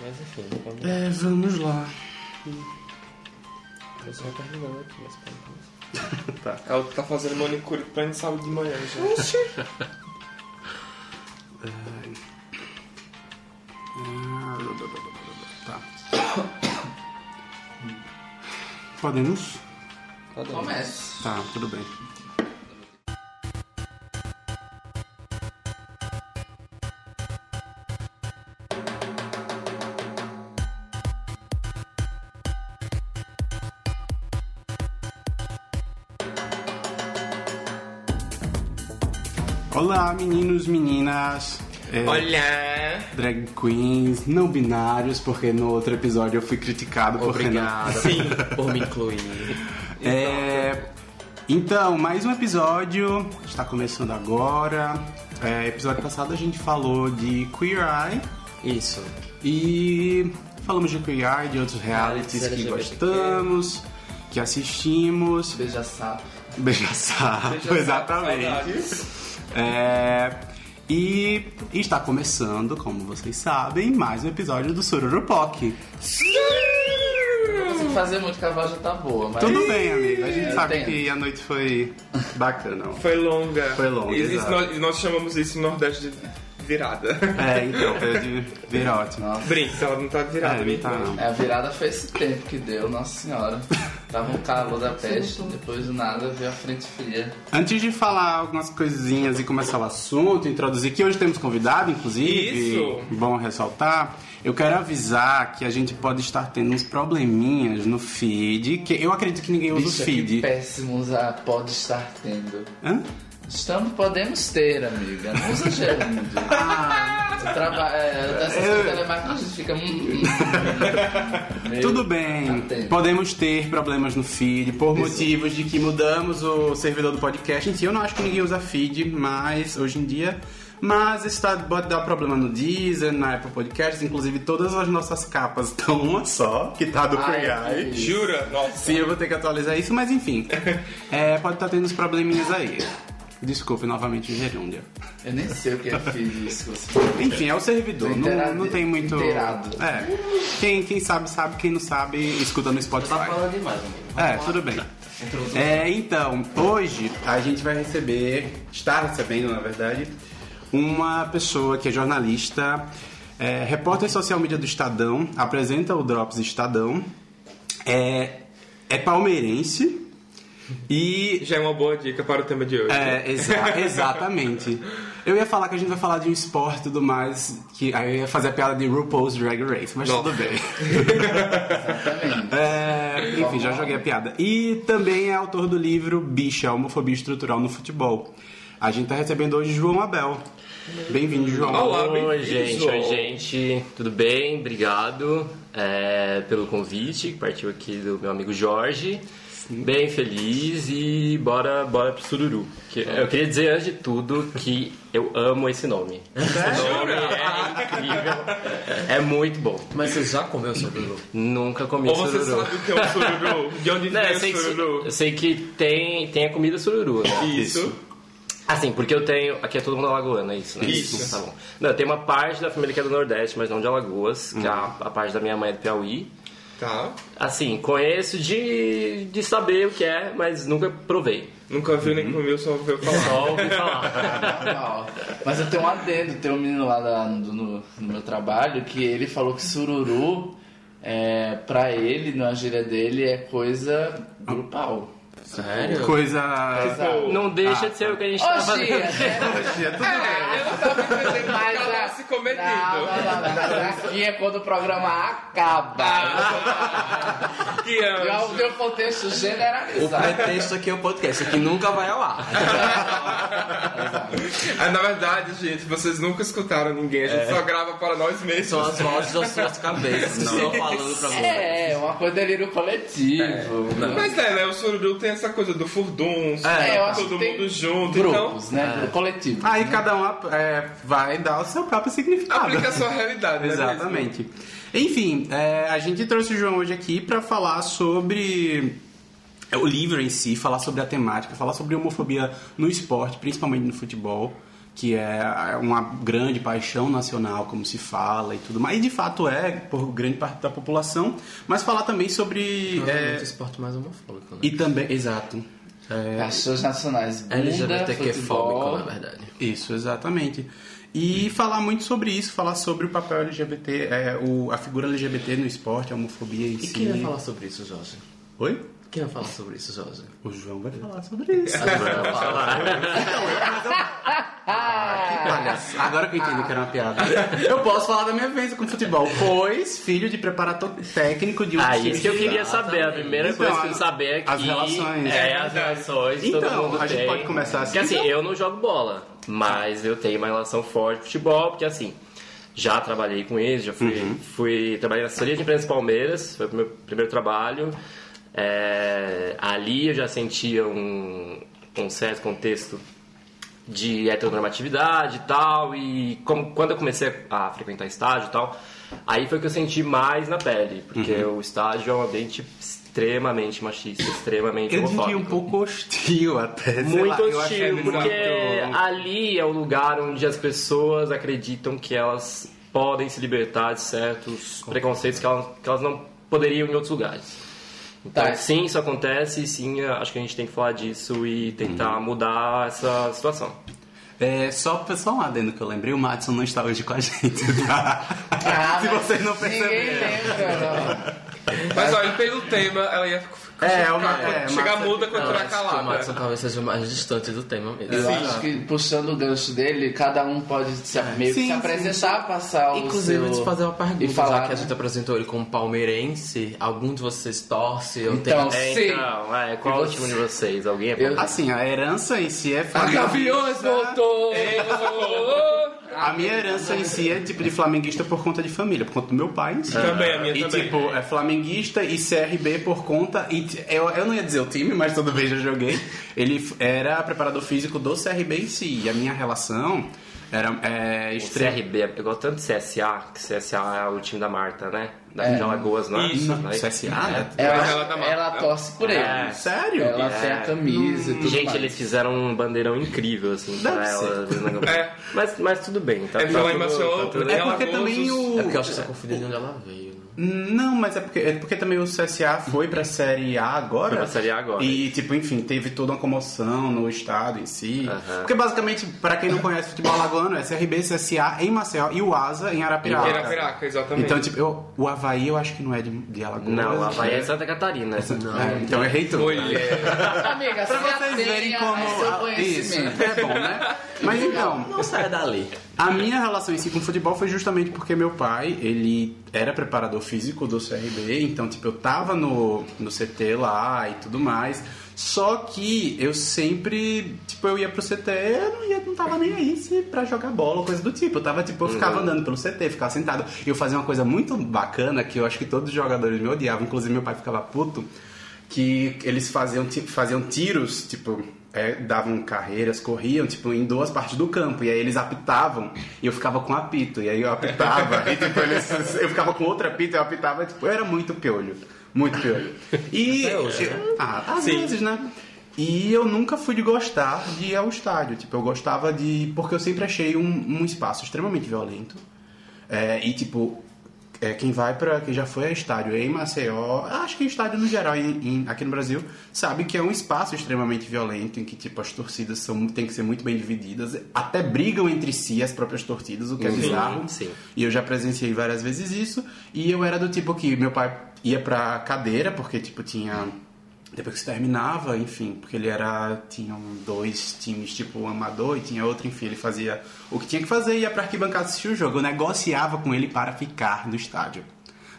Mas enfim, vamos É, vamos lá. Eu só terminando aqui, mas pode Tá. Ela tá fazendo manicure pra gente sábado de manhã já. Tá. Podemos? Comece. Tá, tudo bem. Olá, meninos, meninas. é, Olha! drag queens, não binários, porque no outro episódio eu fui criticado porque não. Obrigado por me incluir. É, então, mais um episódio está começando agora. É, episódio passado a gente falou de Queer Eye Isso. e falamos de Queer Eye, de outros realities que gostamos, que assistimos. Beija sapo. Beija sapo, exatamente. É, e está começando, como vocês sabem, mais um episódio do. Não consigo fazer muito que a voz já tá boa, mas. Tudo bem, amigo. A gente Eu sabe entendo. que a noite foi bacana. Foi longa. Foi longa, E isso exato. nós, nós chamamos isso no Nordeste de virada. É, então, foi de ótimo. Nossa. Brinca, ela não tá virada. É, não tá não. É, a virada foi esse tempo que deu, nossa senhora. Tava um calor da peste, depois do nada veio a frente fria. Antes de falar algumas coisinhas e começar o assunto, introduzir que hoje temos convidado, inclusive, Isso. bom ressaltar, eu quero avisar que a gente pode estar tendo uns probleminhas no feed, que eu acredito que ninguém usa Bicho, o que feed. péssimo usar pode estar tendo. Hã? Estamos, podemos ter, amiga. Não usa gerúndio. Ah, traba... é, essas Eu- telemarketing a gente fica. Meio- Tudo bem, Tá tendo. podemos ter problemas no feed por motivos de que mudamos o servidor do podcast. Em si, eu não acho que ninguém usa feed mais hoje em dia. Mas está, pode dar problema no Deezer, na Apple Podcasts, inclusive todas as nossas capas estão uma só, que tá do Ah, Free é isso. Jura? Nossa. Sim, eu vou ter que atualizar isso, mas enfim. É, pode estar tendo uns probleminhas aí. Desculpe novamente o gerúndio. Eu nem sei o que é falou. Enfim, é o servidor, não, não tem muito. inteirado. É. Quem, quem sabe, sabe, quem não sabe, escuta no Spotify. Tá falando demais, amigo. É, tudo bem. É, então, hoje a gente vai receber, está recebendo, na verdade, uma pessoa que é jornalista, é, repórter social media do Estadão, apresenta o Drops Estadão, é, é palmeirense e Já é uma boa dica para o tema de hoje. é, exa- exatamente. Eu ia falar que a gente vai falar de um esporte e tudo mais, que aí eu ia fazer a piada de RuPaul's Drag Race, mas Não. tudo bem. Exatamente. É, enfim, já joguei a piada. E também é autor do livro Bicha, Homofobia Estrutural no Futebol. A gente tá recebendo hoje João Abel. Bem-vindo, João. Olá, Oi, gente. João. Oi, gente. Tudo bem? Obrigado é, pelo convite. que Partiu aqui do meu amigo Jorge. Bem feliz e bora, bora pro Sururu. Que- eu queria dizer antes de tudo que eu amo esse nome. Esse nome é incrível. É muito bom. Mas você já comeu sururu? Nunca comi Ou você sururu. sabe o que é um sururu? De onde Não, vem eu, sei que, sururu? eu sei que tem, tem a comida sururu, né? Isso. Assim, porque eu tenho. Aqui é todo mundo alagoano, é isso, né? Isso. Tá bom. Não, eu tenho uma parte da família que é do Nordeste, mas não de Alagoas, que é a, a parte da minha mãe é do Piauí. Tá. Assim, conheço de, de saber o que é, mas nunca provei. Nunca viu nem comeu, só ouviu falar. Só ouvi falar. Mas eu tenho um adendo, tem um menino lá da- no, no- no meu trabalho que ele falou que sururu, é, pra ele, na gíria dele, é coisa grupal. Sério? Coisa. Exato. Não deixa de ser o que a gente tá Ô, fazendo. Hoje, tudo bem. Eu não tava entendendo Mas, ela ah, se cometido. Não, não, não, não, aqui é quando o programa acaba. Que Já o anjo. meu contexto O generalizado. pretexto aqui é o podcast, que nunca vai ao ar. Ah, na verdade, gente, vocês nunca escutaram ninguém. A gente só grava para nós mesmos. São as vozes das suas cabeças, estão falando pra você. É, uma coisa delírio coletivo. Mas é, né? O sururu tem essa coisa do furdunço, É, eu acho todo mundo junto. Então, Grupos, né? Grupo coletivo. Aí cada um é, vai dar o seu próprio significado. aplica a sua realidade, né? Exatamente. Enfim, é, a gente trouxe o João hoje aqui para falar sobre o livro em si, falar sobre a temática, falar sobre homofobia no esporte, principalmente no futebol. Que é uma grande paixão nacional, como se fala e tudo mais. E de fato é, por grande parte da população, mas falar também sobre. É é, muito esporte mais homofóbico, né? e também. Exato. É, Paixões nacionais. Bunda, LGBTQ futebol. fóbico, na verdade. Isso, exatamente. E falar muito sobre isso, falar sobre o papel LGBT, é, o, a figura LGBT no esporte, a homofobia em E si. quem vai falar sobre isso, Jorge? Oi? Quem vai falar sobre isso, Jorge? O João vai falar sobre isso. Olha, agora que eu entendi que era uma piada. Eu posso falar da minha vez com futebol, pois filho de preparador técnico de um Ah, time isso que eu queria saber. A primeira Então, coisa que eu saber é que as relações. É, as relações. Então, todo mundo a gente tem. pode começar assim, Porque assim, então? eu não jogo bola, mas eu tenho uma relação forte com futebol, porque assim, já trabalhei com eles, já fui, Uhum. fui trabalhar na assessoria de imprensa Palmeiras, foi o meu primeiro trabalho. É, ali eu já sentia um, um certo contexto de heteronormatividade e tal, e como, quando eu comecei a frequentar estágio e tal, aí foi que eu senti mais na pele, porque Uhum. o estágio é um ambiente extremamente machista, extremamente Eu homofóbico. diria um pouco hostil até. Muito lá, eu hostil, muito- porque ali é o lugar onde as pessoas acreditam que elas podem se libertar de certos preconceitos que elas, que elas não poderiam em outros lugares. Então, Tá. sim, isso acontece, e sim, acho que a gente tem que falar disso e tentar Uhum. mudar essa situação. É, só, só um adendo que eu lembrei, o Madison não está hoje com a gente, tá? Ah, Se vocês não Ninguém perceberam. lembra, Mas olha, pelo tema, ela ia É, uma- ficar- é, chegar Márcia- muda quando que o calada. Madison talvez seja mais distante do tema mesmo. Eu acho que puxando o gancho dele, cada um pode se, meio que Sim, se sim, apresentar, passar o Inclusive, seu... de fazer uma pergunta, e falar, já que a gente apresentou ele como palmeirense, algum de vocês torce ou Então, tem... É, Sim. então, é, qual E o time de vocês? Alguém é Eu- bom? Assim, a herança em si é A. Gaviões voltou! A minha herança em si é tipo de flamenguista por conta de família, por conta do meu pai em si. Também, a minha E também. tipo, é flamenguista e CRB por conta. E t- eu, eu não ia dizer o time, mas tudo bem, já joguei. Ele f- era preparador físico do CRB em si. E a minha relação era é, O extrema. CRB, eu gosto tanto de CSA, que CSA é o time da Marta, né? Da É. de Alagoas, não é? Isso. Aí- CSA? né? Ela, Ela tá ela torce por ele. É. Sério? Ela tem a camisa e tudo Gente, mais. eles fizeram um bandeirão incrível, assim, Deve pra ser. ela. É. Mas, mas tudo bem, tá? É, tá tudo- tá tudo- É porque gosta também o. É porque eu acho que você confundiu de onde ela veio. Né? Não, mas é porque, é porque também o CSA foi pra Série A agora. Foi pra Série A agora. E, tipo, enfim, teve toda uma comoção no estado em si. Aham. Porque, basicamente, pra quem não conhece futebol alagoano, é CRB, CSA em Maceió e o ASA em Arapiraca. Em Arapiraca, exatamente. Então, tipo, eu- o Havaí eu acho que não é de, de Alagoas. Não, a Havaí é Santa Catarina. É, então eu errei tudo. Mulher. Amiga, Pra vocês verem como. Isso, é bom, né? Mas então, Não saia dali. A minha relação em si com o futebol foi justamente porque meu pai, ele era preparador físico do CRB, então, tipo, eu tava no, no CT lá e tudo mais. Só que eu sempre, tipo, eu ia pro CT, eu não, ia, não tava nem aí se pra jogar bola ou coisa do tipo. Eu tava, tipo, eu ficava andando pelo CT, ficava sentado. E eu fazia uma coisa muito bacana que eu acho que todos os jogadores me odiavam, inclusive meu pai ficava puto, que eles faziam, faziam tiros, tipo, é, davam carreiras, corriam, tipo, em duas partes do campo. E aí eles apitavam e eu ficava com apito. E aí eu apitava e, tipo, eles, eu ficava com outro apito e eu apitava. Tipo, eu era muito piolho. Muito piolho. E... Até hoje, né? eu- ah, às vezes, né? E eu nunca fui de gostar de ir ao estádio. Tipo, eu gostava de... Porque eu sempre achei um, um espaço extremamente violento. É, e, tipo, é, quem vai para quem já foi a estádio em Maceió, acho que estádio no geral em- em- aqui no Brasil, sabe que é um espaço extremamente violento em que tipo as torcidas são tem que ser muito bem divididas, até brigam entre si as próprias torcidas, o que é bizarro. sim. E eu já presenciei várias vezes isso, e eu era do tipo que meu pai ia pra cadeira porque tipo tinha depois que se terminava, enfim, porque ele era. Tinham dois times, tipo, amador e tinha outro, enfim, ele fazia o que tinha que fazer e ia pra arquibancada assistir o jogo. Eu negociava com ele para ficar no estádio.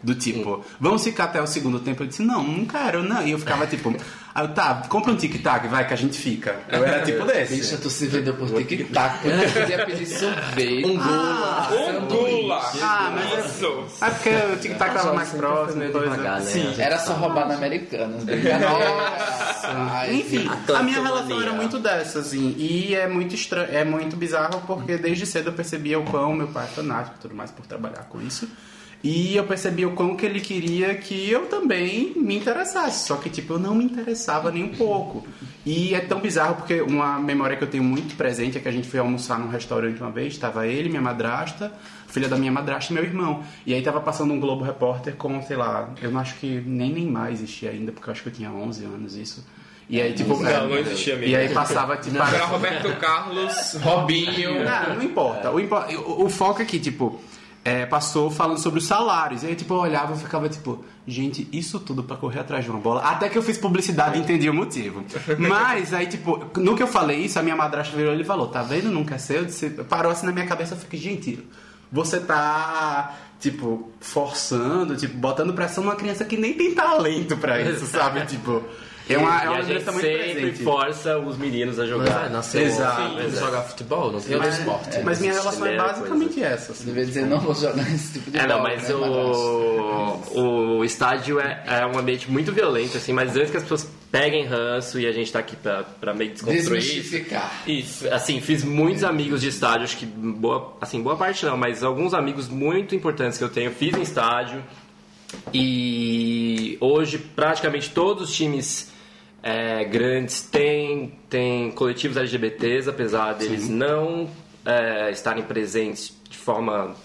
Do tipo, vamos ficar até o segundo tempo? Eu disse, não, não quero, não. E eu ficava tipo, eu, tá, compra um tic-tac, vai, que a gente fica. Eu era tipo desse. Bicha, tu se vendeu por tic-tac. Eu podia pedir sorvete. Um Um gula! Ah, mas é, Isso! é porque o tic-tac tava mais próximo, devagar, né? Sim. Era só roubar na Americanas. Nossa! Ai, Enfim, A minha relação era muito dessa, assim, e é muito estranho, é muito bizarro porque desde cedo eu percebia o quão meu pai é fanático e tudo mais por trabalhar com isso. E eu percebi o quão que ele queria que eu também me interessasse. Só que, tipo, eu não me interessava nem um pouco. E é tão bizarro porque uma memória que eu tenho muito presente é que a gente foi almoçar num restaurante uma vez, estava ele, minha madrasta, filha da minha madrasta e meu irmão. E aí tava passando um Globo Repórter com, sei lá, eu não acho que nem Neymar existia ainda, porque eu acho que eu tinha 11 anos isso. E aí, tipo, Não, é, não existia mesmo. E aí passava, tipo, Era Roberto Carlos, Robinho. não, não importa. O, impo- o- o foco é que, tipo, é, passou falando sobre os salários. E aí, tipo, eu olhava e ficava, tipo, gente, isso tudo pra correr atrás de uma bola. Até que eu fiz publicidade e entendi o motivo. Mas aí, tipo, no que eu falei isso, a minha madrasta virou e falou, tá vendo? Não quer ser? Eu disse, parou assim na minha cabeça, eu fiquei, gente, você tá, tipo, forçando, tipo, botando pressão numa criança que nem tem talento pra isso, sabe? Tipo, é uma, é e uma a gente lembrança muito sempre presente. força os meninos a jogar. é, nasceu Exato, Sim, exato. jogar futebol, não tem outro esporte. Mas minha relação é basicamente essa. assim. Devia dizer, não vou jogar esse tipo de É, não, mas né, o, o estádio é, é um ambiente muito violento, assim, mas antes que as pessoas peguem ranço e a gente tá aqui pra, pra meio desconstruir isso. Desmistificar. Isso, assim, fiz muitos amigos de estádio, acho que boa, assim, boa parte não, mas alguns amigos muito importantes que eu tenho fiz em estádio. E hoje praticamente todos os times é, grandes têm, têm coletivos LGBTs, apesar deles não é, estarem presentes de forma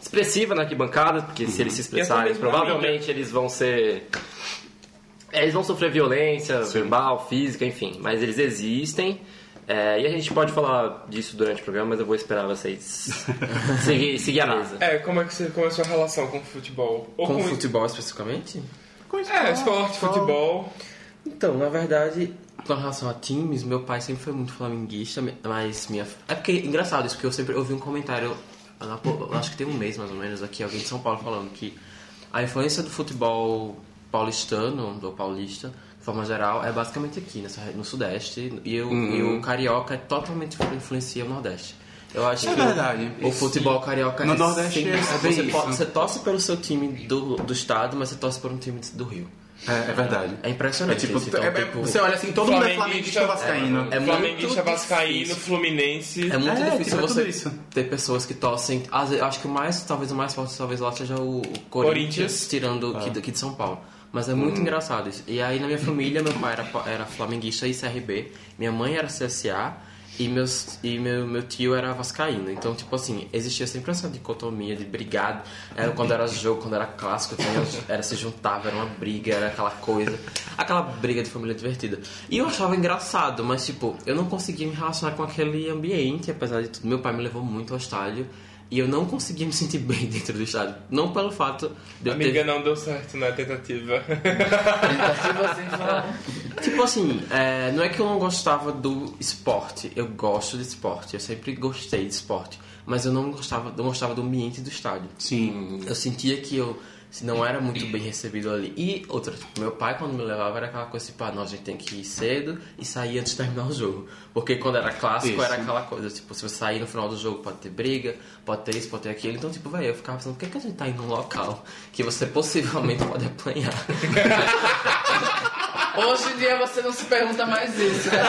expressiva na arquibancada, porque se eles se expressarem, provavelmente eles vão ser. é, Eles vão sofrer violência verbal, física, enfim, mas eles existem. é, e a gente pode falar disso durante o programa, mas eu vou esperar vocês seguir, seguir a mesa. É, como é que você começou a relação com o futebol? Ou Com com, futebol especificamente? É, esporte, futebol. Então, na verdade, com relação a times, meu pai sempre foi muito flamenguista, mas minha. É porque engraçado isso, porque eu sempre ouvi um comentário, acho que tem um mês mais ou menos, aqui, alguém de São Paulo falando que a influência do futebol paulistano, do paulista, de forma geral, é basicamente aqui, nessa, no Sudeste, e o, e o carioca totalmente influencia o Nordeste. Eu acho É que o- verdade. o, futebol carioca No é Nordeste sempre- é você, isso. você torce pelo seu time do, do estado, mas você torce por um time do Rio. É, é verdade. É É impressionante. tipo, isso, então, é- é- tipo, você olha assim, todo mundo é flamenguista vascaíno. É muito Flamenguista, vascaíno, difícil. fluminense. É muito É, difícil tipo, é você isso. ter pessoas que torcem. Acho que o mais, talvez o mais forte, talvez lá seja o Corinthians, Corinthians. tirando aqui, daqui de São Paulo. Mas é muito engraçado isso. E aí na minha família, meu pai era, era flamenguista e CRB, minha mãe era CSA e, meus, e meu, meu tio era vascaíno. Então, tipo assim, existia sempre essa dicotomia de brigado. Era quando era jogo, quando era clássico, tinha- era se juntava, era uma briga, era aquela coisa. Aquela briga de família divertida. E eu achava engraçado, mas tipo, eu não conseguia me relacionar com aquele ambiente, apesar de tudo. Meu pai me levou muito ao estádio. E eu não conseguia me sentir bem dentro do estádio. Não pelo fato de eu Amiga, ter não deu certo na tentativa. Tentativa assim falar. Tipo assim, é, não é que eu não gostava do esporte. Eu gosto de esporte. Eu sempre gostei de esporte. Mas eu não gostava, não gostava do ambiente do estádio. Sim. Eu sentia que eu se não era muito bem recebido ali. E outra, tipo, meu pai quando me levava era aquela coisa tipo, ah, não, a gente tem que ir cedo e sair antes de terminar o jogo. Porque quando era clássico Isso. era aquela coisa, tipo, se você sair no final do jogo pode ter briga, pode ter isso, pode ter aquilo. Então, tipo, velho, eu ficava pensando, por que, que a gente tá indo num local que você possivelmente pode apanhar? Hoje em dia você não se pergunta mais isso, né?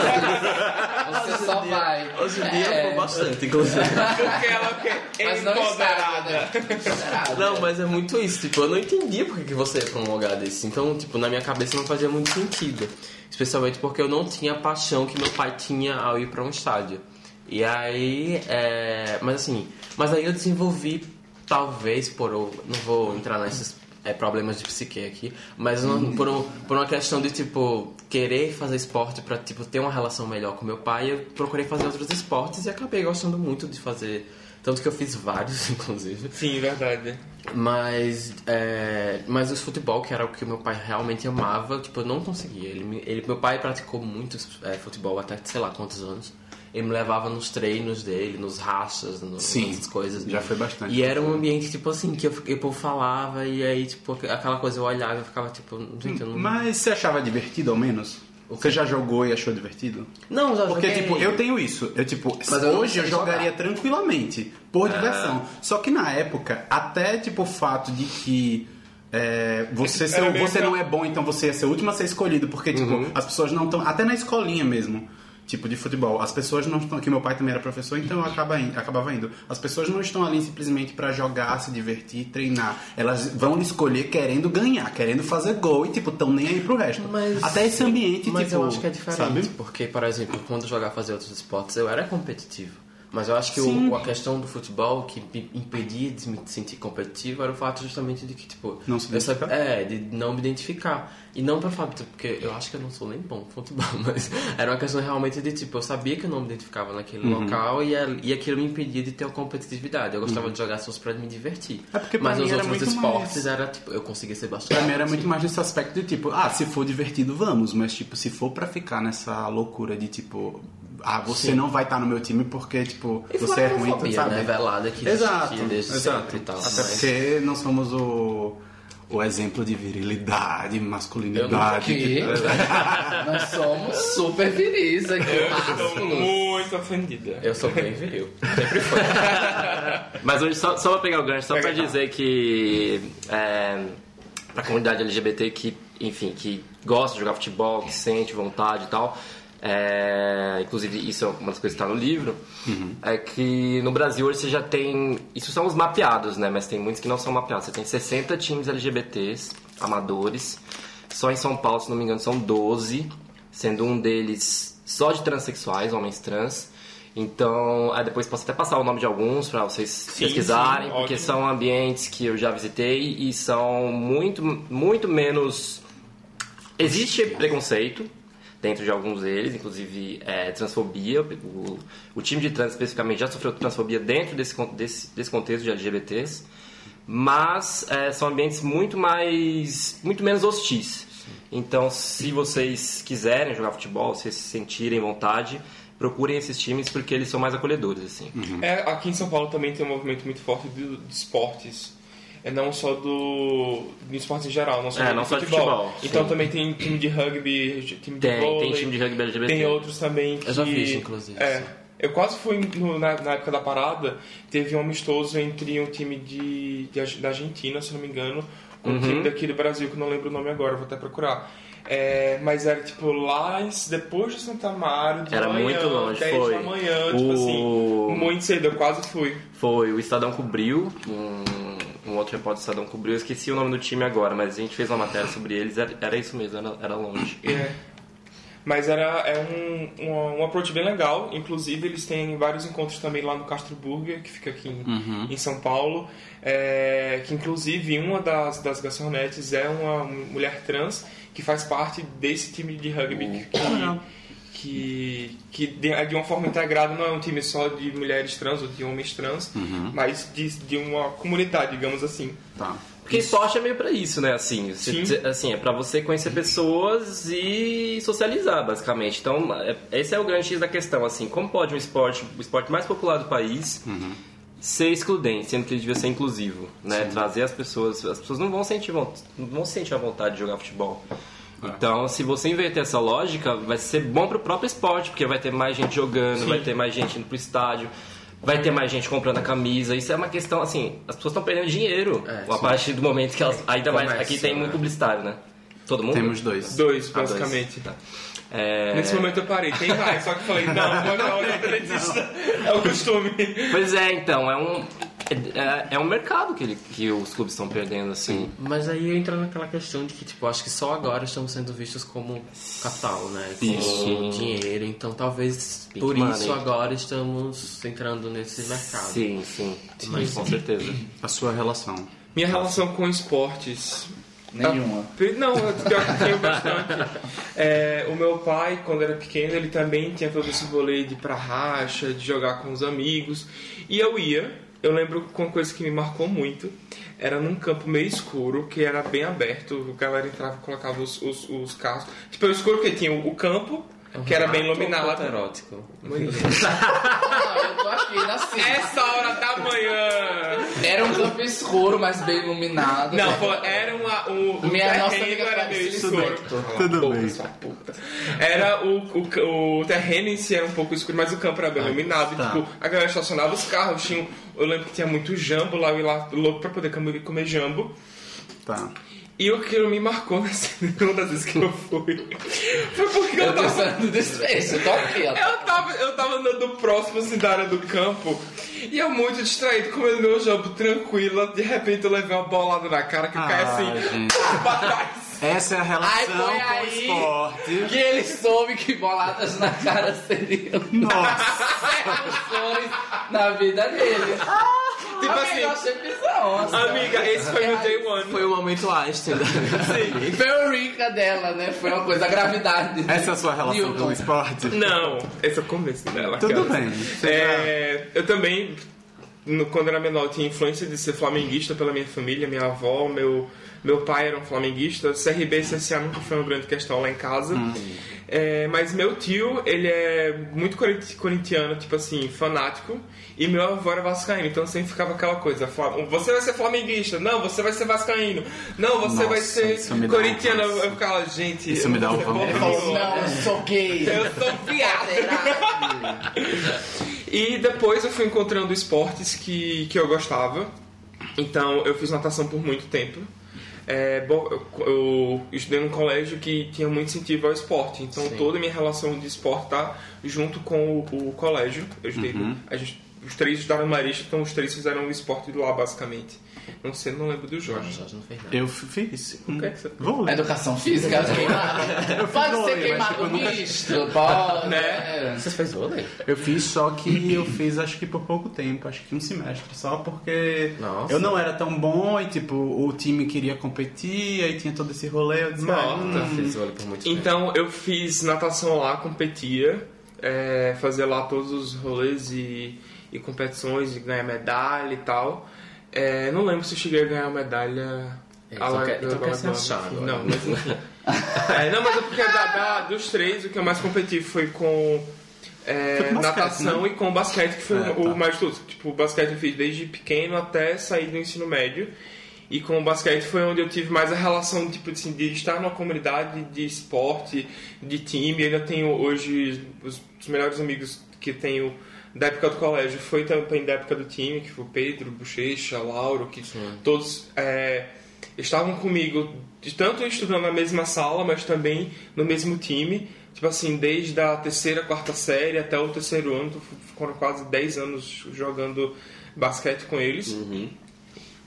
Você só vai. Hoje em dia É. eu vou bastante, inclusive. Porque ela é Mas não está, empoderada. né? Empoderada. Não, mas é muito isso. Tipo, eu não entendia por que você ia pra um lugar desse. Então, tipo, na minha cabeça não fazia muito sentido. Especialmente porque eu não tinha a paixão que meu pai tinha ao ir pra um estádio. E aí, é... Mas assim, mas aí eu desenvolvi, talvez, por... Não vou entrar nesses é, problemas de psique aqui, mas não- por, um- por uma questão de, tipo, querer fazer esporte pra, tipo, ter uma relação melhor com meu pai, eu procurei fazer outros esportes e acabei gostando muito de fazer... Tanto que eu fiz vários, inclusive. Sim, verdade. Mas, é, mas o futebol, que era o que meu pai realmente amava, tipo, eu não conseguia. Ele, ele, meu pai praticou muito é, futebol até sei lá quantos anos. Ele me levava nos treinos dele, nos rachas, no, Sim, nessas coisas. já foi bastante. E era um ambiente, tipo assim, que eu, o povo falava e aí, tipo, aquela coisa eu olhava e ficava, tipo, gente, eu não... Mas você achava divertido ao menos? Você já jogou e achou divertido? Não, já Porque, joguei. tipo, eu tenho isso. Eu, tipo, Mas eu hoje eu sei jogaria jogar. tranquilamente, por diversão. Só que na época, até, tipo, o fato de que é, você, meio você não é bom, então você ia ser o último a ser escolhido. Porque, tipo, as pessoas não estão... Até na escolinha mesmo. Tipo de futebol. As pessoas não estão. Que meu pai também era professor, então eu acaba in- acabava indo. As pessoas não estão ali simplesmente pra jogar, se divertir, treinar. Elas vão escolher querendo ganhar, querendo fazer gol e, tipo, estão nem aí pro resto. Mas- Até esse ambiente, Mas tipo. eu acho que é diferente, Sabe? porque, por exemplo, quando eu jogava fazer outros esportes, eu era competitivo. Mas eu acho que o, a questão do futebol que me impedia de me sentir competitivo era o fato justamente de que, tipo... Não se identificar? É, de não me identificar. E não pra fato, porque eu acho que eu não sou nem bom no futebol, mas era uma questão realmente de, tipo, eu sabia que eu não me identificava naquele Uhum. local e, a- e aquilo me impedia de ter uma competitividade. Eu gostava de jogar só pra me divertir. É porque mas os era outros muito esportes mais- era, tipo, eu conseguia ser bastante... Pra mim era muito mais nesse aspecto de tipo, ah, se for divertido, vamos. Mas, tipo, se for pra ficar nessa loucura de tipo, ah, você não vai estar no meu time porque, tipo, E você é a ruim, homofobia, sabe? né, velada que Exato, exato. e tal. Até mas- porque não somos o, o exemplo de virilidade, masculinidade. Que nós somos super viris aqui. Estou másculos. muito ofendida. Eu sou bem viril. Sempre foi. Mas hoje, só, só pra pegar o gancho, só Pega pra cá. dizer que é, pra comunidade LGBT que, enfim, que gosta de jogar futebol, que sente vontade e tal, é, inclusive isso é uma das coisas que está no livro, é que no Brasil hoje você já tem, isso são os mapeados, né, mas tem muitos que não são mapeados, você tem 60 times LGBTs, amadores, só em São Paulo, se não me engano, são 12, sendo um deles só de transexuais, homens trans, então, depois posso até passar o nome de alguns para vocês Sim, pesquisarem, sim, porque são ambientes que eu já visitei e são muito, muito menos. Existe preconceito dentro de alguns deles, inclusive é, transfobia. O, o time de trans especificamente já sofreu transfobia dentro desse, desse, desse contexto de LGBTs, mas é, são ambientes muito mais. muito menos hostis. Então, se vocês quiserem jogar futebol, se sentirem vontade, procurem esses times porque eles são mais acolhedores, assim. É, aqui em São Paulo também tem um movimento muito forte de, de esportes. É não só do. esportes em geral, não só É, do não só de futebol. futebol, Então sim. também tem time de rugby, time de Tem, vôlei. tem time de rugby LGBT. Tem outros também que. Eu já fiz, inclusive. É. Eu quase fui no- na, na época da parada, teve um amistoso entre um time de, de- da Argentina, se não me engano, com um Uhum. time daqui do Brasil, que eu não lembro o nome agora, vou até procurar. É, mas era tipo lá depois de Santa Amaro, de Era manhã, muito longe, 10 foi. da manhã, tipo O- assim, muito cedo, eu quase fui. Foi, o Estadão cobriu, um, um outro repórter do Estadão cobriu, eu esqueci o nome do time agora, mas a gente fez uma matéria sobre eles, era, era isso mesmo, era, era longe. É. Mas era é um, um, um approach bem legal. Inclusive, eles têm vários encontros também lá no Castro Burger, que fica aqui em, em São Paulo. É, que, inclusive, uma das, das garçonetes é uma mulher trans que faz parte desse time de rugby. Que, que, que de, é de uma forma integrada, não é um time só de mulheres trans ou de homens trans, mas de, de uma comunidade, digamos assim. Tá. Porque esporte é meio pra isso, né? Assim, você- Sim. assim é pra você conhecer pessoas e socializar, basicamente. Então, é- esse é o grande X da questão, assim. Como pode um esporte, o esporte mais popular do país, ser excludente, sendo que ele devia ser inclusivo, né? Trazer as pessoas... As pessoas não vão sentir, não vão sentir a vontade de jogar futebol. Então, se você inverter essa lógica, vai ser bom pro próprio esporte, porque vai ter mais gente jogando, vai ter mais gente indo pro estádio, vai ter mais gente comprando a camisa. Isso é uma questão, assim, as pessoas estão perdendo dinheiro É, a partir do momento que elas. Ainda mais. Aqui tem né? muito publicitário, né? Todo mundo? Temos dois. Dois, Ah, dois. basicamente. Tá. É... Nesse momento eu parei, tem mais, só que falei, não, não, não, não acredito. É o costume. Pois é, então, é um. É, é um mercado que, ele, que os clubes estão perdendo, assim. Mas aí entra naquela questão de que, tipo, acho que só agora estamos sendo vistos como capital, né? Como Isso. dinheiro. Então talvez Big por money. isso agora estamos entrando nesse mercado. Sim, sim. Mas com certeza. A sua relação. Minha relação com esportes. Nenhuma. Ah, Não, pior que tenho bastante. É, o meu pai, quando era pequeno, ele também tinha todo esse rolê de ir pra racha, de jogar com os amigos. E eu ia, eu lembro com uma coisa que me marcou muito. Era num campo meio escuro, que era bem aberto. A galera entrava e colocava os, os, os carros. Tipo, o escuro que tinha o campo, que era bem iluminado. erótico. Eu tô aqui na cima. Essa hora da manhã! Era um campo escuro, mas bem iluminado. Não, pô, era uma, um, o Minha nossa terreno amiga era meio escuro. Tudo Porra, bem. sua puta. Era o, o, o terreno em si era um pouco escuro, mas o campo era bem iluminado. tá. E, tipo, a galera estacionava os carros, tinha eu lembro que tinha muito jambo lá, eu ia lá louco pra poder comer, comer jambo. Tá. E o que me marcou nessa, uma das vezes que eu fui foi porque eu, Eu tô tava. desfecho, eu tô aqui, ó. Eu tava, eu tava andando próximo assim da área do campo e eu muito distraído, comendo meu jambo tranquila. De repente eu levei uma bolada na cara que eu caí assim pra trás. Essa é a relação Ai, com o esporte. que ele soube que boladas na cara seriam Nossa. na vida dele. Tipo Amiga, assim, bizarro. assim. amiga, esse foi meu day one. Foi o momento Einstein da Foi dela, né? Foi uma coisa, a gravidade. Essa é a sua relação Newton. com o esporte? Não, esse é o começo dela. Tudo aquela. bem. É, eu também, no- quando era menor, tinha influência de ser flamenguista pela minha família, minha avó, meu, meu pai era um flamenguista. CRB e CSA nunca foi uma grande questão lá em casa. É, mas meu tio, ele é muito corinti- corintiano, tipo assim, fanático. E meu avô era vascaíno, então sempre ficava aquela coisa: você vai ser flamenguista, não, você vai ser vascaíno, não, você Nossa, vai ser um corintiano. ranço. Eu ficava, gente, Isso me dá um eu não, eu sou gay. Eu sou viado. e depois eu fui encontrando esportes que, que eu gostava. Então eu fiz natação por muito tempo. É, bom, eu, eu estudei num colégio que tinha muito incentivo ao esporte. Então toda a minha relação de esporte tá junto com o, o colégio. Eu estudei, a gente, os três estudaram Marista, então os três fizeram o esporte lá basicamente. Não sei, não lembro do Jorge. Jorge não fez nada. Eu fiz. que é que você- Vou ler. Educação física, queimado. Pode ser queimado tipo, misto, pode. Né? Você fez vôlei? Eu fiz, só que eu fiz acho que por pouco tempo, acho que um semestre, só porque Nossa. eu não era tão bom e tipo, o time queria competir, aí tinha todo esse rolê, eu disse, ah. Eu fiz vôlei por muito tempo. Então eu fiz natação lá, competia, é, fazia lá todos os rolês e, e competições, de ganhar medalha e tal. É, não lembro se eu cheguei a ganhar medalha. Então a la- quer- então quer. Não, mas. É, não, mas é porque da- da- dos três, o que eu mais competi foi com. é, Foi com basquete, natação né? e com basquete, que foi É, o tá. mais de todos. Tipo, o basquete eu fiz desde pequeno até sair do ensino médio. E com o basquete foi onde eu tive mais a relação tipo, assim, de estar numa comunidade de esporte, de time. Eu ainda tenho hoje os, os melhores amigos que tenho da época do colégio. Foi também da época do time, que foi Pedro, Bochecha, Lauro, que todos é, estavam comigo, tanto estudando na mesma sala, mas também no mesmo time. Tipo assim, desde a terceira, quarta série até o terceiro ano, foram quase 10 anos jogando basquete com eles.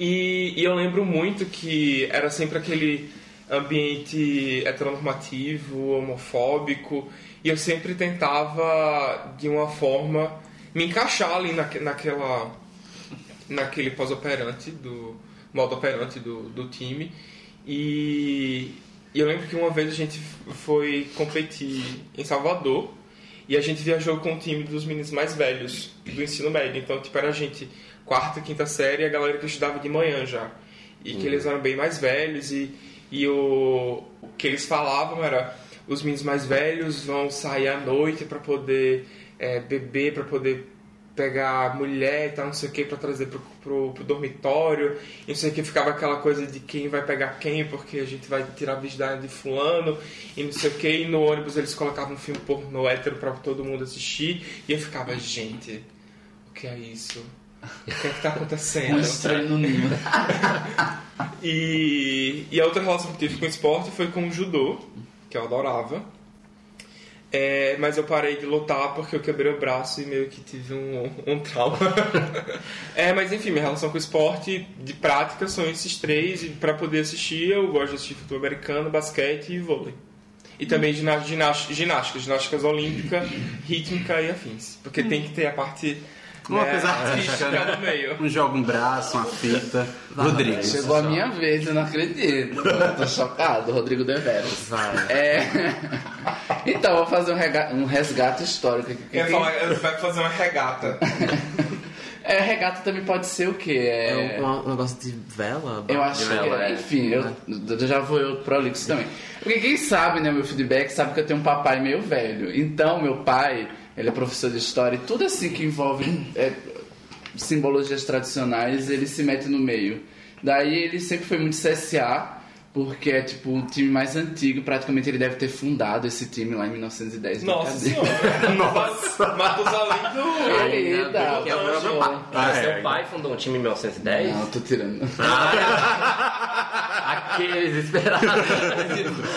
E, e eu lembro muito que era sempre aquele ambiente heteronormativo, homofóbico, e eu sempre tentava, de uma forma, me encaixar ali naque, naquela, naquele pós-operante, do modo operante do, do time. E, e eu lembro que uma vez a gente foi competir em Salvador, e a gente viajou com o time dos meninos mais velhos do ensino médio. Então, tipo, era a gente, quarta, quinta série, e a galera que estudava de manhã já. E que eles eram bem mais velhos, e, e o, o que eles falavam era: os meninos mais velhos vão sair à noite para poder é, beber, para poder pegar mulher e tal, não sei o que, pra trazer pro, pro, pro dormitório. E não sei o que, ficava aquela coisa de quem vai pegar quem, porque a gente vai tirar a virgindade de fulano, e não sei o que. E no ônibus eles colocavam um filme pornô hétero pra todo mundo assistir. E eu ficava, gente, o que é isso? O que é que tá Um acontecendo? estranho no ninho. E, e a outra relação que tive com o esporte foi com o judô, que eu adorava. É, mas eu parei de lutar porque eu quebrei o braço e meio que tive um, um trauma. é, mas enfim, minha relação com o esporte de prática são esses três. E para poder assistir, eu gosto de assistir futebol americano, basquete e vôlei. E também ginástica, ginástica, ginásticas olímpica, rítmica e afins. Porque tem que ter a parte Uma né, coisa artística, né? no meio. Um joga um braço, uma fita. Rodrigo. Chegou a minha vez, eu não acredito. Eu tô chocado, Rodrigo Deveras. Vai. É... Então, vou fazer um, rega- um resgate histórico aqui. Eu ia falar, eu vai fazer uma regata. É, regata também pode ser o quê? É É... um, um negócio de vela? Eu acho de que, vela, é. enfim, eu, eu já vou eu prolixo também. Porque quem sabe, né, meu feedback, sabe que eu tenho um papai meio velho. Então, meu pai, ele é professor de história e tudo assim que envolve é, simbologias tradicionais, ele se mete no meio. Daí ele sempre foi muito CSA, Porque é tipo um time mais antigo, praticamente ele deve ter fundado esse time lá em 1910. Nossa senhora. Nossa. Matusalém do... Eita, que é o próprio pai. Ah, Seu é. pai fundou um time em 1910? Não, tô tirando. Aqueles esperados.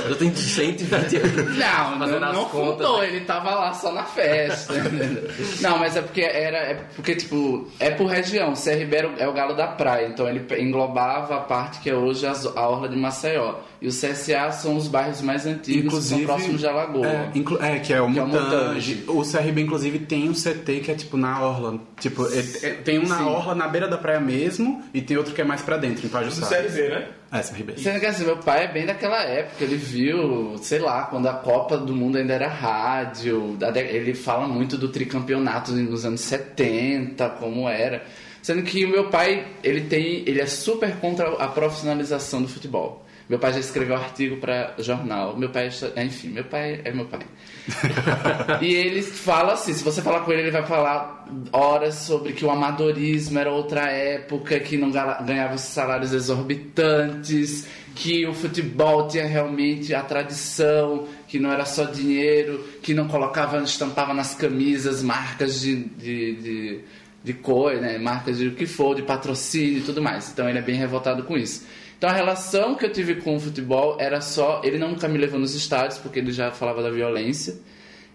Eu tenho 120 anos. Não, Fazendo não, as não contas, fundou, né? ele tava lá só na festa. não, mas é porque era. É porque, tipo, é por região. CRB era o- é o galo da praia, então ele englobava a parte que é hoje as- a Orla de Maceió. E o CSA são os bairros mais antigos que são próximos de Alagoa. É, é, que é o Que é o. O CRB, inclusive, tem um CT que é tipo na Orla. Tipo, é- é- tem um na Sim. Orla, na beira da praia mesmo, e tem outro que é mais pra dentro, em Do Pajuçara. CRB, né? É, CRB. Sendo que assim, meu pai é bem daquela época, ele viu, sei lá, quando a Copa do Mundo ainda era rádio, ele fala muito do tricampeonato nos anos 70, como era. Sendo que o meu pai, ele tem, ele é super contra a profissionalização do futebol. Meu pai já escreveu artigo para jornal. Meu pai, é- enfim, meu pai é meu pai. e ele fala assim, se você falar com ele, ele vai falar horas sobre que o amadorismo era outra época, que não ga- ganhava salários exorbitantes, que o futebol tinha realmente a tradição, que não era só dinheiro, que não colocava, estampava nas camisas marcas de, de, de, de cor, né? marcas de o que for, de patrocínio e tudo mais. Então ele é bem revoltado com isso. Então a relação que eu tive com o futebol era só. Ele nunca me levou nos estádios, porque ele já falava da violência.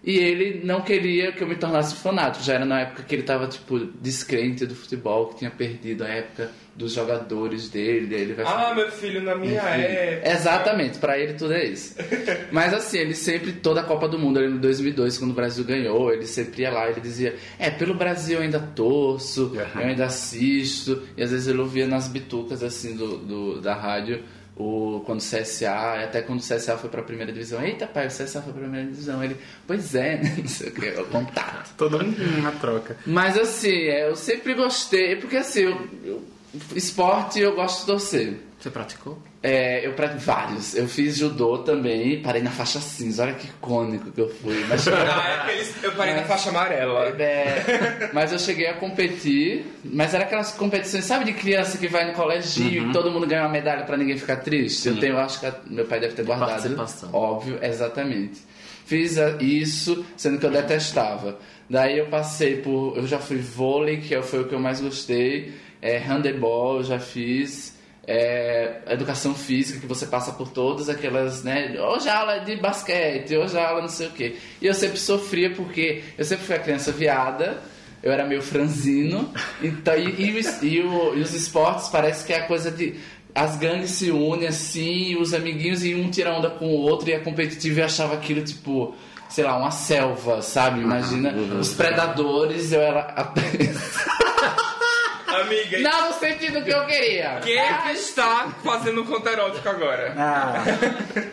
E ele não queria que eu me tornasse fanático. Já era na época que ele estava, tipo, descrente do futebol, que tinha perdido a época dos jogadores dele. Ele vai Ah, meu filho, na minha época... Exatamente, pra ele tudo é isso. Mas assim, ele sempre, toda a Copa do Mundo, ele em 2002, quando o Brasil ganhou, ele sempre ia lá, ele dizia: É, pelo Brasil eu ainda torço, eu ainda assisto. E às vezes ele ouvia nas bitucas assim do, do- da rádio. O, quando o CSA, até quando o CSA foi pra primeira divisão, eita pai, o CSA foi pra primeira divisão. Ele, pois é, né? Não sei o que, o contato. Toda um- uma troca. Mas assim, é, eu sempre gostei, porque assim, eu, eu- esporte eu gosto de torcer. Você praticou? É, eu pra vários. Eu fiz judô também, parei na faixa cinza. Olha que icônico que eu fui. Mas, Ah, é aqueles... Eu parei na faixa amarela. É, mas eu cheguei a competir, mas era aquelas competições, sabe, de criança que vai no coleginho e todo mundo ganha uma medalha pra ninguém ficar triste? Eu tenho, acho que a- meu pai deve ter guardado. Óbvio, exatamente. Fiz a- isso, sendo que eu detestava. Daí eu passei por. Eu já fui vôlei, que foi o que eu mais gostei. É, handebol, eu já fiz. É, educação física, que você passa por todas aquelas, né? Hoje aula de basquete, hoje aula não sei o quê. E eu sempre sofria porque eu sempre fui a criança viada, eu era meio franzino. Então, e, e os- e o- e os esportes parece que é a coisa de. As gangues se unem assim, os amiguinhos, e um tira onda com o outro, e é competitivo e achava aquilo tipo. Sei lá, uma selva, sabe? Imagina os predadores, eu era a... Amiga, Não no sentido que eu queria. quem é que está fazendo um conto erótico agora? Ah,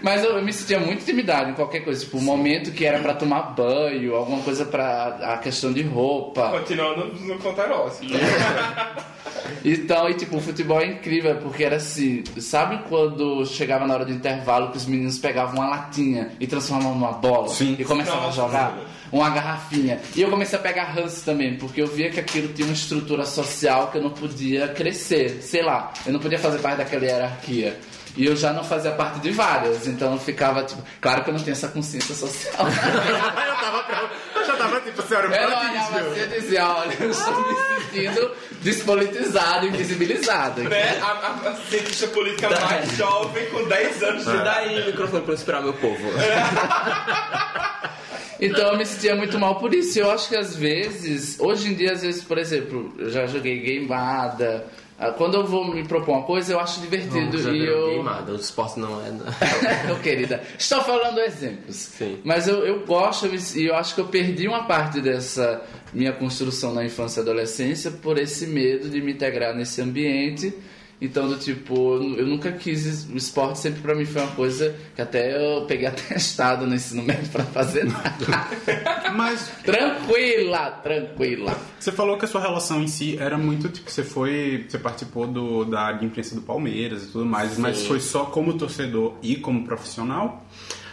Mas eu, eu me sentia muito intimidado em qualquer coisa. Tipo, um momento que era pra tomar banho, alguma coisa pra a questão de roupa. Continuando no conto erótico. Então, e tipo, o futebol é incrível, porque era assim, sabe quando chegava na hora do intervalo que os meninos pegavam uma latinha e transformavam numa bola Sim. e começavam a jogar? Uma garrafinha. E eu comecei a pegar ranço também, porque eu via que aquilo tinha uma estrutura social que eu não podia crescer. Sei lá, eu não podia fazer parte daquela hierarquia. E eu já não fazia parte de várias, então eu ficava tipo. Claro que eu não tenho essa consciência social. eu tava. Eu já tava tipo, senhora, Eu não para olhava assim e dizia, olha, eu estou me sentindo despolitizado, invisibilizado. Né? A, a, a cientista política mais jovem, com 10 anos de Me idade. dá aí o microfone pra eu inspirar meu povo. Então eu me sentia muito mal por isso. Eu acho que às vezes, hoje em dia, às vezes, por exemplo, eu já joguei gameada. Ah, Quando eu vou me propor uma coisa, eu acho divertido Já e eu. queimada, o esporte não é... Ô, querida, estou falando exemplos. Sim. Mas eu, eu gosto e eu acho que eu perdi uma parte dessa minha construção na infância e adolescência por esse medo de me integrar nesse ambiente. Então, do tipo, eu nunca quis. O esporte sempre pra mim foi uma coisa que até eu peguei atestado no ensino médio pra fazer nada. Mas tranquila, tranquila. você falou que a sua relação em si era muito, tipo, você foi... Você participou do, da área de imprensa do Palmeiras e tudo mais, mas foi só como torcedor e como profissional?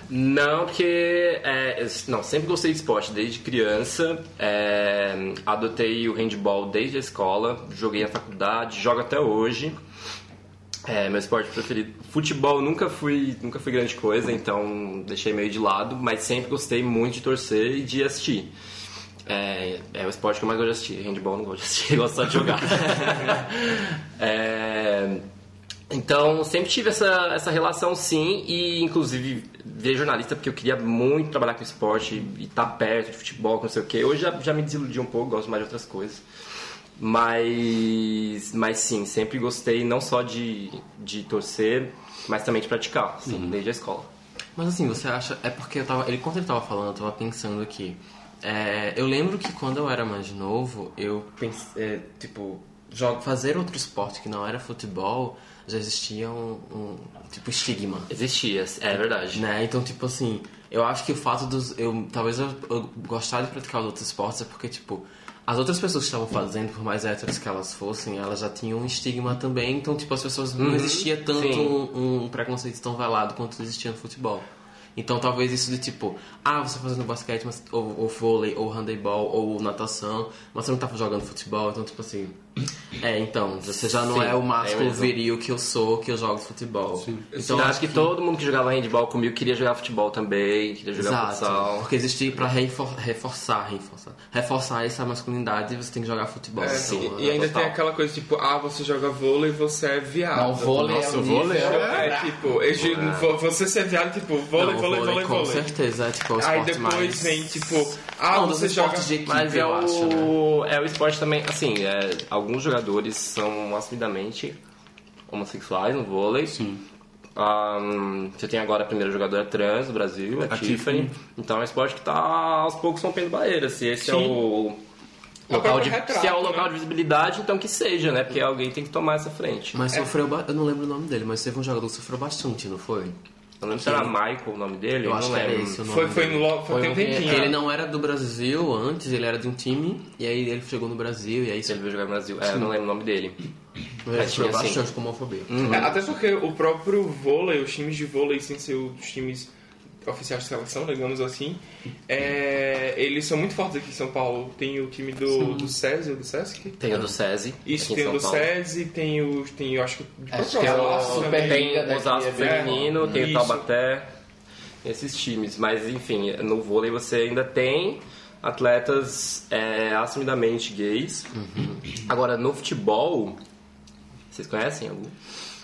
Não, porque. é, não, sempre gostei de esporte desde criança. é, adotei o handball desde a escola, joguei na faculdade, jogo até hoje. É, meu esporte preferido. Futebol nunca fui, nunca fui grande coisa, então deixei meio de lado, mas sempre gostei muito de torcer e de assistir. É, é o esporte que eu mais gosto de assistir. Handball não gosto de assistir, gosto só de jogar. é, então, sempre tive essa, essa relação sim, e inclusive virei jornalista porque eu queria muito trabalhar com esporte e estar perto de futebol, não sei o que. Hoje já, já me desiludi um pouco, gosto mais de outras coisas. Mas, mas sim, sempre gostei não só de, de torcer, mas também de praticar, sim, uhum. desde a escola. Mas assim, você acha. É porque eu tava. Ele, quando ele tava falando, eu tava pensando aqui. É, eu lembro que quando eu era mais novo, eu pensei. É, tipo, fazer outro esporte que não era futebol já existia um, um, tipo estigma. Existia, é verdade. Né? Então, tipo assim, eu acho que o fato dos. Eu, talvez eu, eu gostar de praticar os outros esportes é porque, tipo, as outras pessoas que estavam fazendo, por mais héteros que elas fossem, elas já tinham um estigma também. Então, tipo, as pessoas não uhum, existia tanto um, um, preconceito tão velado quanto existia no futebol. Então talvez isso de tipo, ah, você tá fazendo basquete, mas, ou, ou vôlei, ou handebol, ou natação, mas você não tá jogando futebol, então tipo assim. É, então, você já não Sim, é o másculo é viril que eu sou, que eu jogo futebol. Sim. Então, eu acho que, que, todo mundo que jogava handball comigo queria jogar futebol também, queria jogar Exato, futsal. Porque existia pra reforçar, reforçar, reforçar essa masculinidade você tem que jogar futebol. É, Sim, então, e, e ainda tem aquela coisa tipo, ah, você joga vôlei e você é viado. Não, vôlei Nossa, é, vôlei é, é, tipo, é. você ser viado, tipo, vôlei, não, vôlei, vôlei, Com vôlei. certeza, é tipo o Aí depois mais... vem, tipo, ah, não, você joga... De equipe, mas é o, acho, né? é o esporte também, assim, é, alguns jogadores são assumidamente homossexuais no vôlei. Sim. Um, você tem agora a primeira jogadora trans do Brasil, a, a Tiffany. Tiffany. Então é um esporte que está aos poucos rompendo barreiras. Se esse é Sim. é o local de, retrato, se é o local né? de visibilidade, então que seja, né? Porque alguém tem que tomar essa frente. Mas é. sofreu, eu não lembro o nome dele, mas teve um jogador que sofreu bastante, não foi? Eu não lembro se era Michael o nome dele. Eu, acho que era esse o nome foi, foi, no, foi, foi um tempinho. Ele não era do Brasil antes, ele era de um time, e aí ele chegou no Brasil, e aí... Ele veio jogar no Brasil, é, eu não lembro o nome dele. Mas tinha bastante assim. com homofobia. Uhum. É, até porque o próprio vôlei, os times de vôlei, sem ser os times oficiais de seleção, digamos assim, é, eles são muito fortes aqui em São Paulo. Tem o time do, do SESI, do SESC? Tem o do SESI. Isso, tem o do SESI, tem o. Tem, eu acho que. Acho que é o Superliga. Tem o Osasco Feminino, é, tem isso. o Taubaté, esses times. Mas enfim, no vôlei você ainda tem atletas é, assumidamente gays. Uhum. Agora, no futebol, vocês conhecem algum?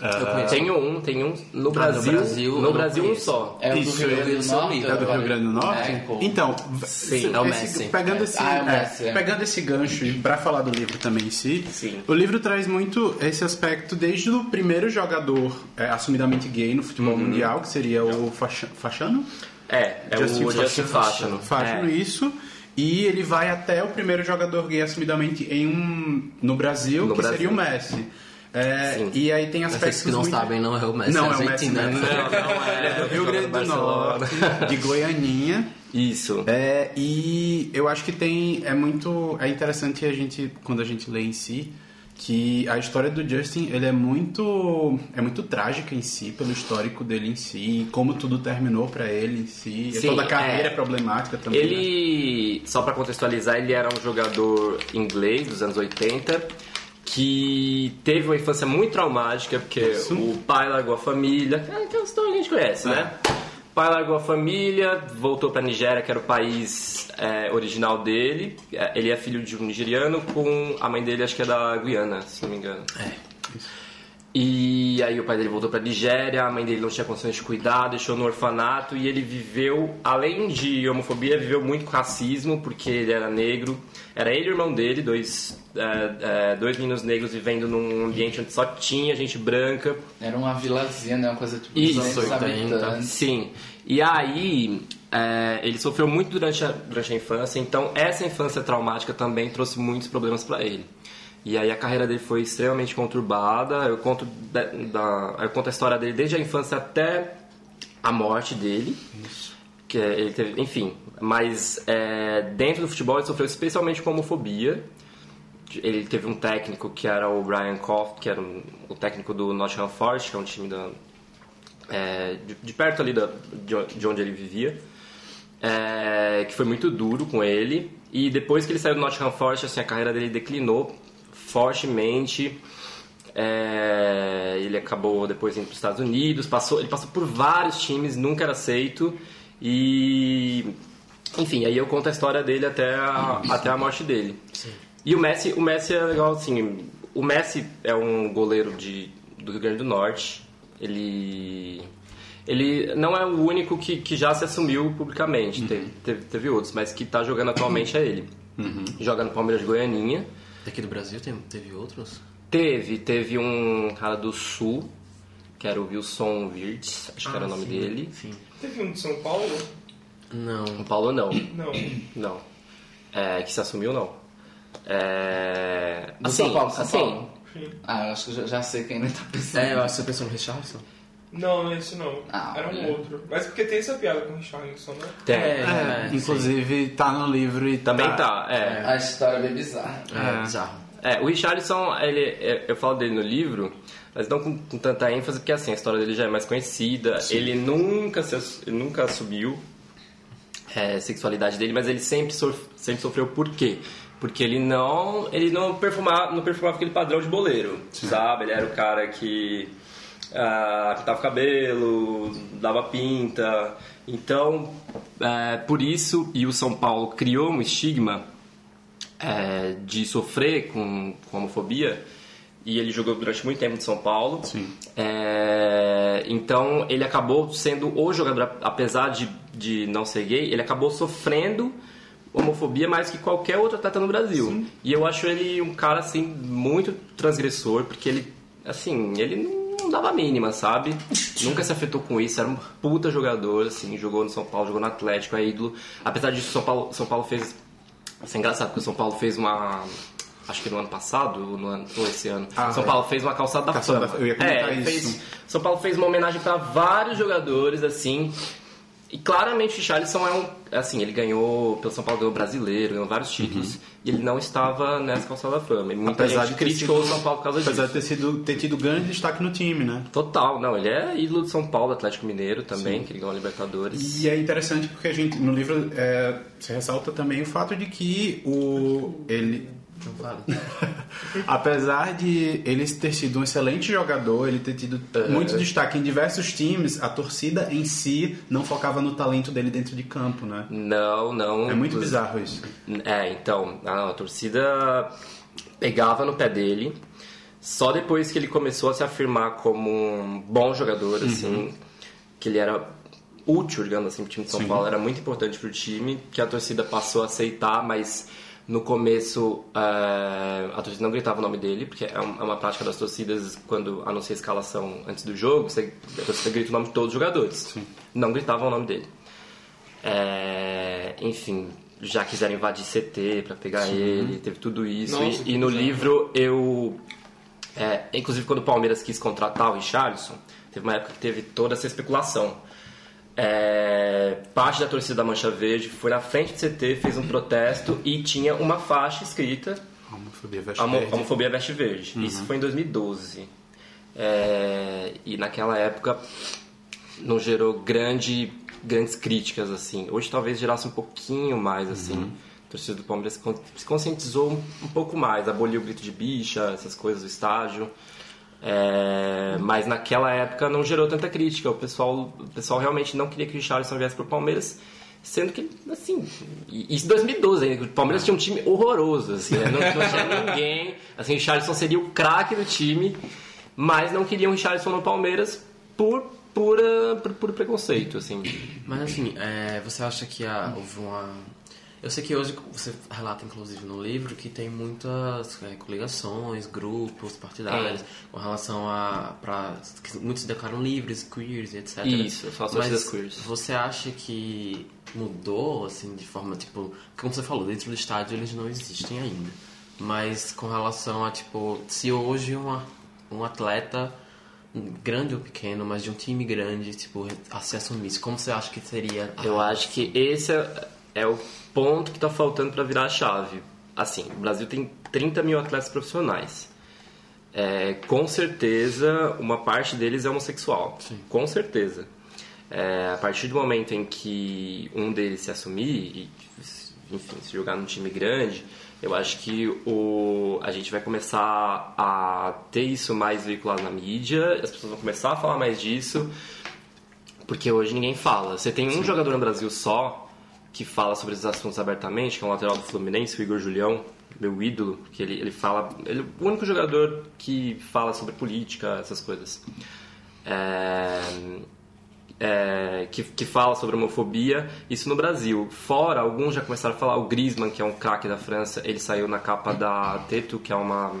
Uh, tenho um, tenho um no Brasil. no Brasil, no Brasil um só. É o do Rio Grande do Norte? É do Rio Grande do Norte? É, então, Sim, é o Messi. Pegando, é. Esse, ah, é o Messi, é. pegando esse gancho para falar do livro também em si, Sim. o livro traz muito esse aspecto desde o primeiro jogador é, assumidamente gay no futebol uhum. mundial, que seria o Fachano. É, é Justin o Justin Fachano. Fachano, isso. E ele vai até o primeiro jogador gay assumidamente em um, no Brasil, no que Brasil. seria o Messi. É, e aí tem aspectos que não muito... sabem, não é o Messi Não é o Messi, né? não, não é. do Rio Grande do Norte, de Goianinha. Isso. É, e eu acho que tem... É muito... É interessante a gente, quando a gente lê em si, que a história do Justin ele é muito é muito trágica em si pelo histórico dele em si como tudo terminou para ele em si Sim, toda a carreira é, é problemática também ele né? só para contextualizar ele era um jogador inglês dos anos 80 que teve uma infância muito traumática, porque Isso. o pai largou a família. É aquela história que a gente conhece, né? é. né? O pai largou a família, voltou para Nigéria, que era o país é, original dele. É, ele é filho de um nigeriano com a mãe dele, acho que é da Guiana, se não me engano. É. E aí o pai dele voltou para Nigéria, a mãe dele não tinha condições de cuidar, deixou no orfanato e ele viveu, além de homofobia, viveu muito racismo porque ele era negro. Era ele e o irmão dele, dois, é, é, dois meninos negros vivendo num ambiente onde só tinha gente branca. Era uma vilazinha, né? Uma coisa tipo Isso, sim. E aí é, ele sofreu muito durante a, durante a infância, então essa infância traumática também trouxe muitos problemas para ele. E aí a carreira dele foi extremamente conturbada. Eu conto, da, da, eu conto a história dele desde a infância até a morte dele. Isso. Que é, ele teve, enfim, mas é, dentro do futebol ele sofreu especialmente com homofobia. Ele teve um técnico que era o Brian Coft, que era um, o técnico do Nottingham Forest, que é um time da, é, de, de, perto ali da, de, onde ele vivia, é, que foi muito duro com ele. E depois que ele saiu do Nottingham Forest, assim, a carreira dele declinou fortemente. É, ele acabou depois indo para os Estados Unidos, passou, ele passou por vários times, nunca era aceito e enfim, aí eu conto a história dele até a, até a morte dele. E o Messi, o Messi é legal assim, o Messi é um goleiro de, do Rio Grande do Norte. Ele ele não é o único que, que já se assumiu publicamente, teve, teve, teve outros, mas que está jogando atualmente é ele. Joga no Palmeiras de Goianinha. Daqui do Brasil tem, teve outros? Teve, teve um cara do Sul, que era o Wilson Wirtz, acho que era o nome dele. Sim. Teve um de São Paulo? Não. O Paulo não, Não. não. É, que se assumiu não. É, assim, São Paulo, São assim, Paulo. Ah, eu acho que eu já, já sei quem ele tá pensando. É, eu acho que você pensou no Richardson. Não, esse não. Ah, Era um olha. outro. Mas porque tem essa piada com o Richarlison, né? tem. É, inclusive tá no livro e Também tá, é. A história é bem bizarra. É, bizarro. É, o Richarlison, ele, é, eu falo dele no livro, mas não com, com tanta ênfase, porque assim, a história dele já é mais conhecida. Ele nunca, se, nunca assumiu é, sexualidade dele, mas ele sempre, sof- sempre sofreu por quê? Porque ele não, ele não perfumava, não perfumava aquele padrão de boleiro, sabe? Ele era o cara que ah, pintava o cabelo, dava pinta. Então, é, por isso, e o São Paulo criou um estigma é, de sofrer com, com homofobia e ele jogou durante muito tempo no São Paulo. Sim. É, então ele acabou sendo o jogador, apesar de, de não ser gay, ele acabou sofrendo homofobia mais que qualquer outro atleta no Brasil. E eu acho ele um cara assim muito transgressor, porque ele assim, ele não dava a mínima, sabe? Nunca se afetou com isso, era um puta jogador, assim, jogou no São Paulo, jogou no Atlético, é ídolo. Apesar disso, São Paulo, São Paulo fez isso é engraçado, porque o São Paulo fez uma. Acho que no ano passado, ou no ano, ou esse ano. Ah, São é. Paulo fez uma calçada da Calçada fama. da- eu ia comentar é, isso. Fez, São Paulo fez uma homenagem para vários jogadores, assim. E claramente o Richarlison é um. Assim, ele ganhou. Pelo São Paulo ganhou brasileiro, ganhou vários títulos. E ele não estava nessa calçada da fama. E muita Uhum. Apesar gente criticou sido- o São Paulo por causa Apesar disso. de ter, sido, ter tido grande destaque no time, né? Total, não, ele é ídolo de São Paulo, Atlético Mineiro também, que ele ganhou a Libertadores. E é interessante porque a gente, no livro, é, se ressalta também o fato de que o, ele, Não vale. apesar de ele ter sido um excelente jogador, ele ter tido muito destaque em diversos times, a torcida em si não focava no talento dele dentro de campo, né? Não, não. É muito bizarro isso. É, então, a, a torcida pegava no pé dele. Só depois que ele começou a se afirmar como um bom jogador, assim, que ele era útil, digamos assim, pro time de São Sim. Paulo, era muito importante pro time, que a torcida passou a aceitar, mas no começo é, a torcida não gritava o nome dele, porque é é uma prática das torcidas quando anuncia a escalação antes do jogo, você, a torcida grita o nome de todos os jogadores. Não gritavam o nome dele. É, enfim, já quiseram invadir CT pra pegar ele, teve tudo isso. Nossa, e, e no livro eu. é, inclusive quando o Palmeiras quis contratar o Richarlison, teve uma época que teve toda essa especulação. É, parte da torcida da Mancha Verde foi na frente do CT, fez um protesto e tinha uma faixa escrita Homofobia veste Homo- verde. Homofobia Veste Verde. Isso foi em 2012. É, e naquela época não gerou grande, grandes críticas, assim. Hoje talvez gerasse um pouquinho mais, assim. A torcida do Palmeiras se con- se conscientizou um, um pouco mais, aboliu o grito de bicha, essas coisas do estádio. É, mas naquela época não gerou tanta crítica. O pessoal, o pessoal realmente não queria que o Richarlison viesse pro Palmeiras, sendo que, assim, isso em 2012 ainda. O Palmeiras tinha um time horroroso, assim, né? não, não tinha ninguém. Assim, o Richarlison seria o craque do time, mas não queriam o Richarlison no Palmeiras por pura, por puro preconceito, assim. Mas assim, é, você acha que há, houve uma. Eu sei que hoje você relata, inclusive, no livro que tem muitas é, coligações, grupos partidários É. com relação a. Pra, que muitos se declaram livres, queers, etc. Isso, as torcidas Mas queers. Você acha que mudou, assim, de forma, tipo. Como você falou, dentro do estádio eles não existem ainda. Mas com relação a, tipo, se hoje uma, um atleta grande ou pequeno, mas de um time grande, tipo, a se assumisse, como você acha que seria? Eu acho que esse é, é o ponto que está faltando para virar a chave. Assim, o Brasil tem 30 mil atletas profissionais. É, com certeza, uma parte deles é homossexual. Com certeza. É, a partir do momento em que um deles se assumir e, enfim, se jogar num time grande, Eu acho que o, a gente vai começar a ter isso mais veiculado na mídia, as pessoas vão começar a falar mais disso, porque hoje ninguém fala. Você tem um Sim. jogador no Brasil só que fala sobre esses assuntos abertamente, que é o lateral do Fluminense, o Igor Julião, meu ídolo, que ele, ele fala. Ele é o único jogador que fala sobre política, essas coisas. É, é, que, que fala sobre homofobia, isso no Brasil. Fora, alguns já começaram a falar. O Griezmann, que é um craque da França, ele saiu na capa da Tetu, que é uma.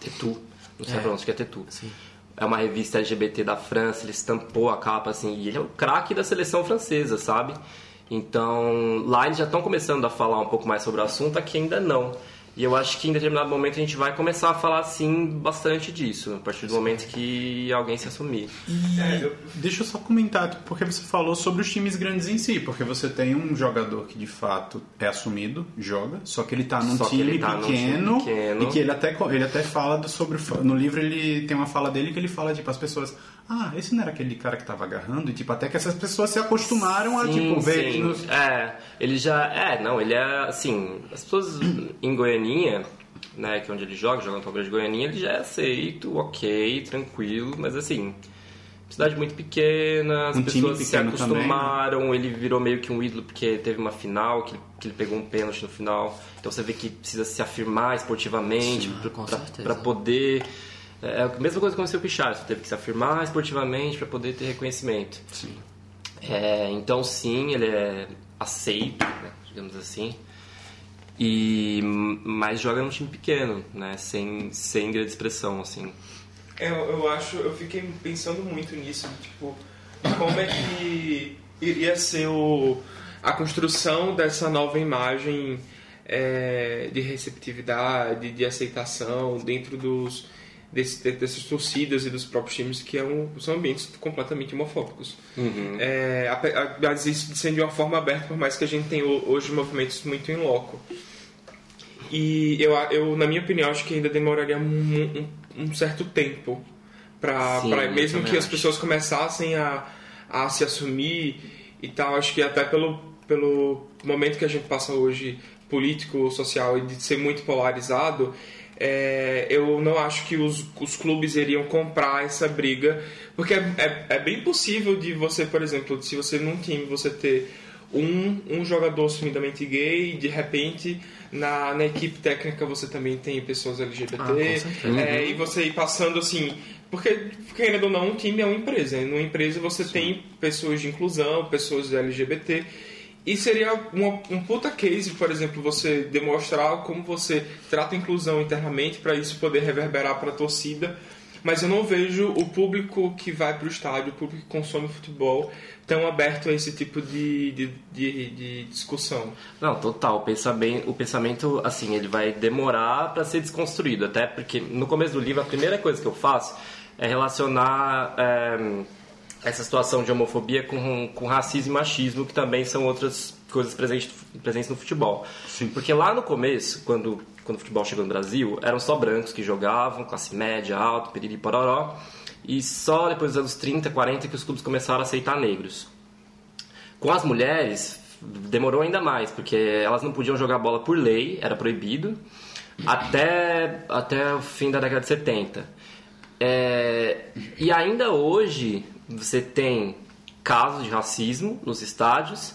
Tetu, não sei é. onde que é Tetu. Sim. É uma revista LGBT da França, ele estampou a capa assim, e ele é o craque da seleção francesa, sabe? Então, lá eles já estão começando a falar um pouco mais sobre o assunto, aqui ainda não. E eu acho que em determinado momento a gente vai começar a falar assim bastante disso, a partir do momento que alguém se assumir. E é, deixa eu só comentar, porque você falou sobre os times grandes em si, porque você tem um jogador que de fato é assumido, joga, só que ele está num, time, tá pequeno, num time pequeno e que ele até, ele até fala sobre. No livro ele tem uma fala dele que ele fala tipo as pessoas ah, esse não era aquele cara que tava agarrando? E, tipo, até que essas pessoas se acostumaram a, tipo, ver... Sim. Nos... É, ele já... É, não, ele é, assim... As pessoas em Goianinha, né, que é onde ele joga, joga no Palmeiras de Goianinha, ele já é aceito, ok, tranquilo, mas, assim... Cidade muito pequena, as um pessoas se acostumaram, também, né? ele virou meio que um ídolo porque teve uma final, que, que ele pegou um pênalti no final. Então você vê que precisa se afirmar esportivamente para poder é, é a mesma coisa que aconteceu com o Richardson, teve que se afirmar esportivamente para poder ter reconhecimento. Sim. É, então, sim, ele é aceito, né, digamos assim, e mas joga num time pequeno, né, sem, sem grande expressão, assim. É, eu, eu acho, eu fiquei pensando muito nisso, tipo, como é que iria ser o, a construção dessa nova imagem é, de receptividade, de aceitação dentro dos desse, dessas torcidas e dos próprios times que é um, são ambientes completamente homofóbicos. Uhum. É, mas isso sendo de uma forma aberta, por mais que a gente tenha hoje movimentos muito em loco. E eu, eu, na minha opinião, acho que ainda demoraria um, um, um certo tempo para mesmo que as pessoas começassem a, a se assumir e tal. Acho que até pelo, pelo momento que a gente passa hoje político, social e de ser muito polarizado, é, eu não acho que os, os clubes iriam comprar essa briga, porque é, é, é, bem possível de você, por exemplo, se você num time você ter um, um jogador sumidamente gay e de repente na, na equipe técnica você também tem pessoas LGBT ah, é, e você ir passando assim porque, querendo ou não, um time é uma empresa. Numa empresa você Sim. tem pessoas de inclusão, pessoas LGBT e seria uma, um puta case, por exemplo, você demonstrar como você trata a inclusão internamente para isso poder reverberar para a torcida. Mas eu não vejo o público que vai para o estádio, o público que consome futebol, tão aberto a esse tipo de, de, de, de discussão. Não, total. O pensamento, o pensamento, assim, ele vai demorar para ser desconstruído. Até porque no começo do livro, a primeira coisa que eu faço é relacionar. É, essa situação de homofobia com, com racismo e machismo, que também são outras coisas presentes, presentes no futebol. Sim. Porque lá no começo, quando, quando o futebol chegou no Brasil, eram só brancos que jogavam, classe média, alto, piriri, pororó, e só depois dos anos 30, 40 que os clubes começaram a aceitar negros. Com as mulheres, demorou ainda mais, porque elas não podiam jogar bola por lei, era proibido, até, até o fim da década de 70. É, e ainda hoje, você tem casos de racismo nos estádios.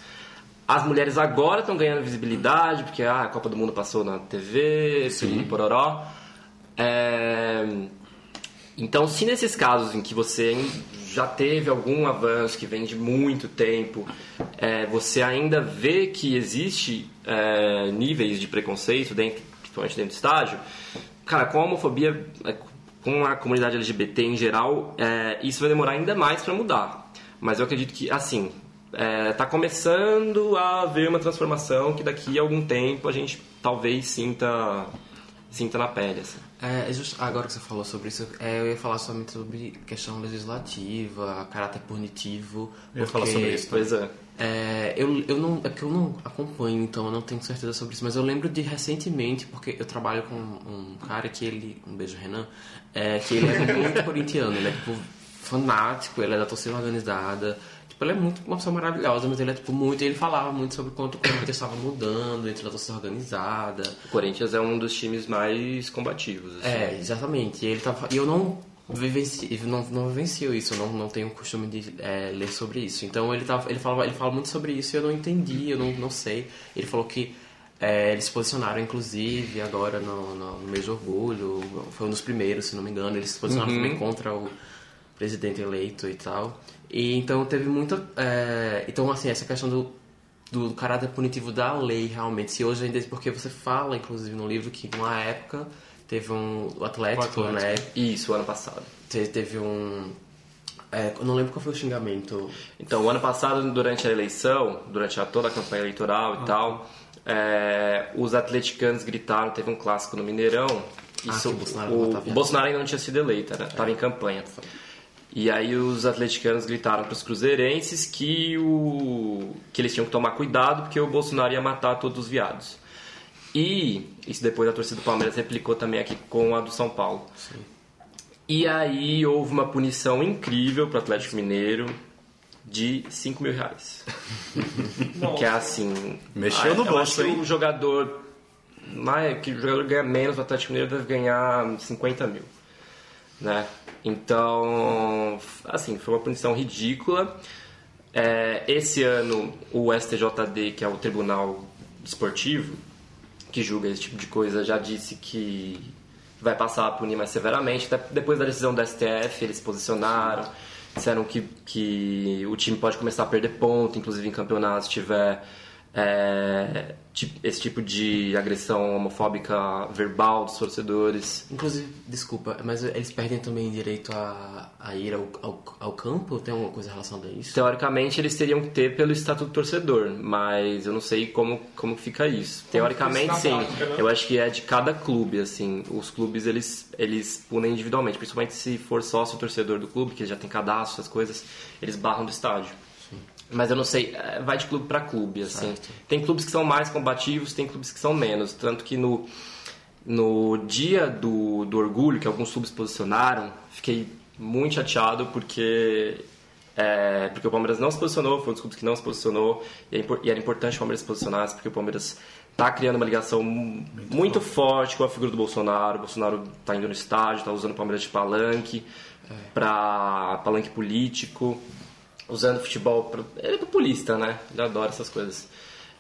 As mulheres agora estão ganhando visibilidade, porque ah, a Copa do Mundo passou na TV, Sim. pororó. É... Então, se nesses casos em que você já teve algum avanço que vem de muito tempo, é, você ainda vê que existe é, níveis de preconceito, dentro, principalmente dentro do estádio, cara, com a homofobia, é, com a comunidade LGBT em geral, é, isso vai demorar ainda mais para mudar. Mas eu acredito que, assim, está é, tá começando a haver uma transformação que daqui a algum tempo a gente talvez sinta, sinta na pele. Assim. É, just, agora que você falou sobre isso, é, eu ia falar somente sobre questão legislativa, caráter punitivo. Eu ia falar sobre isso, pois é. É, eu, eu não, é porque eu não acompanho, então eu não tenho certeza sobre isso, mas eu lembro de recentemente, porque eu trabalho com um cara que ele, um beijo Renan, é, que ele é muito corintiano, ele é tipo fanático, ele é da torcida organizada, Tipo, ele é muito uma pessoa maravilhosa, mas ele é, tipo, muito... Ele falava muito sobre quanto o Corinthians estava mudando dentro da torcida organizada. O Corinthians é um dos times mais combativos. Assim. É, exatamente. E ele tava... E eu não vivenci, não, não vivencio isso, eu não, não tenho o costume de é, ler sobre isso. Então ele, tava, ele, falava, ele fala muito sobre isso e eu não entendi, eu não, não sei. Ele falou que é, eles se posicionaram, inclusive, agora no, no, mês de orgulho, foi um dos primeiros, se não me engano, eles se posicionaram Uhum. também contra o presidente eleito e tal. E então teve muita. é, então, assim, essa questão do, do caráter punitivo da lei, realmente, se hoje ainda. Porque você fala, inclusive, no livro que, numa época, teve um. O Atlético, O Atlético. né? Isso, ano passado. Te- Teve um. é, eu não lembro qual foi o xingamento. Então, o ano passado, durante a eleição, durante a, toda a campanha eleitoral e tal, é, os atleticanos gritaram, teve um clássico no Mineirão. Ah, Isso, que o Bolsonaro o, o Bolsonaro ainda não tinha sido eleito, né? Tava em campanha. E aí os atleticanos gritaram para os cruzeirenses que, o, que eles tinham que tomar cuidado porque o Bolsonaro ia matar todos os viados. E isso depois a torcida do Palmeiras replicou também aqui com a do São Paulo. E aí houve uma punição incrível para o Atlético Mineiro de 5 mil reais. que é assim. Mexeu no eu bolso, hein? O jogador. Mais, que o jogador ganha menos, o Atlético Mineiro deve ganhar 50 mil. Né? Então, assim, foi uma punição ridícula. É, esse ano, o STJD, que é o Tribunal Esportivo, que julga esse tipo de coisa, já disse que vai passar a punir mais severamente. Até Depois da decisão do STF, eles se posicionaram, disseram que, que o time pode começar a perder ponto, inclusive em campeonatos, se tiver é, esse tipo de agressão homofóbica verbal dos torcedores. Inclusive, desculpa, mas eles perdem também direito a, a ir ao, ao, ao campo? Tem alguma coisa relacionada a isso? Teoricamente, eles teriam que ter pelo Estatuto do Torcedor, mas eu não sei como, como fica isso. Teoricamente, fica sim. prática, né? Eu acho que é de cada clube, assim. Os clubes, eles, eles punem individualmente. Principalmente se for sócio torcedor do clube, que já tem cadastro, essas coisas, eles barram do estádio. Mas eu não sei, é, vai de clube para clube, assim. Tem clubes que são mais combativos, tem clubes que são menos. Tanto que no, no dia do, do orgulho, que alguns clubes posicionaram, fiquei muito chateado porque é, porque o Palmeiras não se posicionou, foi um dos clubes que não se posicionou, e, é e era importante o Palmeiras se posicionasse, porque o Palmeiras está criando uma ligação muito, forte com a figura do Bolsonaro. O Bolsonaro está indo no estádio, está usando o Palmeiras de palanque, para palanque político, usando futebol. Pra, ele é populista, né? Ele adora essas coisas.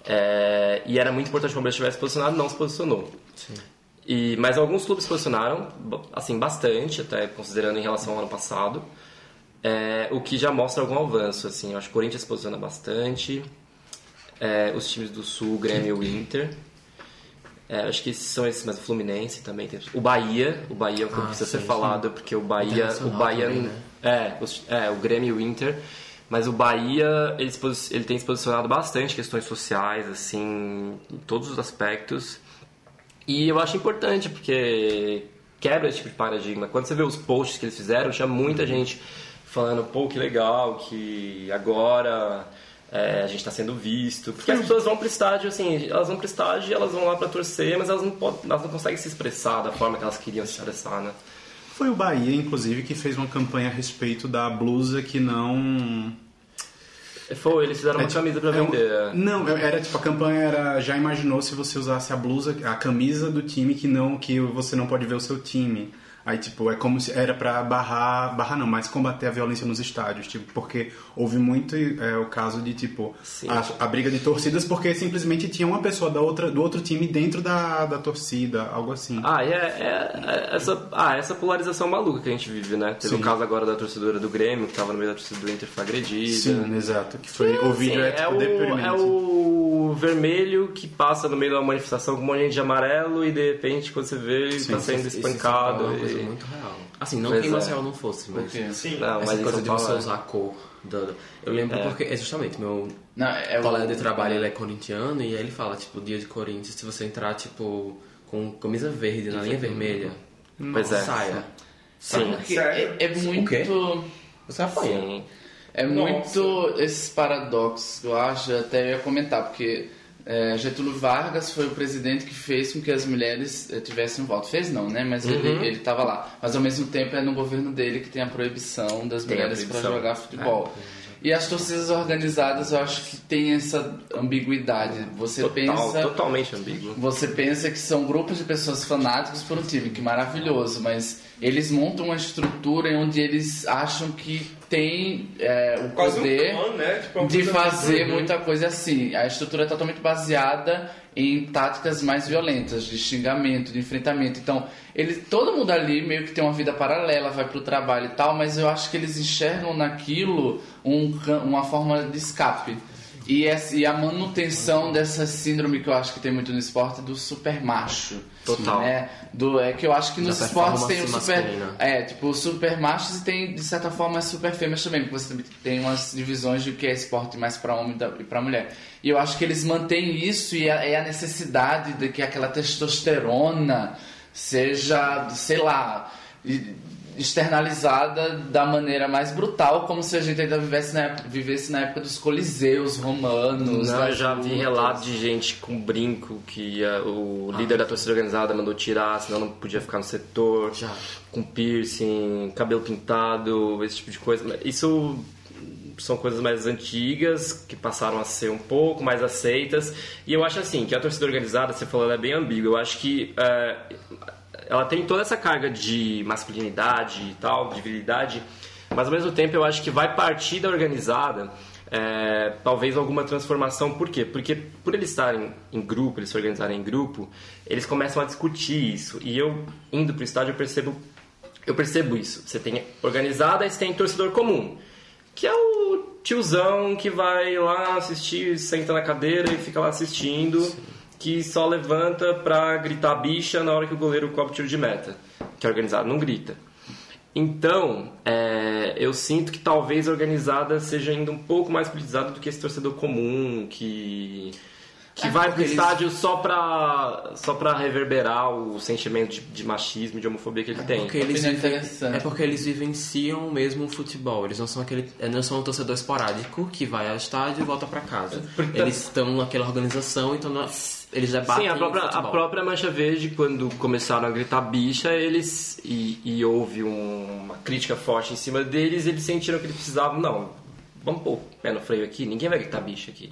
É, e era muito importante que o Palmeiras tivesse posicionado, não se posicionou. E, mas alguns clubes se posicionaram, assim, bastante, até considerando em relação ao ano passado. É, o que já mostra algum avanço, assim. Eu acho que o Corinthians se posiciona bastante. É, os times do Sul, Grêmio e o Inter. É, acho que esses são esses, mas o Fluminense também tem. O Bahia, o Bahia é um clube que Ah, precisa sim, ser sim. falado, porque o Bahia. O Bahia também, né? é, os- é, o Grêmio e o Inter. Mas o Bahia, ele, ele tem se posicionado bastante questões sociais, assim, em todos os aspectos. E eu acho importante, porque quebra esse tipo de paradigma. Quando você vê os posts que eles fizeram, tinha muita gente falando, pô, que legal, que agora é, a gente está sendo visto. Porque as pessoas vão pro estádio, assim, elas vão pro estádio elas vão lá para torcer, mas elas não, podem, elas não conseguem se expressar da forma que elas queriam se expressar, né? Foi o Bahia, inclusive, que fez uma campanha a respeito da blusa que não. Foi, eles fizeram uma tipo- camisa para é um- vender. Não, era tipo a campanha era já imaginou se você usasse a blusa, a camisa do time que não que você não pode ver o seu time. Aí tipo, é como se era pra barrar, barrar não, mas combater a violência nos estádios, tipo, porque houve muito é, o caso de tipo Sim. a, a briga de torcidas porque simplesmente tinha uma pessoa da outra do outro time dentro da, da torcida, algo assim. Ah, e é, é- é essa, ah, essa polarização maluca que a gente vive, né? Teve Sim. o caso agora da torcedora do Grêmio, que tava no meio da torcida do Inter, foi agredida. Sim, exato, que foi o vídeo Sim, é tipo o, deprimente. é o vermelho que passa no meio da manifestação com um monte de amarelo e de repente quando você vê ele tá sendo espancado. é e- muito real. Assim, não Pois que em é. Maceió não fosse, mas... Sim. Não, Essa mas coisa de você é. usar a cor. do- Eu lembro porque, é justamente, meu Não, é o- colega de trabalho ele é corintiano e aí ele fala, tipo, dia de Corinthians, se você entrar, tipo, com camisa verde na linha vermelha, Pois é. saia. Sim. Porque é, é muito. Você apanha. Sim. É Nossa. muito esses paradoxos eu acho, eu até ia comentar, porque é, Getúlio Vargas foi o presidente que fez com que as mulheres eh, tivessem voto. Fez não, né? Mas ele, Uhum. ele tava lá. Mas ao mesmo tempo é no governo dele que tem a proibição das Tem mulheres para jogar futebol. E as torcidas organizadas eu acho que tem essa ambiguidade. Você Total, pensa. totalmente ambíguo. Você pensa que são grupos de pessoas fanáticos por um time, que maravilhoso, mas eles montam uma estrutura em onde eles acham que tem é, o Quase poder um clã, né? Tipo, uma de fazer muita coisa assim. A estrutura é totalmente baseada em táticas mais violentas, de xingamento, de enfrentamento. Então, ele, todo mundo ali meio que tem uma vida paralela, vai pro trabalho e tal, mas eu acho que eles enxergam naquilo um uma forma de escape. E, essa- e a manutenção dessa síndrome que eu acho que tem muito no esporte do super macho. Total. Né? Do, é que eu acho que nos esportes tem o super. masculina. É, tipo, super machos e tem, de certa forma, super fêmeas também, porque você tem umas divisões de o que é esporte mais pra homem e pra mulher. E eu acho que eles mantêm isso e a, é a necessidade de que aquela testosterona seja, sei lá, e- externalizada da maneira mais brutal, como se a gente ainda vivesse na, época- vivesse na época dos coliseus romanos. Não, eu já vi relatos de gente com brinco que ah, o líder da torcida organizada mandou tirar, senão não podia ficar no setor. Já. Com piercing, cabelo pintado, esse tipo de coisa. Isso são coisas mais antigas que passaram a ser um pouco mais aceitas. E eu acho assim que a torcida organizada, você falou, ela é bem ambígua. Eu acho que eh, ela tem toda essa carga de masculinidade e tal, de virilidade, mas ao mesmo tempo eu acho que vai partir da organizada é, talvez alguma transformação. Por quê? Porque por eles estarem em grupo, eles se organizarem em grupo, eles começam a discutir isso. E eu, indo pro estádio, eu percebo, eu percebo isso. Você tem organizada e você tem torcedor comum, que é o tiozão que vai lá assistir, senta na cadeira e fica lá assistindo, que só levanta pra gritar bicha na hora que o goleiro cobre o tiro de meta. Que é organizado, não grita. Então, é, eu sinto que talvez a organizada seja ainda um pouco mais politizada do que esse torcedor comum que que É, vai pro eles- estádio só pra, só pra reverberar o sentimento de, de machismo, de homofobia que ele tem. Porque eles vivem- é porque eles vivenciam mesmo o futebol. Eles não são aquele, eh, não são um torcedor esporádico que vai ao estádio e volta pra casa. Porque- Eles estão naquela organização, então não- eles debatem Sim, a própria, a própria Mancha Verde, quando começaram a gritar bicha, eles e, e houve um- uma crítica forte em cima deles, eles sentiram que eles precisavam, não, vamos pôr o pé no freio aqui, ninguém vai gritar bicha aqui.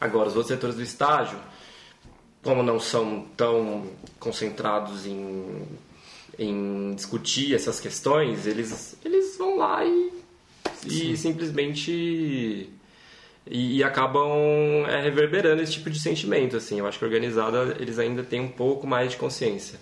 Agora, os outros setores do estádio, como não são tão concentrados em, em discutir essas questões, eles, eles vão lá e, e simplesmente e, e acabam é, reverberando esse tipo de sentimento assim. Eu acho que organizada eles ainda têm um pouco mais de consciência.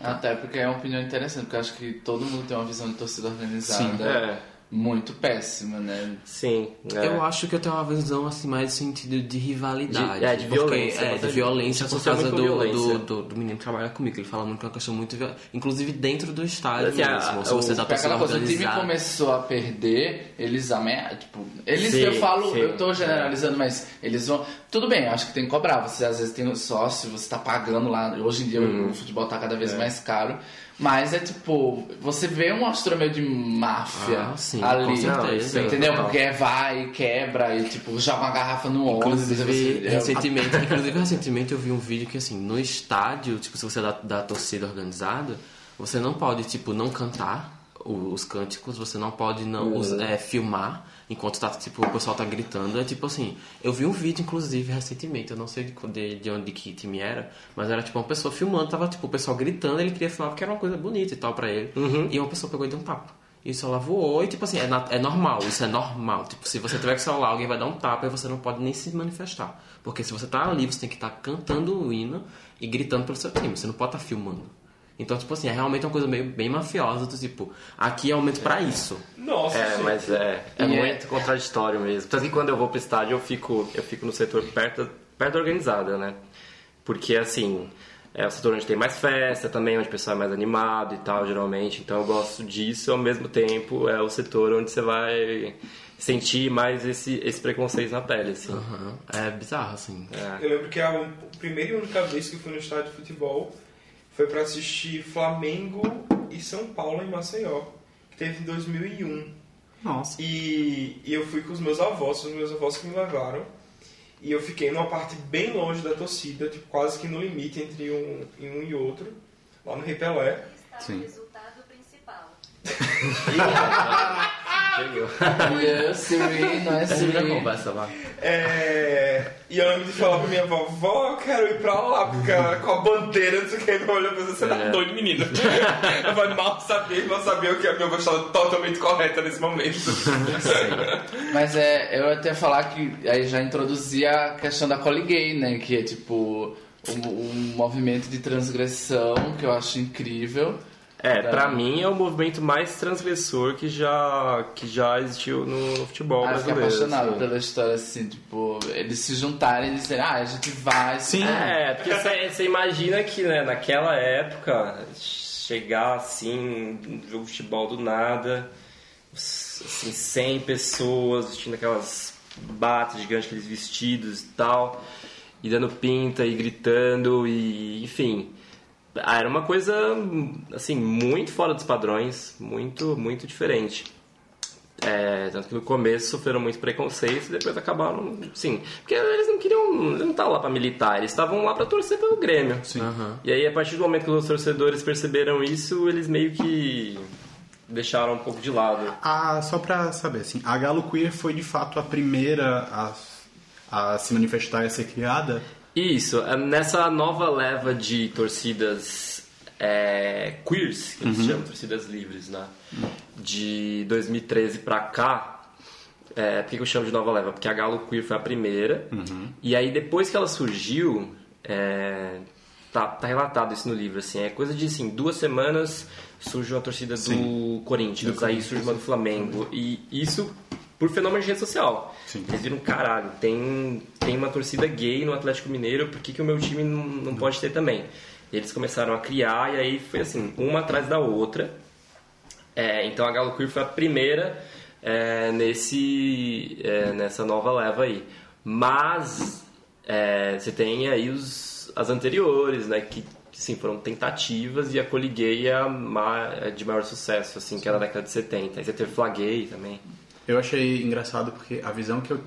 Até porque é uma opinião interessante, porque eu acho que todo mundo tem uma visão de torcida organizada. É muito péssima, né? sim é. Eu acho que eu tenho uma visão assim mais no sentido de rivalidade. De- é, de porque- violência, É, de violência por causa do, violência. do, do, do menino que trabalha comigo. Ele fala muito que é uma questão muito violenta. Inclusive dentro do estádio Assim, a- mesmo. Se o- você dá torcida aquela coisa, o time começou a perder, eles ameaçam, tipo, eles, Sim, eu falo, sim. eu tô generalizando, mas eles vão, tudo bem, eu acho que tem que cobrar, você às vezes tem um sócio, você tá pagando lá, hoje em dia Uhum. o futebol tá cada É. vez mais caro, mas é tipo, você vê uma postura meio de máfia Ah, sim, ali, com certeza. Sim, entendeu? Porque vai, quebra e tipo, joga uma garrafa no ônibus, e Inclusive, você, recentemente, inclusive, recentemente eu vi um vídeo que, assim, no estádio, tipo, se você é da, da torcida organizada, você não pode, tipo, não cantar o- os cânticos, você não pode não us- é, filmar enquanto tá, tipo, o pessoal tá gritando. É tipo assim, eu vi um vídeo, inclusive, recentemente, eu não sei de, de, de onde, de que time era, mas era, tipo, uma pessoa filmando, tava, tipo, o pessoal gritando, ele queria filmar porque era uma coisa bonita e tal pra ele. E uma pessoa pegou e deu um tapa. E o celular voou e, tipo assim, é, é normal, isso é normal. Tipo, se você tiver com o celular, alguém vai dar um tapa e você não pode nem se manifestar. Porque se você tá ali, você tem que estar cantando o hino e gritando pelo seu time. Você não pode estar filmando. Então, tipo assim, é realmente uma coisa meio bem mafiosa, do tipo, aqui é o momento pra isso. Nossa, É, sim. mas é, é E muito contraditório mesmo. Tanto que quando eu vou pro estádio, eu fico, eu fico no setor perto, perto da organizada, né? Porque, assim, é o setor onde tem mais festa também, onde o pessoal é mais animado e tal, geralmente. Então eu gosto disso, ao mesmo tempo é o setor onde você vai sentir mais esse, esse preconceito na pele, assim. Aham. É bizarro, assim. É. Eu lembro que a primeira e única vez que eu fui no estádio de futebol foi pra assistir Flamengo e São Paulo em Maceió, que teve em 2001. Nossa. E, e eu fui com os meus avós, os meus avós que me levaram. E eu fiquei numa parte bem longe da torcida, tipo, quase que no limite entre um, um e outro, lá no Repelé. Está o resultado principal. Yeah, Siri, não é Termina a Siri. conversa lá. É, e eu lembro de falar pra minha avó, vó, eu quero ir pra lá, porque ela com a bandeira, não sei o que, não olhou pra você, você tá É. doido, menino. Eu falei, mal sabia, mal sabia o que a minha avó estava totalmente correta nesse momento. Mas é, eu até falar que aí já introduzia a questão da gay, né? Que é tipo um, um movimento de transgressão que eu acho incrível. É, pra mim é o movimento mais transgressor que já, que já existiu no, futebol Acho que é brasileiro. apaixonado assim. pela história, assim, tipo, eles se juntarem e dizerem, ah, a gente vai. Sim. É, porque você você imagina que né, naquela época, chegar assim, um jogo de futebol do nada, assim, 100 pessoas vestindo aquelas batas gigantes, aqueles vestidos e tal, e dando pinta e gritando, e enfim. Ah, Era uma coisa, assim, muito fora dos padrões, muito, muito diferente. É, tanto que no começo sofreram muito preconceito e depois acabaram, sim. Porque eles não queriam, eles não estavam lá para militar, eles estavam lá para torcer pelo Grêmio. Sim. E aí, a partir do momento que os torcedores perceberam isso, eles meio que deixaram um pouco de lado. Ah, só pra saber, assim, a Galo Queer foi de fato a primeira a, a se manifestar e a ser criada? Isso, é, nessa nova leva de torcidas é, queers, que eles chamam torcidas livres, né? De 2013 pra cá, é, por que eu chamo de nova leva? Porque a Galo Queer foi a primeira, e aí depois que ela surgiu, é, tá, tá relatado isso no livro, assim, é coisa de assim, duas semanas surge uma torcida do Corinthians, aí surge uma do Flamengo, e isso por fenômeno de rede social. Sim. Eles viram, caralho, tem, tem uma torcida gay no Atlético Mineiro, por que, que o meu time não, não pode ter também? E eles começaram a criar, e aí foi assim, uma atrás da outra. É, então a Galo Queer foi a primeira é, nesse, é, nessa nova leva aí. Mas é, você tem aí os, as anteriores, né? Que sim, foram tentativas e a Coliguei é é de maior sucesso, assim, que era da década de 70. Aí você teve Flaguei também. Eu achei engraçado porque a visão que eu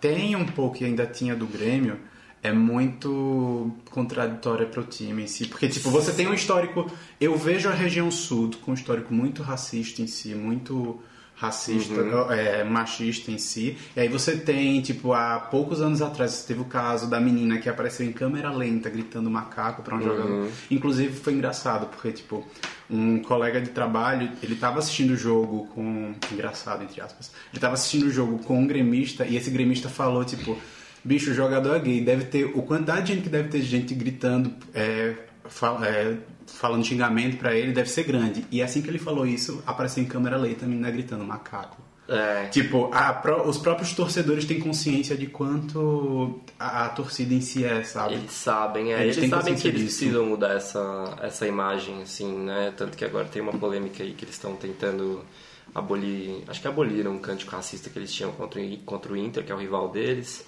tenho um pouco e ainda tinha do Grêmio é muito contraditória pro time em si. Porque, tipo, você tem um histórico... Eu vejo a região sul com um histórico muito racista em si, muito racista, é, machista em si. E aí você tem, tipo, há poucos anos atrás, você teve o caso da menina que apareceu em câmera lenta gritando macaco pra um jogador. Inclusive foi engraçado, porque, tipo, um colega de trabalho, ele tava assistindo o jogo com... Engraçado, entre aspas. Ele tava assistindo o jogo com um gremista e esse gremista falou, tipo... Bicho, o jogador é gay. Deve ter... O quantidade de gente que deve ter gente gritando... É, fal- é, falando xingamento pra ele deve ser grande. E assim que ele falou isso, apareceu em câmera lenta a menina gritando macaco. É, Tipo, a os próprios torcedores têm consciência de quanto a, a torcida em si é, sabe? Eles sabem, é, Eles eles, sabem que eles disso. precisam mudar essa, essa imagem, assim, né? Tanto que agora tem uma polêmica aí que eles estão tentando abolir, acho que aboliram um cântico racista que eles tinham contra, o- contra o Inter, que é o rival deles.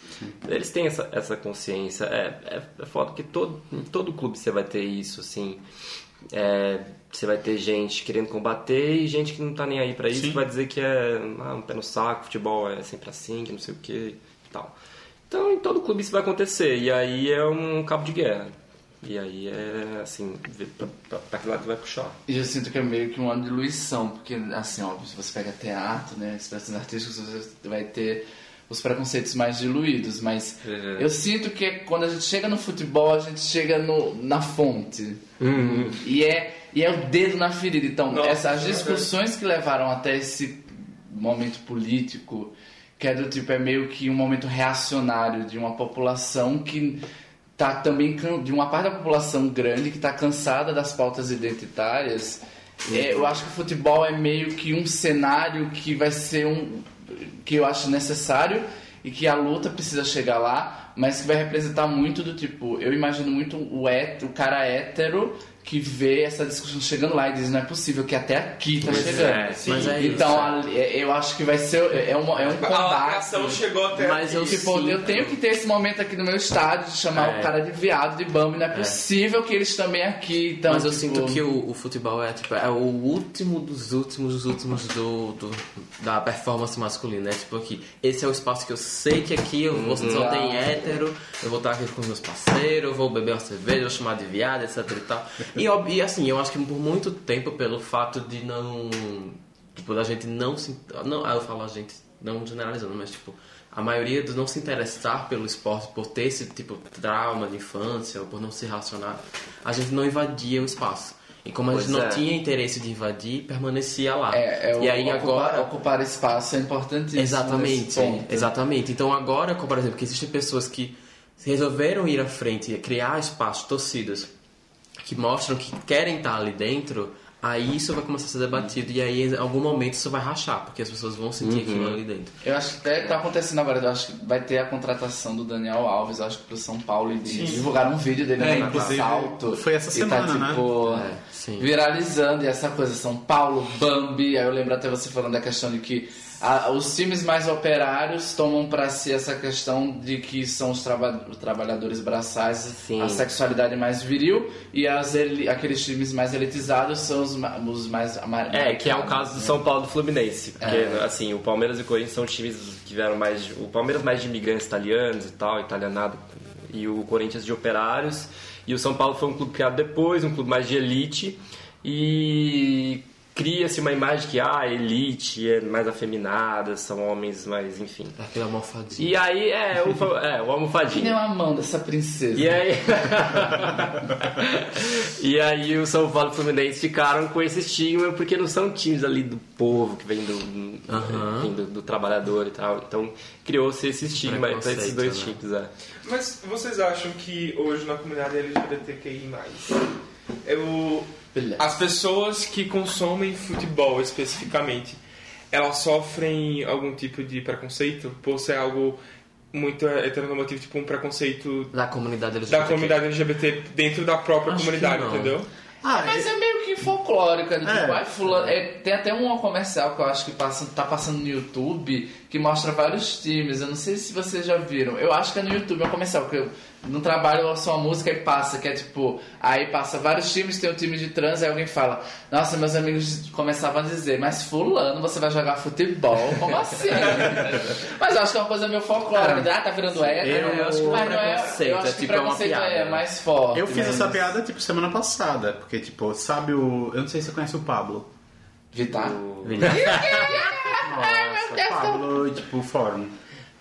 Eles têm essa, essa consciência. É, é, é foda que todo, em todo clube você vai ter isso, assim. É, você vai ter gente querendo combater e gente que não tá nem aí pra isso, que vai dizer que é ah, um pé no saco, futebol é sempre assim, que não sei o que e tal. Então, em todo clube isso vai acontecer. E aí é um cabo de guerra. E aí é, assim, pra que lado vai puxar. E eu sinto que é meio que uma diluição, porque, assim, óbvio, se você pega teatro, né, expressões artísticas, você vai ter os preconceitos mais diluídos, mas Uhum. eu sinto que quando a gente chega no futebol, a gente chega no, na fonte. E, é, e é o dedo na ferida. Então, Nossa, essas é discussões que levaram até esse momento político, que é do tipo, é meio que um momento reacionário de uma população que tá também de uma parte da população grande que está cansada das pautas identitárias. É, eu acho que o futebol é meio que um cenário que vai ser um que eu acho necessário e que a luta precisa chegar lá, mas que vai representar muito do tipo, eu imagino muito o, hét, o cara hétero que vê essa discussão chegando lá e diz não é possível que até aqui tá Pois chegando. é, sim. Mas é então isso. ali- é- eu acho que vai ser é um, é um A combate. lacração chegou até Mas aqui. eu Tipo, sinto- eu tenho que ter esse momento aqui no meu estádio de chamar É. o cara de viado, de bambi. Não é possível que eles também aqui. Então, Mas eu tipo, sinto que o, o futebol é, tipo, é o último dos últimos dos últimos do, do- da performance masculina. É tipo aqui, esse é o espaço que eu sei que aqui eu vou, só tem hétero, eu vou estar aqui com os meus parceiros, eu vou beber uma cerveja, vou chamar de viado, etc e tal. E, e assim, eu acho que por muito tempo, pelo fato de não. Tipo, da gente não se. Não, ah, eu falo a gente, não generalizando, mas tipo. A maioria dos não se interessar pelo esporte, por ter esse tipo de trauma de infância, ou por não se relacionar, a gente não invadia o espaço. E como a gente Pois não é. tinha interesse de invadir, permanecia lá. É, é o- e aí ocupar, agora. ocupar espaço é importantíssimo. Exatamente, exatamente. Então agora, como, por exemplo, que existem pessoas que resolveram ir à frente e criar espaços, torcidas, que mostram que querem estar ali dentro, aí isso vai começar a ser debatido e aí em algum momento isso vai rachar, porque as pessoas vão sentir Uhum. aquilo ali dentro. Eu acho que até tá acontecendo agora. Eu acho que vai ter a contratação do Daniel Alves, acho que pro São Paulo. E divulgaram um vídeo dele É, no inclusive, salto. foi essa e semana, tá, né? tipo, É, sim. viralizando e essa coisa. São Paulo, Bambi. Aí eu lembro até você falando da questão de que a- os times mais operários tomam pra si essa questão de que são os, traba- trabalhadores braçais, Sim. a sexualidade mais viril, e as aqueles times mais elitizados são os, ma- os mais ama- É, que é o caso do? São Paulo do Fluminense. Porque, É. assim, o Palmeiras e o Corinthians são times que vieram mais. o Palmeiras mais de imigrantes italianos e tal, italianado, e o Corinthians de operários. E o São Paulo foi um clube criado depois, um clube mais de elite. E cria-se uma imagem que, ah, elite é mais afeminada, são homens mais, enfim. Aquele almofadinho. E aí, é, o, é, o Que nem almofadinho. a mão dessa princesa. E aí... e aí o São Paulo e o Fluminense ficaram com esse estigma porque não são times ali do povo que vem do, Aham. enfim, do, do trabalhador e tal. Então criou-se esse estigma para esses dois né? times. É. Mas vocês acham que hoje na comunidade LGBTQI+, eu, as pessoas que consomem futebol especificamente, elas sofrem algum tipo de preconceito por ser algo muito heteronormativo, tipo um preconceito Da comunidade da LGBT. comunidade LGBT dentro da própria Acho comunidade, entendeu? Ah, Mas é meio que folclórico, é do tipo, É. ai, fulano, é, tem até um comercial que eu acho que passa, tá passando no YouTube que mostra vários times. Eu não sei se vocês já viram. Eu acho que é no YouTube, é um comercial que eu no trabalho eu ouço uma música e passa, que é tipo, aí passa vários times, tem um time de trans, aí alguém fala, nossa, meus amigos começavam a dizer, mas fulano, você vai jogar futebol? Como assim? mas eu acho que é uma coisa meio folclórica, ah, tá virando hétero. eu acho que mas é não é, preconceito, eu acho é que tipo, é uma preconceito piada, é né? mais forte. Eu fiz mas- essa piada, tipo, semana passada. Porque, tipo, sabe o... Eu não sei se você conhece o Pablo. Vitar? Nossa, Pablo, tipo, o fórum.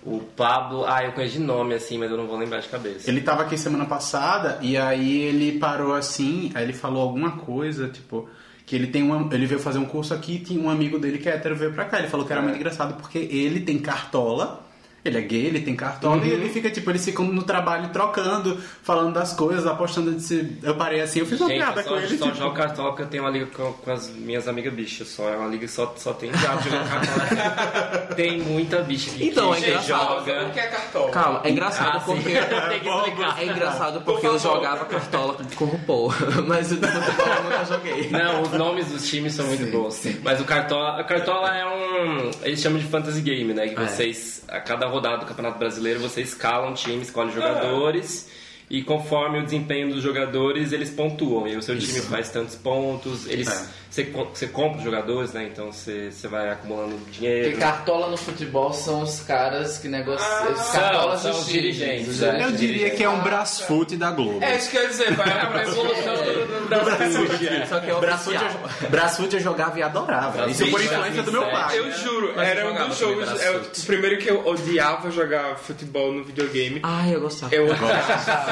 O Pablo, ah, eu conheço de nome assim, mas eu não vou lembrar de cabeça. Ele tava aqui semana passada e aí ele parou assim, aí ele falou alguma coisa, tipo, que ele tem uma, ele veio fazer um curso aqui e tinha um amigo dele que é hétero veio pra cá. Ele falou que era muito engraçado porque ele tem cartola. Ele é gay, ele tem cartola e ele fica, tipo, eles ficam no trabalho trocando, falando das coisas, apostando de se. Eu parei assim, eu fiz uma Gente, piada com só, ele. só tipo, jogo cartola porque eu tenho uma liga com, com as minhas amigas bichas só. É uma liga que só, só tem viado jogando cartola. tem muita bicha que, Então, que é engraçado. joga. O que é cartola? Calma, é engraçado Ah, sim. porque. Tem que explicar. É engraçado porque eu jogava cartola com o Paul, mas o de futebol eu nunca joguei. Não, os nomes dos times são muito bons. Mas o Cartola, a Cartola é um. Eles chamam de fantasy game, né? Que É. vocês, a cada rodada do Campeonato Brasileiro, você escala um time, escolhe jogadores. E conforme o desempenho dos jogadores, eles pontuam. E o seu time faz tantos pontos. Eles, É. você, você compra os jogadores, né? Então você, você vai acumulando dinheiro. Porque cartola no futebol são os caras que negociam. Ah, os são- cartolas são dos os dirigentes, os né? eu dirigentes. diria que é um Brasfoot da Globo. É isso que eu ia dizer, vai. É uma evolução do. Só que é Brasfoot oficial. eu, Brasfoot eu jogava e adorava. Isso por influência do meu pai. Eu juro, Mas era eu um dos jogos. É, o primeiro que eu odiava jogar futebol no videogame. Ai, eu gostava. Eu Eu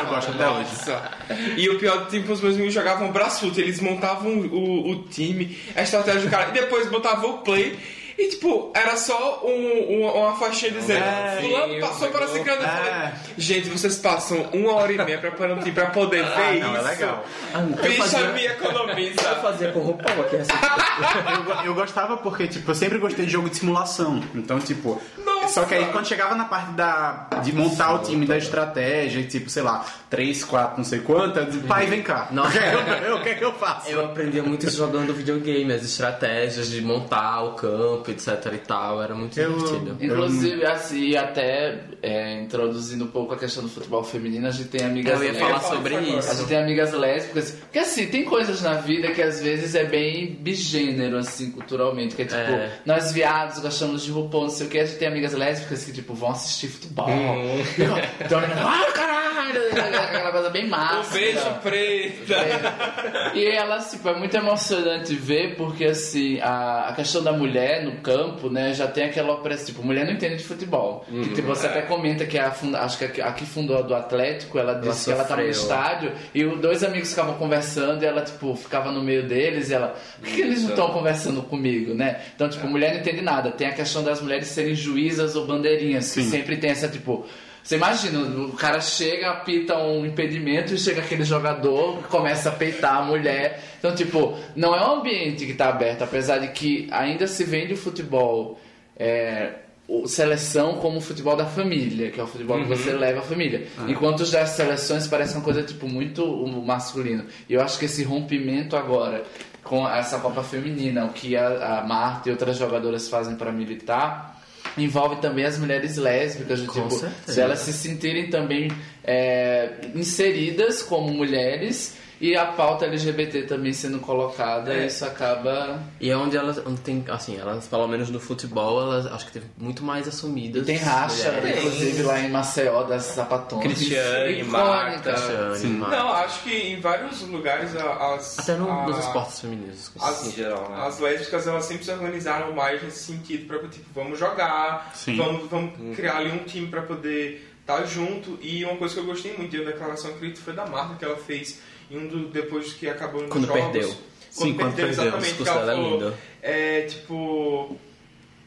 gosto até hoje. E o pior, tipo, os meus amigos jogavam Brasfoot, eles montavam o, o time, a estratégia do cara, e depois botavam o play. E tipo, era só um- uma, uma faixinha dizendo, É, fulano passou para ciclano. Eu É. Gente, vocês passam uma hora e meia preparando pra poder ver não, é isso. legal. Bicha fazia- me economiza. Eu fazia com Paul aqui essa Eu, eu gostava porque, tipo, eu sempre gostei de jogo de simulação. Então, tipo, Nossa! Só que aí quando chegava na parte da, de montar o time, da estratégia, tipo, sei lá, 3, 4, não sei quanto, eu disse, pai, vem cá. Nossa. O que é que eu faço? Eu aprendia muito isso jogando videogame, as estratégias de montar o campo, etc e tal. Era muito Eu- divertido. Inclusive, assim, até é, introduzindo um pouco a questão do futebol feminino, a gente tem amigas Eu ia lésbicas. falar sobre agora. A isso. gente tem amigas lésbicas. Porque assim, tem coisas na vida que às vezes é bem bigênero, assim, culturalmente. Que é tipo, É. nós viados gostamos de RuPaul, não sei o que. A gente tem amigas lésbicas que, tipo, vão assistir futebol. Hum. Então, ah, caralho! Aquela coisa bem massa. Um beijo preta. E elas, tipo, é muito emocionante ver, porque assim, a, a questão da mulher no campo, né, já tem aquela opressão, tipo, mulher não entende de futebol. Que tipo, você até comenta que a funda, acho que a, a que fundou a do Atlético, ela disse que ela tava no sofreu. estádio e os dois amigos ficavam conversando e ela, tipo, ficava no meio deles e ela, por que, que eles não estão conversando comigo, né? Então, tipo, mulher não entende nada. Tem a questão das mulheres serem juízas ou bandeirinhas, que Sim. sempre tem essa, tipo, você imagina, o cara chega, apita um impedimento e chega aquele jogador, começa a peitar a mulher. Então, tipo, não é um ambiente que está aberto, apesar de que ainda se vende o futebol é, seleção como o futebol da família, que é o futebol que você leva a família. Enquanto os das seleções parecem uma coisa, tipo, muito masculino. E eu acho que esse rompimento agora com essa Copa Feminina, o que a, a Marta e outras jogadoras fazem para militar, envolve também as mulheres lésbicas, tipo, se elas se sentirem também é, inseridas como mulheres e a pauta LGBT também sendo colocada, É. isso acaba. E é onde elas onde tem, assim, elas, pelo menos no futebol, elas acho que teve muito mais assumidas. Tem racha, mulheres. inclusive lá em Maceió, das sapatonas. Cristiane. Marta. Cristiane, Marta. Não, acho que em vários lugares as. Até no, a- nos esportes femininos. As, Em geral, né? as lésbicas elas sempre se organizaram mais nesse sentido para tipo vamos jogar Sim. vamos, vamos criar ali um time para poder estar junto e uma coisa que eu gostei muito da declaração que foi da Marta que ela fez em um do, depois que acabou nos Quando jogos perdeu. quando Sim, quando perdeu perdeu. O exatamente que discurso ela dela é lindo. é tipo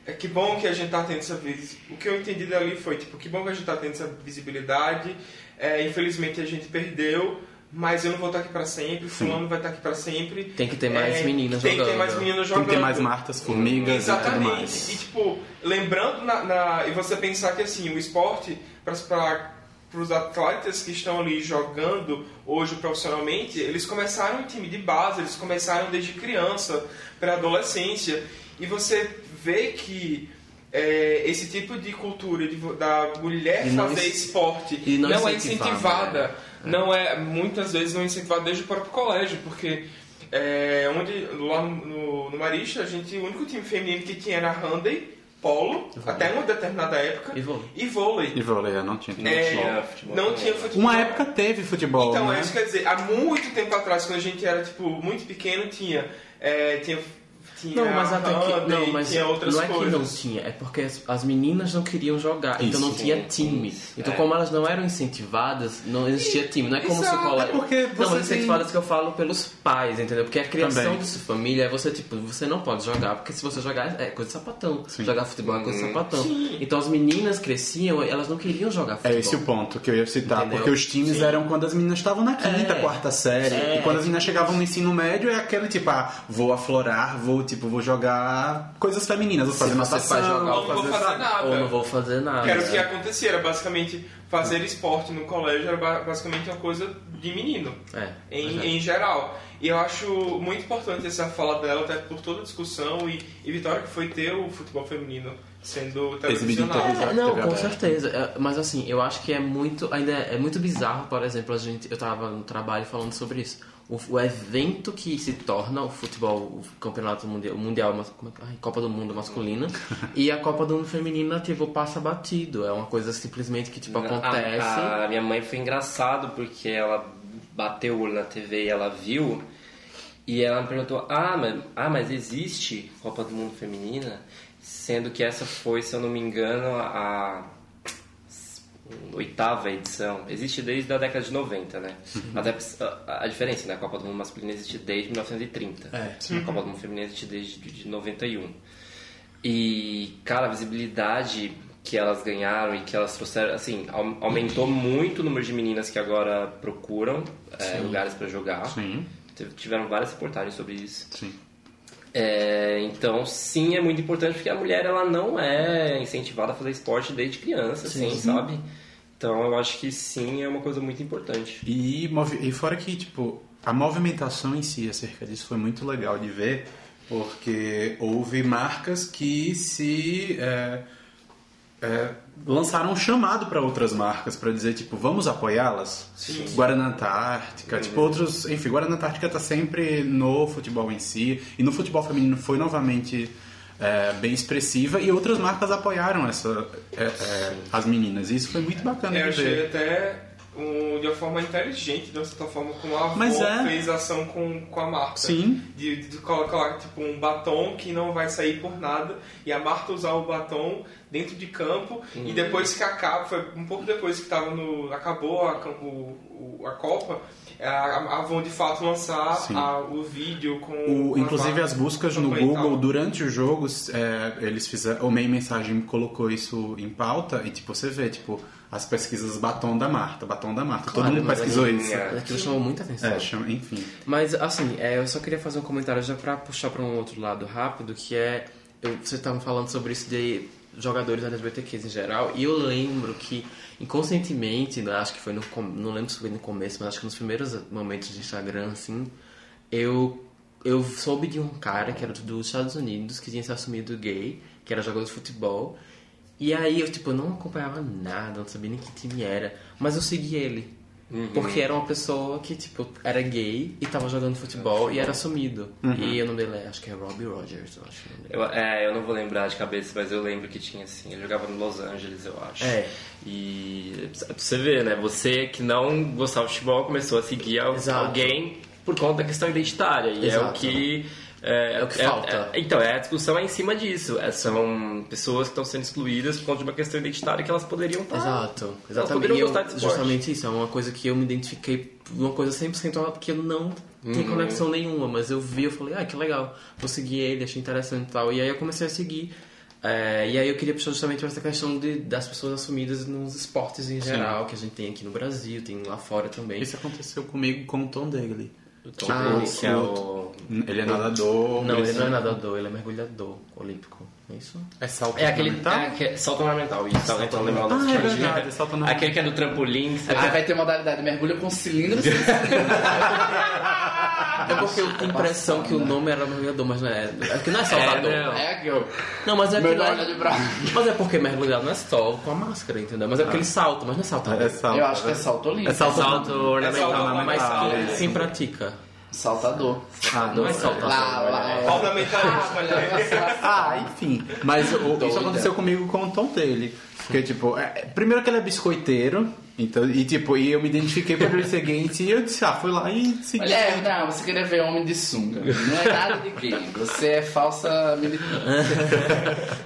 é que bom que a gente tá tendo essa vez. O que eu entendi dali foi, tipo, que bom que a gente tá tendo essa visibilidade. É, infelizmente a gente perdeu, mas eu não vou estar aqui pra sempre, fulano vai estar aqui pra sempre. Tem que ter mais É, meninas tem que ter jogando. mais meninas Tem jogando. que ter mais Martas, formigas e tudo Exatamente. mais. E tipo, lembrando na, na- e você pensar que assim, o esporte para os atletas que estão ali jogando hoje profissionalmente, eles começaram em time de base, eles começaram desde criança, pré-adolescência, e você vê que é, esse tipo de cultura de da mulher E fazer esporte não não, é incentivada, né? não é muitas vezes não é incentivada desde o próprio colégio, porque é, onde lá no, no, no Marista a gente o único time feminino que tinha era handball, polo, até uma determinada época E vôlei. e vôlei. E vôlei, eu não tinha. É, tinha futebol não tinha futebol. Uma época teve futebol, Então, né? é isso que quer dizer, há muito tempo atrás, quando a gente era tipo muito pequeno, tinha é, tinha tinha Não, mas até que. Não, mas tinha outras não é coisas. que não tinha, é porque as, as meninas não queriam jogar, então não Isso. tinha time. Então, como elas não eram incentivadas, não existia time. Não é como se o colégio. é porque Não, incentivadas tem- que eu falo pelos pais, entendeu? Porque a criação Também. de sua família é você, tipo, você não pode jogar, porque se você jogar é coisa de sapatão. Sim. Jogar futebol é coisa Uhum. de sapatão. Então as meninas cresciam, elas não queriam jogar É futebol. esse o ponto que eu ia citar, Entendeu? porque os times eram quando as meninas estavam na quinta, É. quarta série, É. e quando as meninas chegavam no ensino médio é aquele tipo, ah, vou aflorar, vou tipo, vou jogar coisas femininas, vou fazer você vai natação, jogar Não vou fazer nada. Ou não vou fazer nada. Que era o que acontecia, era basicamente fazer esporte no colégio era ba- basicamente uma coisa de menino, É, em, é. em geral. E eu acho muito importante essa fala dela, até por toda a discussão e, e vitória que foi ter o futebol feminino sendo Exibido em televisionado. É, não, com certeza. É, Mas assim, eu acho que é muito. Ainda é muito bizarro, por exemplo, a gente. Eu tava no trabalho falando sobre isso. O, o evento que se torna o futebol, o campeonato mundial, mundial é ai, Copa do Mundo masculina e a Copa do Mundo feminina, tipo, passa batido. É uma coisa simplesmente que, tipo, acontece. A, a minha mãe foi engraçado porque ela bateu o olho na TV e ela viu. E ela me perguntou: ah mas, ah, mas existe Copa do Mundo Feminina? Sendo que essa foi, se eu não me engano, a oitava edição. Existe desde a década de 90, né? Até a, a diferença, né? A Copa do Mundo Masculina existe desde 1930. É. A Copa do Mundo Feminino existe desde de 91. E, cara, a visibilidade que elas ganharam e que elas trouxeram, assim, au- aumentou muito o número de meninas que agora procuram é, lugares para jogar. Sim, Tiveram várias reportagens sobre isso. sim. É, então, sim, é muito importante porque a mulher ela não é incentivada a fazer esporte desde criança, assim, sabe? Então, eu acho que sim, é uma coisa muito importante. E, e fora que, tipo, a movimentação em si acerca disso foi muito legal de ver, porque houve marcas que se é, é, lançaram um chamado para outras marcas para dizer, tipo, vamos apoiá-las? Guarana Antártica, tipo, outros. Enfim, Guarana Antártica tá sempre no futebol em si, e no futebol feminino foi novamente. é, bem expressiva e outras marcas apoiaram essa, é, é, as meninas. E isso foi muito bacana Eu de achei ver. até um, de uma forma inteligente, de uma certa forma, como a avó Mas é. fez ação com, com a Marta. Sim. De, de colocar tipo um batom que não vai sair por nada e a Marta usar o batom dentro de campo e depois que acaba, foi um pouco depois que tava no, acabou a, o, o- a Copa, a, a vão de fato lançar a- o vídeo com O- inclusive as buscas no Google durante os jogos, é, eles fizeram, o Meio Mensagem colocou isso em pauta e tipo você vê tipo as pesquisas batom da Marta, batom da Marta, todo Claro, mundo mas pesquisou aquilo- isso. Aquilo chamou muita atenção. É, chama- enfim. Mas, assim, é, eu só queria fazer um comentário já pra puxar pra um outro lado rápido, que é... Eu, vocês estavam falando sobre isso de jogadores LGBTQs em geral, e eu lembro que, inconscientemente, né, acho que foi no... Não lembro se foi no começo, mas acho que nos primeiros momentos de Instagram, assim, eu... Eu soube de um cara que era dos Estados Unidos, que tinha se assumido gay, que era jogador de futebol, e aí eu, tipo, não acompanhava nada, não sabia nem que time era, mas eu segui ele. Porque era uma pessoa que, tipo, era gay e tava jogando futebol e era assumido. E o nome dele é, acho que é Robbie Rogers, eu acho. que é. Eu, é, eu não vou lembrar de cabeça, mas eu lembro que tinha assim. Ele jogava no Los Angeles, eu acho. É. E pra você ver, né? Você que não gostava de futebol começou a seguir Exato. alguém por conta da questão identitária. E é o Exato. que. É, É o que falta. é- então, é, a discussão é em cima disso. É, são pessoas que estão sendo excluídas por conta de uma questão identitária que elas poderiam estar. Exato, Elas exatamente. poderiam E eu, gostar esporte. justamente isso, é uma coisa que eu me identifiquei, uma coisa 100% que eu não tinha conexão nenhuma, mas eu vi, eu falei, ah, que legal, vou seguir ele, achei interessante e tal. E aí eu comecei a seguir. É, e aí eu queria puxar justamente essa questão de, das pessoas assumidas nos esportes em geral, que a gente tem aqui no Brasil, tem lá fora também. Isso aconteceu comigo com o Tom Daly. Tipo, Ah, que é o. Ele é nadador. Não, ele não é nadador, ele é mergulhador olímpico. É isso? é salto É aquele. fundamental? É, que é salto ornamental, isso. Tá tentando lembrar o nome Ah, é verdade, é salto ornamental. Aquele que é do trampolim. você Aí vai ter modalidade mergulho com cilindro. É porque eu tenho a impressão que o nome era mergulhador, mas não é. É que não é saltador. É, não. é, girl. Não, mas é que lá- de bronze. Mas é porque mergulhado não é só com a máscara, entendeu? Mas é porque ele salta, mas não é saltador. É salto. Eu acho que é salto olímpico. É salto, Salto ornamental. salto Mas ornamental. quem, quem pratica? Saltador. Ah, Não é saltador. Lá, lá. Ornamentalista. Ah, enfim. Mas o- isso aconteceu comigo com o Tom Daly. Porque, tipo, é- primeiro que ele é biscoiteiro, então, e tipo, e eu me identifiquei por ele ser gay em si, e eu disse, ah, fui lá e segui. Olha, é, não, você queria ver homem de sunga. Não é nada de gay. Você é falsa militante.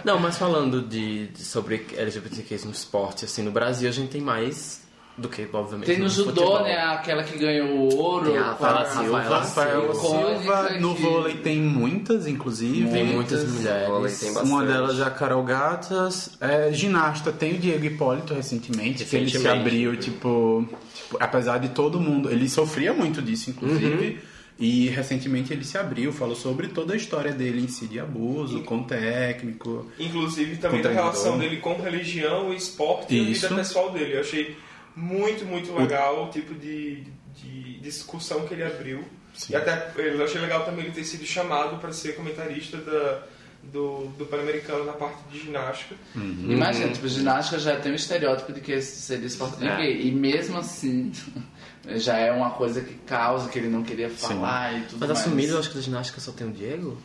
Não, mas falando de, de- sobre LGBTQs no esporte, assim, no Brasil a gente tem mais do que, obviamente, Tem no judô, futebol. né? Aquela que ganhou o ouro. Tem a Rafaela Silva. Rafael Icônica Silva, no que- vôlei tem muitas, inclusive. Tem muitas Vôlei mulheres. tem Uma bastante. delas é a Carol Gatas. É, ginasta tem o Diego Hipólito recentemente, que ele se abriu, tipo, tipo, apesar de todo mundo. Ele sofria muito disso, inclusive. E recentemente ele se abriu, falou sobre toda a história dele em si de abuso, com técnico. Inclusive também da relação dele com religião, esporte e a Isso. vida pessoal dele. Eu achei muito, muito legal o tipo de, de discussão que ele abriu. Sim. E até eu achei legal também ele ter sido chamado para ser comentarista da, do, do Pan-Americano na parte de ginástica. Imagina, tipo, ginástica já tem um estereótipo de que seria esporte de É. gay. E mesmo assim, já é uma coisa que causa que ele não queria falar e tudo Mas mais. assumido, eu acho que da ginástica só tem o Diego.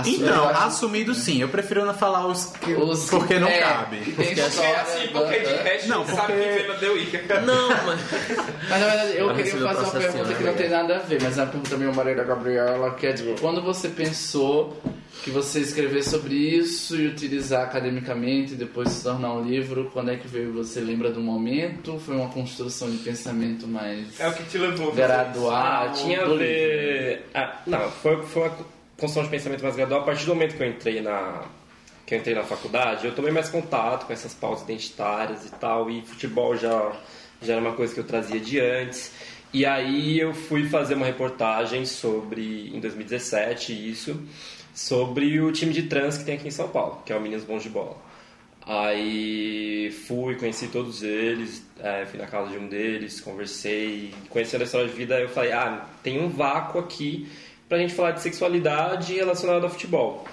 Assumido, Então, eu acho- assumido sim, eu prefiro não falar os que. os- porque não é, cabe. Porque história, assim, porque de banda- resto Não, gente sabe porque- que Ica. Não, mas... Mas na verdade, eu Ela queria recebeu fazer uma pergunta né, que não tem nada a ver, mas é uma pergunta meio Maria Gabriela, que é tipo, quando você pensou que você escrever sobre isso e utilizar academicamente e depois se tornar um livro, quando é que veio? Você lembra do momento? Foi uma construção de pensamento mais É o que te levou. a fazer gradual? Ah, tinha a ver. Ah, não, foi, foi uma construção de pensamento mais gradual. A partir do momento que eu entrei na. Que eu entrei na faculdade, eu tomei mais contato com essas pautas identitárias e tal, e futebol já, já era uma coisa que eu trazia de antes. E aí eu fui fazer uma reportagem sobre, em 2017, isso, sobre o time de trans que tem aqui em São Paulo, que é o Meninos Bons de Bola. Aí fui, conheci todos eles, é, fui na casa de um deles, conversei, conhecendo a história de vida, eu falei, ah, tem um vácuo aqui pra gente falar de sexualidade relacionada ao futebol.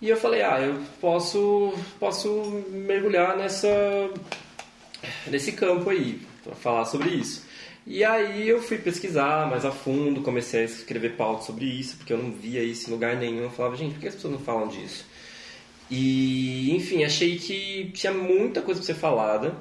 E eu falei, ah, eu posso, posso mergulhar nessa, nesse campo aí, pra falar sobre isso. E aí eu fui pesquisar mais a fundo, comecei a escrever pauta sobre isso, porque eu não via isso em lugar nenhum. Eu falava, gente, por que as pessoas não falam disso? E, enfim, achei que tinha muita coisa pra ser falada.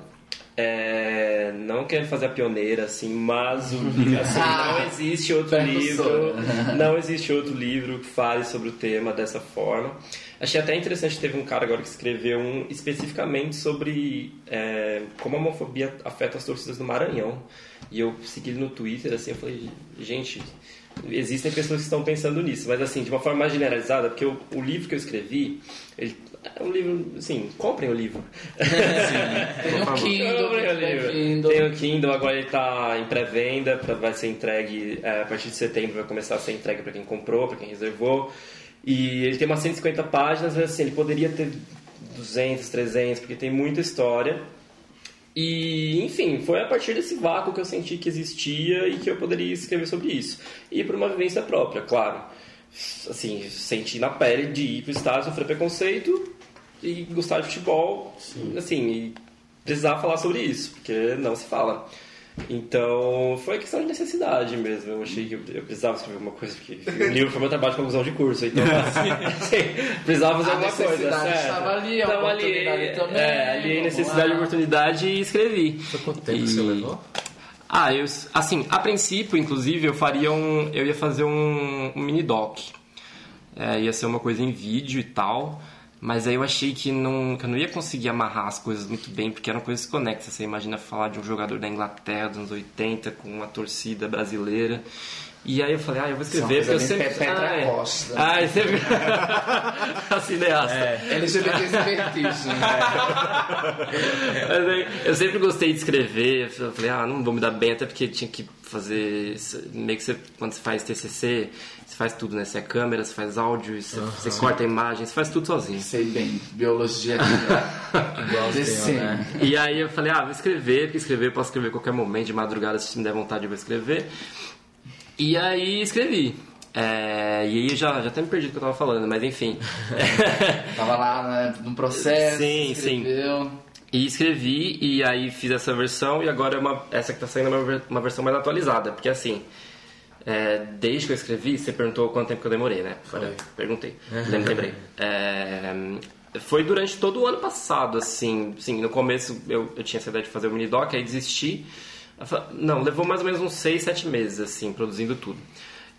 É, não querendo fazer a pioneira, assim, mas o, assim, não existe outro livro, não existe outro livro que fale sobre o tema dessa forma. Achei até interessante, teve um cara agora que escreveu um especificamente sobre é, como a homofobia afeta as torcidas do Maranhão. E eu segui ele no Twitter, assim, eu falei, gente, existem pessoas que estão pensando nisso, mas assim, de uma forma mais generalizada, porque o, o livro que eu escrevi, ele é um livro, assim, comprem o livro. Tem o Kindle. Kindle. Tem o Kindle, agora ele está em pré-venda, vai ser entregue é, a partir de setembro, vai começar a ser entregue para quem comprou, para quem reservou. E ele tem umas 150 páginas, mas assim, ele poderia ter 200, 300, porque tem muita história. E, enfim, foi a partir desse vácuo que eu senti que existia e que eu poderia escrever sobre isso. E por uma vivência própria, claro. Assim, senti na pele de ir para o estádio, sofrer preconceito e gostar de futebol, assim, e precisar falar sobre isso, porque não se fala. Então, foi questão de necessidade mesmo. Eu achei que eu, precisava escrever alguma coisa, porque o livro foi meu trabalho de conclusão de curso. Então, assim, assim, precisava fazer A alguma coisa. necessidade certo. estava ali, a Estava ali, oportunidade também, É, ali a necessidade lá. e oportunidade e escrevi. Foi quanto tempo que você E- levou? Ah, eu, assim, a princípio, inclusive, eu faria um, eu ia fazer um, um mini doc. É, ia ser uma coisa em vídeo e tal, mas aí eu achei que, não, que eu não ia conseguir amarrar as coisas muito bem, porque eram coisas conexas. Você imagina falar de um jogador da Inglaterra dos anos 80 com uma torcida brasileira. E aí eu falei, ah, eu vou escrever, é uma porque eu sempre... Petra ah, é. Costa. Ah, eu sempre... a cineasta. LGBT vertigem. Mas aí, eu sempre gostei de escrever. Eu falei, ah, não vou me dar bem, até porque tinha que fazer. Meio que você, quando você faz TCC, você faz tudo, né? Você é câmera, você faz áudio, você, você corta a imagem, você faz tudo sozinho. Sei bem, biologia aqui. Decente. né? E aí eu falei, ah, vou escrever, porque escrever eu posso escrever a qualquer momento, de madrugada, se me der vontade eu vou escrever. E aí escrevi. É, e aí eu já, já até me perdi do que eu tava falando, mas enfim. Tava lá né, no processo, Sim, sim. E escrevi, e aí fiz essa versão, e agora é uma, essa que tá saindo é uma, uma versão mais atualizada, porque assim, é, desde que eu escrevi, você perguntou quanto tempo que eu demorei, né? Agora, Perguntei, Lem- lembrei. É, foi durante todo o ano passado, assim, sim, no começo eu, eu tinha essa ideia de fazer o mini doc, aí desisti. Não, levou mais ou menos uns 6, 7 meses, assim, produzindo tudo.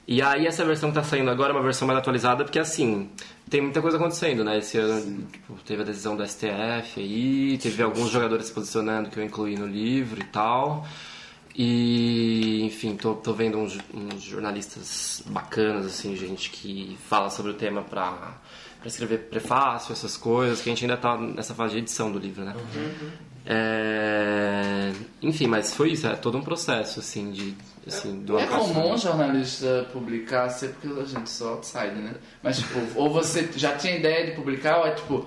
E aí essa versão que tá saindo agora é uma versão mais atualizada, porque assim, tem muita coisa acontecendo, né? Esse ano tipo, teve a decisão do STF aí, teve alguns jogadores se posicionando que eu incluí no livro e tal. E, enfim, tô, tô vendo uns, uns jornalistas bacanas, assim, gente que fala sobre o tema pra, pra escrever prefácio, essas coisas, que a gente ainda tá nessa fase de edição do livro, né? É, enfim, mas foi isso, é todo um processo, assim, de... Assim, do É comum um jornalista publicar, sei porque a gente só outside, né? Mas, tipo, ou você já tinha ideia de publicar, ou é tipo,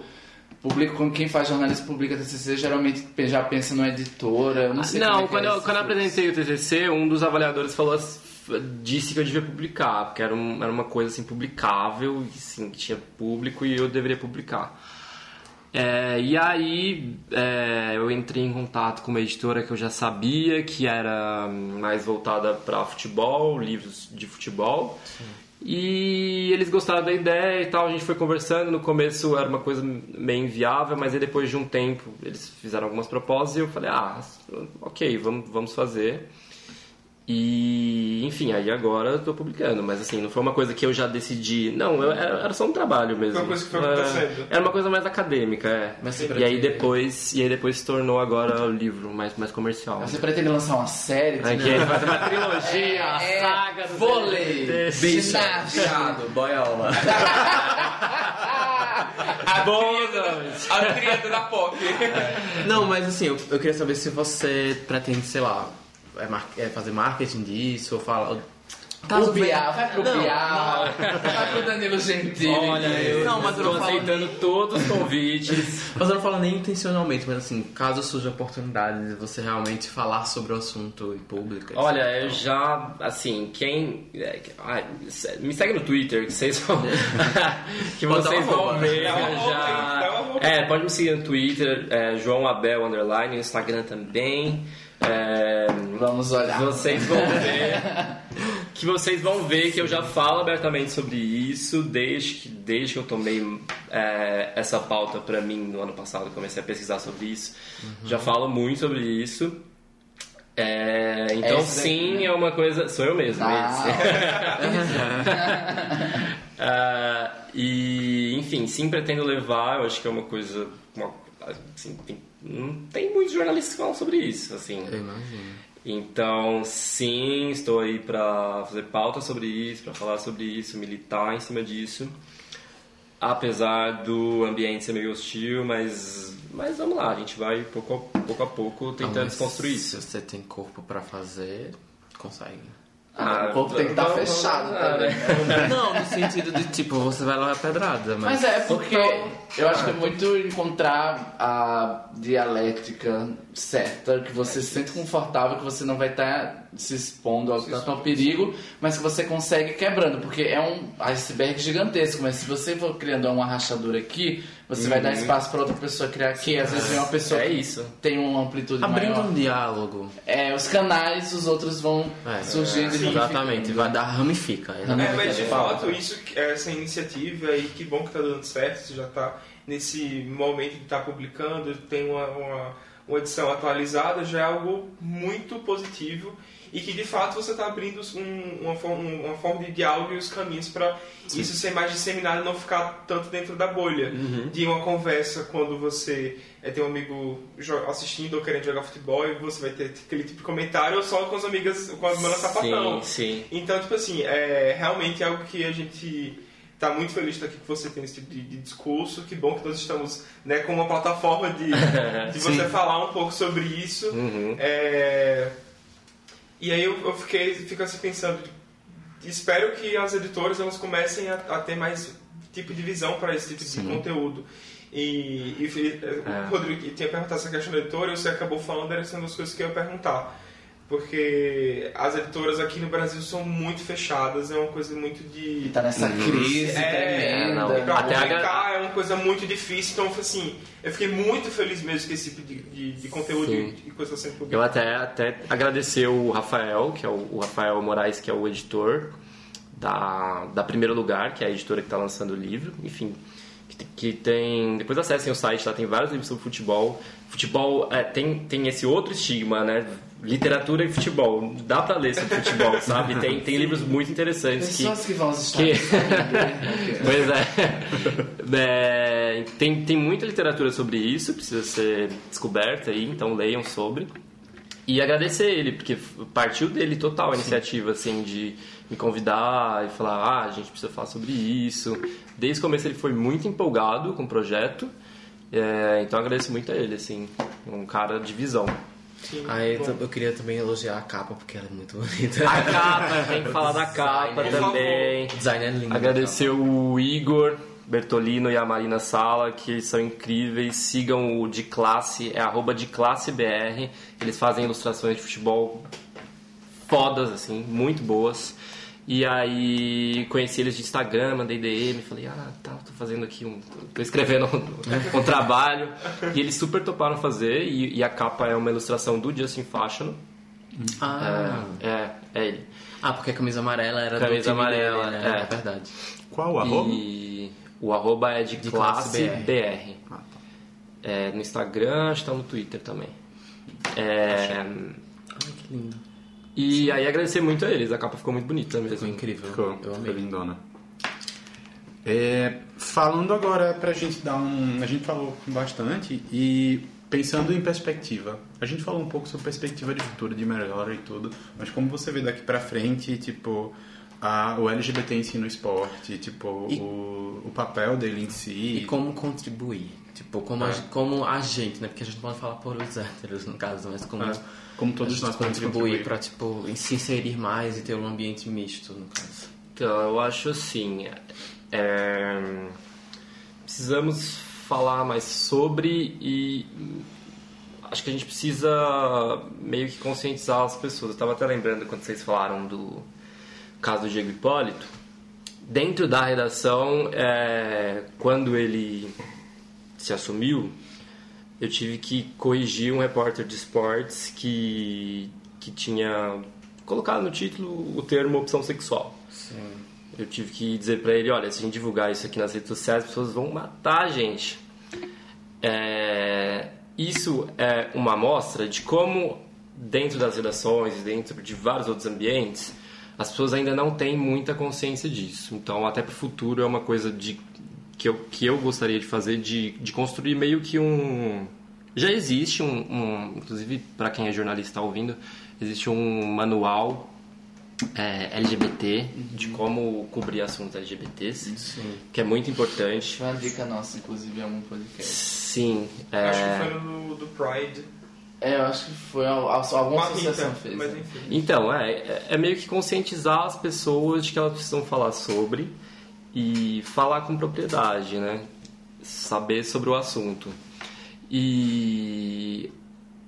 publica com quem faz jornalismo publica TCC, geralmente já pensa numa editora, não sei é Não, que quando, é eu, quando eu apresentei o TCC, um dos avaliadores falou, disse que eu devia publicar, porque era, um- era uma coisa assim publicável, assim, que tinha público e eu deveria publicar. É, e aí é, eu entrei em contato com uma editora que eu já sabia que era mais voltada para futebol, livros de futebol. E eles gostaram da ideia e tal, a gente foi conversando. No começo era uma coisa meio inviável, mas aí depois de um tempo eles fizeram algumas propostas e eu falei: ah, ok, vamos, vamos fazer. E, enfim, aí agora eu tô publicando, mas assim, não foi uma coisa que eu já decidi. Não, eu- era, era só um trabalho mesmo. Foi uma coisa que foi É, acontecendo. Era uma coisa mais acadêmica, é. Mas você e aí depois, e aí depois se tornou agora o livro mais, mais comercial. Você pretende lançar uma série? Aí que ele faz uma trilogia, a É, saga do vôlei. Viado, boiola. A tríada, a tríada da POC. Não, mas assim, eu, eu queria saber se você pretende, sei lá, é mar- é fazer marketing disso, ou fala, ou o Bial, vai pro Bial, vai pro Danilo Gentili. Olha, eu Não, mas eu tô não falo aceitando todos os convites. Mas eu não falo nem intencionalmente, mas assim, caso surja a oportunidade de você realmente falar sobre o assunto em público. Olha, eu já, assim, quem. é, ai, me segue no Twitter, que vocês vão. que vocês vão ver. Já... roupa. É, pode me seguir no Twitter, é, João Abel Underline, no Instagram também. É, Vamos olhar. vocês vão ver. que vocês vão ver que eu já falo abertamente sobre isso desde que, desde que eu tomei é, essa pauta pra mim no ano passado, comecei a pesquisar sobre isso. Já falo muito sobre isso. É, então, sim, né? é uma coisa. Sou eu mesmo. Ah, e, enfim, sim, pretendo levar. Eu acho que é uma coisa. Uma, assim, tem, não tem muitos jornalistas que falam sobre isso. Assim. Eu imagino. Então, sim, estou aí para fazer pauta sobre isso, para falar sobre isso, militar em cima disso. Apesar do ambiente ser meio hostil, mas, mas vamos lá, a gente vai pouco a pouco, a pouco tentando Ah, desconstruir isso. Se você tem corpo pra fazer, consegue. Ah, o corpo tem que estar vamos- fechado lá, também. né? Não, no sentido de tipo, você vai levar pedrada, mas. Mas é porque eu acho que é muito encontrar a dialética certa, que você se sente confortável, que você não vai estar se expondo ao, tanto ao perigo, mas que você consegue quebrando, porque é um iceberg gigantesco, mas se você for criando uma rachadura aqui, você vai dar espaço para outra pessoa criar aqui, às vezes vem uma pessoa É que isso. tem uma amplitude Abrindo maior. um diálogo. É, os canais, os outros vão É, surgindo e Exatamente, vai dar ramifica. É, mas de É, fato, isso, essa iniciativa aí, que bom que tá dando certo, você já tá nesse momento de estar publicando, tem uma, uma, uma edição atualizada, já é algo muito positivo e que de fato você está abrindo um- uma, forma, uma forma de diálogo e os caminhos para isso ser mais disseminado e não ficar tanto dentro da bolha de uma conversa quando você é, tem um amigo assistindo ou querendo jogar futebol e você vai ter aquele tipo de comentário ou só com as amigas, com as manas sapatão. Sim. Então, tipo assim, é realmente algo que a gente tá muito feliz de estar aqui que você tem esse tipo de, de discurso. Que bom que nós estamos né, com uma plataforma de, de você falar um pouco sobre isso. Uhum. É, E aí eu, eu fiquei fico assim pensando, espero que as editoras elas comecem a, a ter mais tipo de visão para esse tipo de conteúdo. E, e É. o Rodrigo tinha perguntado essa questão da editora e você acabou falando, era uma das coisas que eu ia perguntar. Porque as editoras aqui no Brasil são muito fechadas, é uma coisa muito E de. tá nessa crise É, tremenda. não, e pra Até a publicar é uma coisa muito difícil, então assim, eu fiquei muito feliz mesmo que esse tipo de, de, de conteúdo Sim. e coisa sendo Eu publicada. até, até agradecer o Rafael, que é o, o Rafael Moraes, que é o editor da, da Primeiro Lugar, que é a editora que está lançando o livro. Enfim, que, que tem... Depois acessem o site, lá tem vários livros sobre futebol. Futebol é, tem, tem esse outro estigma, né? Literatura e futebol. Dá pra ler sobre futebol, sabe? Tem, tem livros muito interessantes que... Pessoas que vão aos que- Pois é. É, tem, tem muita literatura sobre isso, precisa ser descoberta aí, então leiam sobre. E agradecer ele, porque partiu dele total a iniciativa, assim, de me convidar e falar, ah, a gente precisa falar sobre isso. Desde o começo ele foi muito empolgado com o projeto, é, então agradeço muito a ele, assim, um cara de visão. Sim, Aí bom. eu, eu queria também elogiar a capa, porque ela é muito bonita. A capa, tem que falar da capa Por favor. também. O design é lindo. Agradecer o Igor Bertolino e a Marina Sala, que são incríveis. Sigam o de classe, é arroba de classe BR. Eles fazem ilustrações de futebol fodas, assim, muito boas. E aí conheci eles de Instagram, mandei DM, falei, ah, tá, tô fazendo aqui um. tô escrevendo um, um trabalho. E eles super toparam fazer, e, e a capa é uma ilustração do Justin Fashion. Ah, É, é ele. ah, porque a camisa amarela era Camisa do amarela, dele, né? é. é verdade. Qual o arroba? E o arroba é de, De classe, classe BR. Ah, tá. É, no Instagram, está no Twitter também. É, Ai, que lindo. E aí agradecer muito a eles, a capa ficou muito bonita Ficou mesmo. incrível. Ficou, eu ficou amei. lindona. É, falando agora pra gente dar um. A gente falou bastante e pensando em perspectiva. A gente falou um pouco sobre perspectiva de futuro, de melhora e tudo, mas como você vê daqui pra frente, tipo. A, o LGBT em si no esporte, tipo, E- o, o papel dele em si. E como contribuir? Tipo, como, a, como a gente, né? Porque a gente pode falar por os héteros, no caso, mas como, É, como todos nós podemos contribuir contribuir. pra, tipo, se inserir mais e ter um ambiente misto, no caso. Então, eu acho assim. é, precisamos falar mais sobre e acho que a gente precisa meio que conscientizar as pessoas. Eu estava até lembrando quando vocês falaram do caso do Diego Hipólito. Dentro da redação, é, quando ele se assumiu, eu tive que corrigir um repórter de esportes que, que tinha colocado no título o termo opção sexual. Eu tive que dizer pra ele, olha, se a gente divulgar isso aqui nas redes sociais, as pessoas vão matar a gente. É, isso é uma amostra de como dentro das redações, dentro de vários outros ambientes, as pessoas ainda não têm muita consciência disso. Então, até para o futuro é uma coisa de que eu, que eu gostaria de fazer, de, de construir meio que um... Já existe um, um inclusive para quem é jornalista está ouvindo, existe um manual é, LGBT, de como cobrir assuntos LGBTs, que é muito importante. Foi uma dica nossa, inclusive, em algum podcast. Sim, é, Acho que foi no do Pride. É, eu acho que foi al- al- alguma associação fez. Mas né? enfim. Então, é, é- é meio que conscientizar as pessoas de que elas precisam falar sobre e falar com propriedade, né? Saber sobre o assunto. E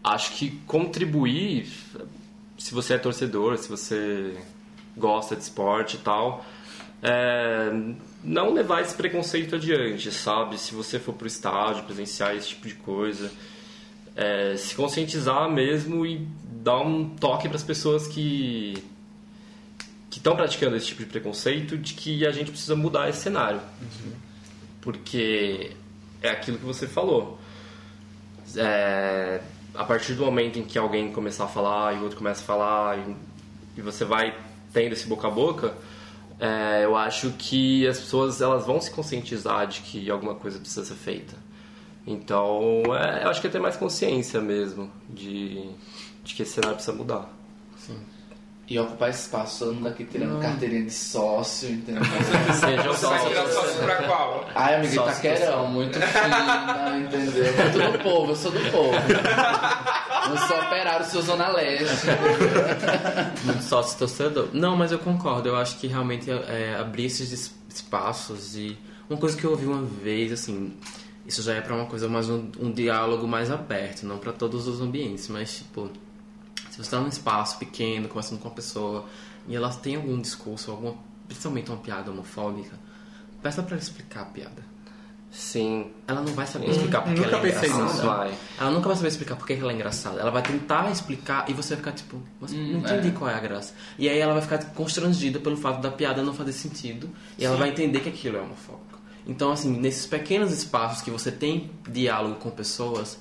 acho que contribuir, se você é torcedor, se você gosta de esporte e tal, é, não levar esse preconceito adiante, sabe? Se você for pro estádio presenciar esse tipo de coisa, é, se conscientizar mesmo e dar um toque para as pessoas que que estão praticando esse tipo de preconceito de que a gente precisa mudar esse cenário. Porque é aquilo que você falou. É, a partir do momento em que alguém começar a falar e o outro começa a falar e, e você vai tendo esse boca a boca é, eu acho que as pessoas elas vão se conscientizar de que alguma coisa precisa ser feita. Então, é, eu acho que é ter mais consciência mesmo de, de que esse cenário precisa mudar. E ocupar espaço, todo mundo aqui tirando carteirinha de sócio, entendeu? Seja Você vai tirar sócio pra qual? Ai, amiga, Sócio, Itaquerão, muito fina, entendeu? Muito do povo, eu sou do povo. Eu sou operário, sou Zona Leste. Muito sócio torcedor. Não, mas eu concordo. Eu acho que realmente é, abrir esses es- espaços e uma coisa que eu ouvi uma vez, assim, isso já é pra uma coisa mais um, um diálogo mais aberto, não pra todos os ambientes, mas tipo, você está num espaço pequeno, conversando com uma pessoa e ela tem algum discurso, alguma, principalmente uma piada homofóbica, peça pra ela explicar a piada. Sim. Ela não vai saber explicar porque nunca ela é pensei engraçada. nisso. Vai. Ela nunca vai saber explicar porque ela é engraçada. Ela vai tentar explicar e você vai ficar tipo, mas não entendi qual é a graça. E aí ela vai ficar constrangida pelo fato da piada não fazer sentido e ela vai entender que aquilo é homofóbico. Então, assim, nesses pequenos espaços que você tem diálogo com pessoas,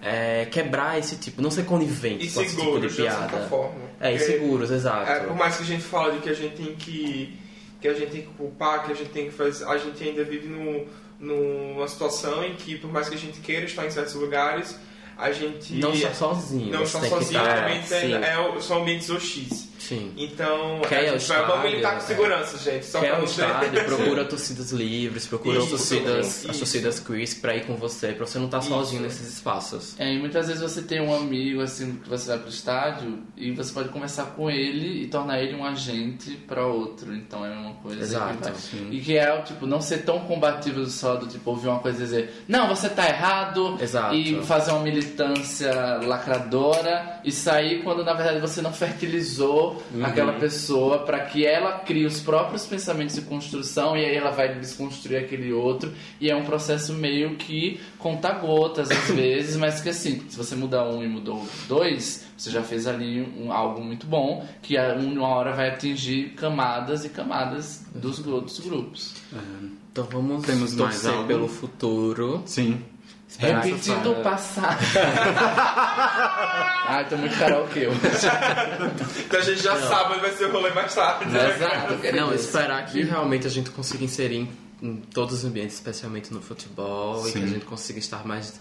é, quebrar esse tipo, não ser conivente E com esse tipo de seguros, de certa piada. forma. É, e Porque- seguros, exato. É, por mais que a gente fale de que a gente tem que que a gente tem que culpar, que a gente tem que fazer, a gente ainda vive no, numa situação em que por mais que a gente queira estar em certos lugares, a gente Não está sozinho. não está sozinho, também é, o- são ambientes hostis. Sim. Então, Quer a ao gente vai, vamos estádio, militar com é. segurança, gente. Só Quer pra o estádio, procura torcidas livres, procura Isso, torcidas, isso. as torcidas Chris pra ir com você, pra você não estar Isso. sozinho nesses espaços. É, e muitas vezes você tem um amigo assim que você vai pro estádio e você pode conversar com ele e tornar ele um agente para outro. Então é uma coisa Exato. E que é tipo não ser tão combativo só do tipo ouvir uma coisa e dizer não, você tá errado Exato. e fazer uma militância lacradora e sair quando na verdade você não fertilizou Uhum. aquela pessoa para que ela crie os próprios pensamentos de construção e aí ela vai desconstruir aquele outro e é um processo meio que conta gotas às vezes, mas que assim, se você mudar um e mudou dois, você já fez ali um, algo muito bom que a- uma hora vai atingir camadas e camadas dos outros grupos. Então vamos Temos mais torcer algo? pelo futuro. Sim. Repetindo o passado. Ai, tô muito karaokê. Então a gente já sabe onde vai ser o rolê mais tarde. né? Exato. querido. Não, esperar que realmente a gente consiga inserir em, em todos os ambientes, especialmente no futebol, e que Sim. a gente consiga estar mais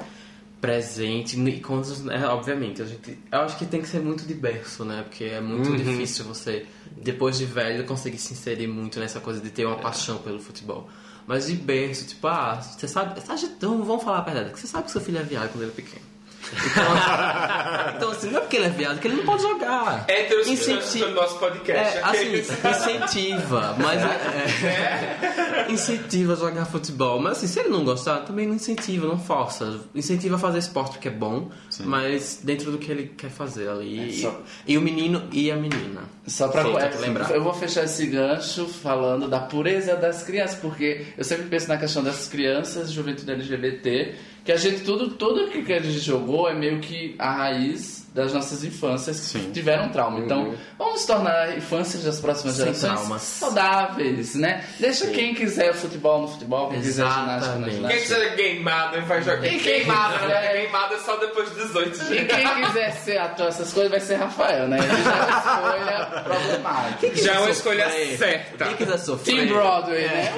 presente. E quando, é, obviamente, a gente, eu acho que tem que ser muito de berço, né? Porque é muito difícil você, depois de velho, conseguir se inserir muito nessa coisa de ter uma paixão pelo futebol. Mas de berço, tipo, ah, você sabe. Tá, então, vamos falar a verdade, que você sabe que seu filho é viado quando ele é pequeno. Então, então, assim, não é porque ele é viado que ele não pode jogar. É Incenti- do nosso podcast. É, assim, incentiva, mas é, é, incentiva a jogar futebol. Mas assim, se ele não gostar, também não incentiva, não força. Incentiva a fazer esporte porque é bom, mas dentro do que ele quer fazer ali. É só- E o menino e a menina. Só pra Sim, é, que lembrar. Eu vou fechar esse gancho falando da pureza das crianças, porque eu sempre penso na questão das crianças, juventude LGBT, que a gente, tudo, tudo que que a gente jogou é meio que a raiz das nossas infâncias que tiveram trauma. Então, vamos tornar infâncias das próximas Sem gerações traumas. saudáveis, né? Deixa quem quiser futebol no futebol, quem quiser ginástica na Exatamente. Quem ginástica. quiser queimada vai jogar. E quem queimada, né? Queimada só depois dos 18, E quem quiser ser ator, essas coisas, vai ser Rafael, né? Ele já é uma escolha problemática. Já é uma escolha certa. Quem quiser sofrer. Team Broadway, né?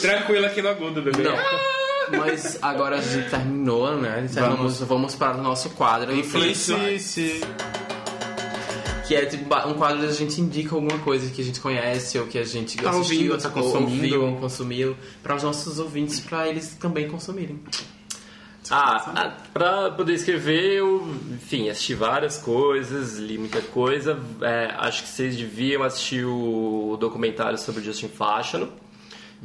Tranquilo aqui no agudo, bebê. Não. Mas agora a gente terminou, né? Vamos, vamos para o nosso quadro. Influencie. Que é tipo um quadro onde a gente indica alguma coisa que a gente conhece ou que a gente Tá assistiu, ouvindo, tá ou consumindo. ouviu, ou consumiu, para os nossos ouvintes, para eles também consumirem. Ah, ah, pra poder escrever, eu, enfim, assisti várias coisas, li muita coisa. É, acho que vocês deviam assistir o documentário sobre o Justin Fashion.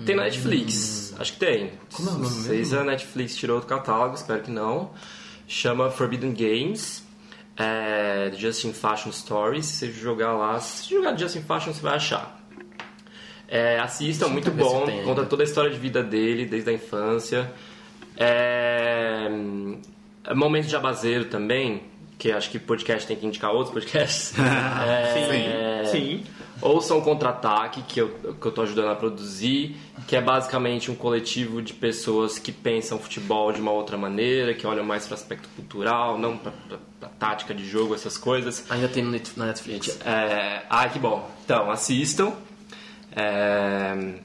Tem na Netflix, acho que tem. Como é o nome Não sei se a Netflix tirou do catálogo, espero que não. Chama Forbidden Games. É, Justin Fashion Stories. Se você jogar lá, se jogar Justin Fashion, você vai achar. É, assistam, muito bom. tem Conta toda a história de vida dele, desde a infância. É, é momento de abazeiro também, que acho que podcast tem que indicar outros podcasts. É, Sim. Ouçam o Contra-Ataque, que eu, que eu tô ajudando a produzir, que é basicamente um coletivo de pessoas que pensam futebol de uma outra maneira, que olham mais para aspecto cultural, não para tática de jogo, essas coisas. Ainda tem na Netflix. É... Ah, que bom. Então, assistam. É...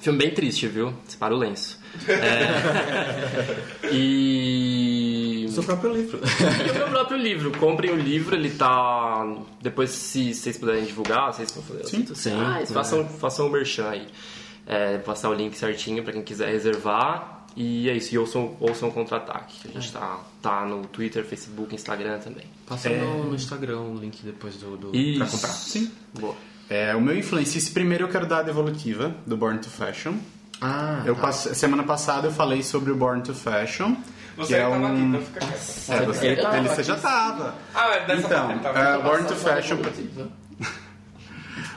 Filme bem triste, viu? Separa o lenço. É... e... Seu próprio livro. E o meu próprio livro. Comprem o livro, ele tá. Depois, se vocês puderem divulgar, vocês vão fazer. Sim, sim. Ah, façam, façam o merchan aí. É, vou passar o link certinho pra quem quiser reservar. E é isso, e ouçam, ouçam o contra-ataque. que A gente tá, tá no Twitter, Facebook, Instagram também. Passa no, no Instagram o link depois do, do Isso. pra comprar. Sim. Boa. É, o meu influencie, primeiro eu quero dar a devolutiva do Born to Fashion. Ah, Eu tá. passe- semana passada eu falei sobre o Born to Fashion. Você que é tava um... aqui, então fica quieto. É, você, Eu tava ele, você já tava. Ah, é dessa Então, parte, tá. é, Born to Fashion.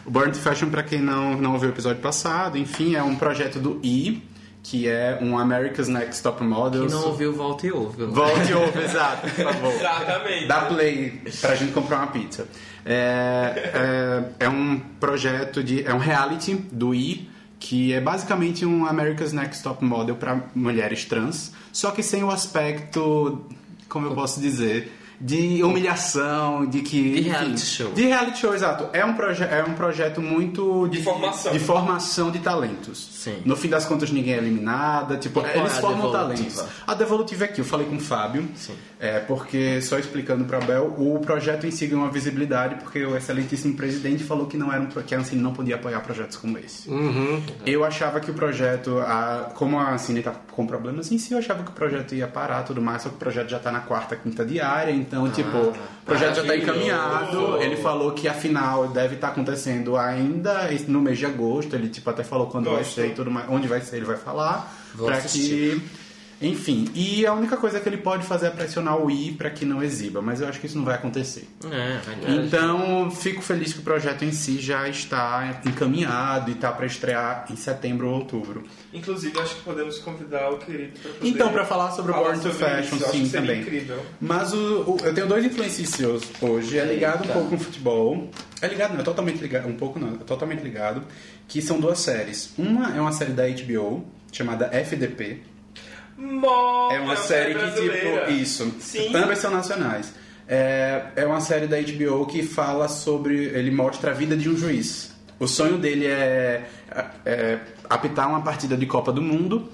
O Born to Fashion, pra quem não, não ouviu o episódio passado, enfim, é um projeto do E, que é um America's Next Top Quem Models. não ouviu, volta e ouve. Volte e ouve, exato, por favor. Exatamente. Dá play pra gente comprar uma pizza. É, é, é um projeto de. É um reality do I, que é basicamente um America's Next Top Model para mulheres trans, só que sem o aspecto. Como eu posso dizer? De humilhação, de que. De reality show. De reality show, exato. É um, proje é um projeto muito. De formação. De formação de talentos. Sim. No fim das contas, ninguém é eliminada. Tipo, E eles é a formam talentos. A devolutiva é aqui, eu falei com o Fábio. Sim. É, porque, só explicando para Bel, o projeto em si ganhou uma visibilidade porque o excelentíssimo presidente falou que não era um, que a Ancine não podia apoiar projetos como esse. Uhum. Eu achava que o projeto, a, como a Ancine tá com problemas em si, eu achava que o projeto ia parar tudo mais, só que o projeto já tá na quarta, quinta diária, então, tipo, o projeto já tá encaminhado. Ele falou que a final deve estar acontecendo ainda no mês de agosto, ele, tipo, até falou quando vai ser e tudo mais, onde vai ser, ele vai falar, assistir. que enfim, e a única coisa que ele pode fazer é pressionar o I para que não exiba, mas eu acho que isso não vai acontecer. É, verdade. Então, fico feliz que o projeto em si já está encaminhado e está para estrear em setembro ou outubro. Inclusive, acho que podemos convidar o querido pra poder Então, para falar sobre o Born to Fashion, isso. Sim, também. incrível. Mas o, o- eu tenho dois influencers hoje, é ligado um pouco com futebol. É ligado, não, é totalmente ligado, um pouco não, é totalmente ligado, que são duas séries. Uma é uma série da HBO, chamada FDP, Mó, É uma série que, tipo, isso. Sim. Ambas são nacionais. É, é uma série da HBO que fala sobre. Ele mostra a vida de um juiz. O sonho dele é, é apitar uma partida de Copa do Mundo.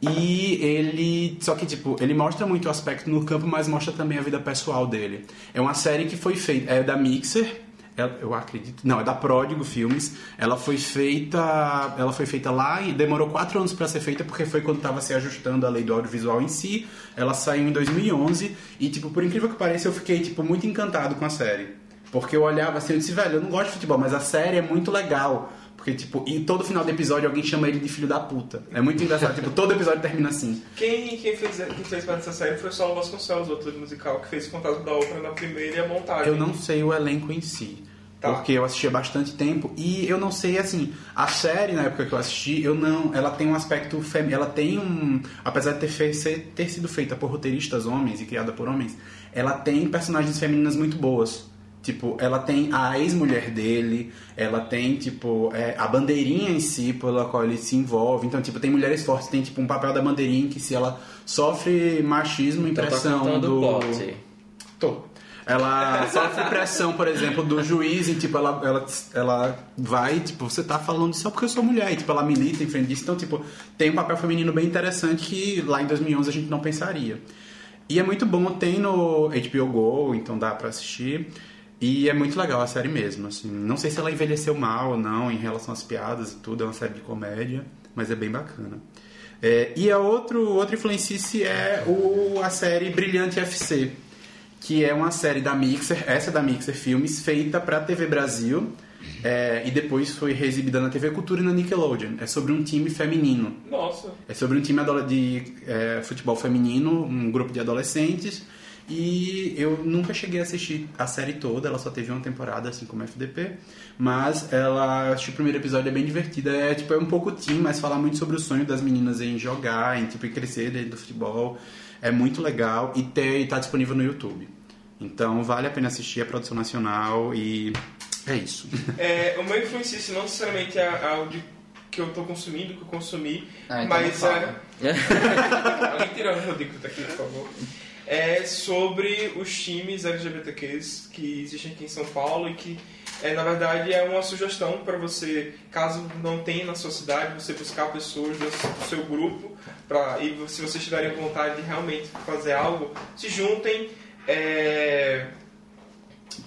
E ele. Só que, tipo, ele mostra muito o aspecto no campo, mas mostra também a vida pessoal dele. É uma série que foi feita. É da Mixer. Ela- eu acredito. Não, é da Pródigo Filmes. Ela foi feita. Ela foi feita lá e demorou quatro anos para ser feita porque foi quando estava se ajustando a lei do audiovisual em si. Ela saiu em 2011 e, tipo, por incrível que pareça, eu fiquei, tipo, muito encantado com a série. Porque eu olhava assim, eu disse, velho, eu não gosto de futebol, mas a série é muito legal. Porque, tipo, em todo final do episódio alguém chama ele de filho da puta. É muito engraçado, tipo, todo episódio termina assim. Quem, quem, fez, quem fez parte dessa série foi o Saulo Vasconcelos, o autor musical, que fez o Fantasma da Ópera na primeira e a montagem. Eu não sei o elenco em si. Tá. Porque eu assisti há bastante tempo e eu não sei assim, a série na época que eu assisti, eu não, ela tem um aspecto feminino, ela tem um, apesar de ter, fe- ter sido feita por roteiristas homens e criada por homens, ela tem personagens femininas muito boas. Tipo, ela tem a ex-mulher dele, ela tem, tipo, é, a bandeirinha em si pela qual ele se envolve. Então, tipo, tem mulheres fortes, tem, tipo, um papel da bandeirinha que se ela sofre machismo, Então tá impressão contando do... plot. Tô. Ela sofre pressão, por exemplo, do juiz e, tipo, ela, ela, ela vai, tipo, você tá falando só porque eu sou mulher. E, tipo, ela milita em frente disso. Então, tipo, tem um papel feminino bem interessante que lá em 2011 a gente não pensaria. E é muito bom, tem no HBO Go, então dá pra assistir. E é muito legal a série mesmo, assim. Não sei se ela envelheceu mal ou não em relação às piadas e tudo. É uma série de comédia, mas é bem bacana. É, e a outro, outra influencice é o, a série Brilhante FC, que é uma série da Mixer, essa é da Mixer Filmes, feita pra TV Brasil é, e depois foi reexibida na TV Cultura e na Nickelodeon. É sobre um time feminino. Nossa. É sobre um time de é, futebol feminino, um grupo de adolescentes. E eu nunca cheguei a assistir a série toda, ela só teve uma temporada, assim como FDP. Mas ela, acho que o primeiro episódio é bem divertida. É tipo, é um pouco teen, mas fala muito sobre o sonho das meninas em jogar, em tipo, em crescer dentro do futebol. É muito legal e, ter, e tá disponível no YouTube. Então vale a pena assistir a produção nacional e é isso. É, o meu influencice não necessariamente é algo de, que eu tô consumindo, que eu consumi, Ah, então mas é. fala. Alguém tira o Rodrigo daqui, por favor. É sobre os times LGBTQs que existem aqui em São Paulo e que, é, na verdade, é uma sugestão para você, caso não tenha na sua cidade, você buscar pessoas do seu grupo pra, e se vocês tiverem vontade de realmente fazer algo, se juntem. é,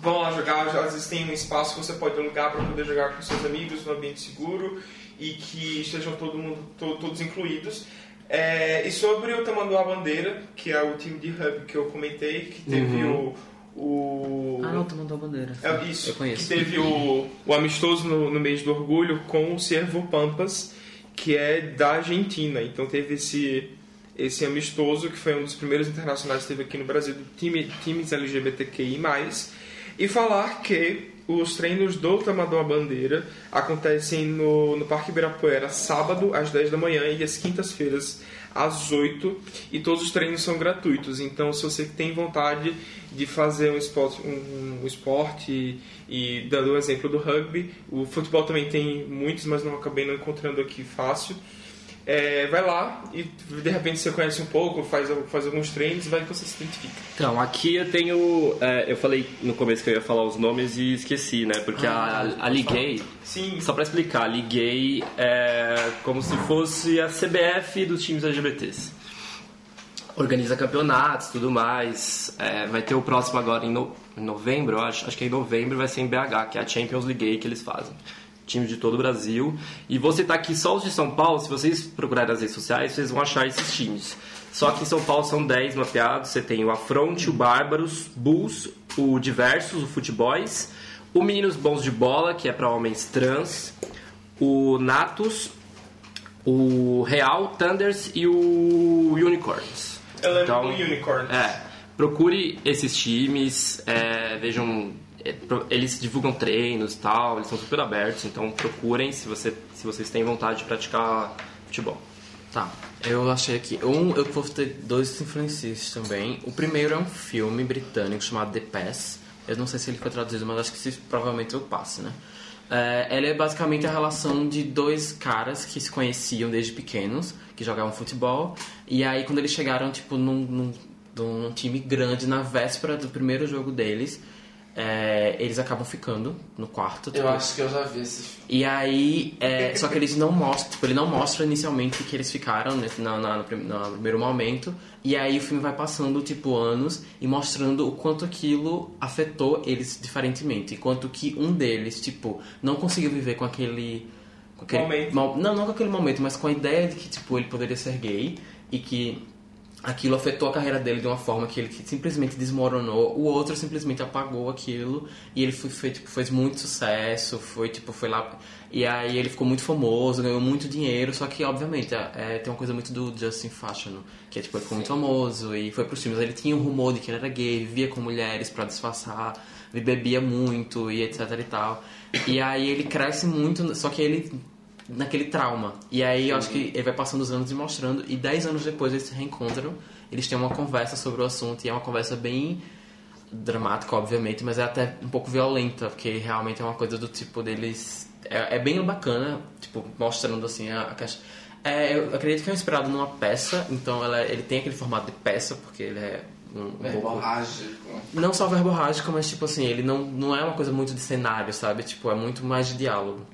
vão lá jogar, às vezes tem um espaço que você pode alugar para poder jogar com seus amigos no ambiente seguro e que estejam todo mundo, to- todos incluídos. É, e sobre o Tamanduá Bandeira, que é o time de hub que eu comentei, que teve o, o... Ah, não, tu mandou a bandeira. É isso, Eu conheço. que teve o, o amistoso no, no mês do orgulho com o Cervo Pampas, que é da Argentina. Então teve esse, esse amistoso, que foi um dos primeiros internacionais que teve aqui no Brasil, do time, times LGBTQI+. E falar que os treinos do Tamadão à Bandeira acontecem no, no Parque Ibirapuera sábado às 10 da manhã e às quintas-feiras às 8 e todos os treinos são gratuitos. Então, se você tem vontade de fazer um esporte, um, um esporte e dando o exemplo do rugby, o futebol também tem muitos, mas não acabei não encontrando aqui fácil. É, vai lá e de repente você conhece um pouco, faz, faz alguns treinos e vai que você se identifica. Então, aqui eu tenho. é, eu falei no começo que eu ia falar os nomes e esqueci, né? Porque a, a Liguei. Sim, Só pra explicar, a Liguei é como se fosse a CBF dos times LGBTs. Organiza campeonatos tudo mais. É, vai ter o próximo agora em, no- em novembro, acho. Acho que é em novembro vai ser em BH, que é a Champions League que eles fazem. Time de todo o Brasil. E vou citar aqui só os de São Paulo. Se vocês procurarem nas redes sociais, vocês vão achar esses times. Só que em São Paulo são 10 mapeados. Você tem o Afronte, o Bárbaros, Bulls, o Diversos, o Futeboys, o Meninos Bons de Bola, que é para homens trans, o Natus, o Real, Thunders e o Unicorns. eu lembro do Unicorn. É, procure esses times, é, vejam, eles divulgam treinos e tal, eles são super abertos, então procurem se, você, se vocês têm vontade de praticar futebol. Tá, eu achei aqui. Um, eu vou ter dois influencias também. O primeiro é um filme britânico chamado The Pass. Eu não sei se ele foi traduzido, mas acho que se, provavelmente eu passe, né? É, ela é basicamente a relação de dois caras que se conheciam desde pequenos, que jogavam futebol. E aí, quando eles chegaram, tipo, num, num, num time grande, na véspera do primeiro jogo deles, é, eles acabam ficando no quarto. Eu tipo, acho que eu já vi esse filme. E aí, é, só que eles não mostram, tipo, ele não mostra inicialmente que eles ficaram nesse, na, na- no, no primeiro momento. E aí o filme vai passando, tipo, anos e mostrando o quanto aquilo afetou eles diferentemente. E quanto que um deles, tipo, não conseguiu viver com aquele... Com aquele Momento. mo- não, não com aquele momento, mas com a ideia de que, tipo, ele poderia ser gay e que aquilo afetou a carreira dele de uma forma que ele simplesmente desmoronou, o outro simplesmente apagou aquilo e ele foi, foi, tipo, fez muito sucesso, foi tipo, foi lá e aí ele ficou muito famoso, ganhou muito dinheiro, só que obviamente é, tem uma coisa muito do Justin Fashion, que é tipo, ele ficou muito famoso e foi pros filmes, ele tinha um rumor de que ele era gay, vivia com mulheres pra disfarçar, ele bebia muito e etc e tal. E aí ele cresce muito, só que ele naquele trauma. E aí eu acho que ele vai passando os anos e mostrando, e 10 anos depois eles se reencontram, eles têm uma conversa sobre o assunto, e é uma conversa bem dramática, obviamente, mas é até um pouco violenta, porque realmente é uma coisa do tipo deles. É, é bem bacana, tipo, mostrando assim a, a caixa. É, eu acredito que é inspirado numa peça, então ela, ele tem aquele formato de peça, porque ele é um, um pouco Verborrágico. não só verborrágico, mas tipo assim, ele não, não é uma coisa muito de cenário, sabe? Tipo, é muito mais de diálogo.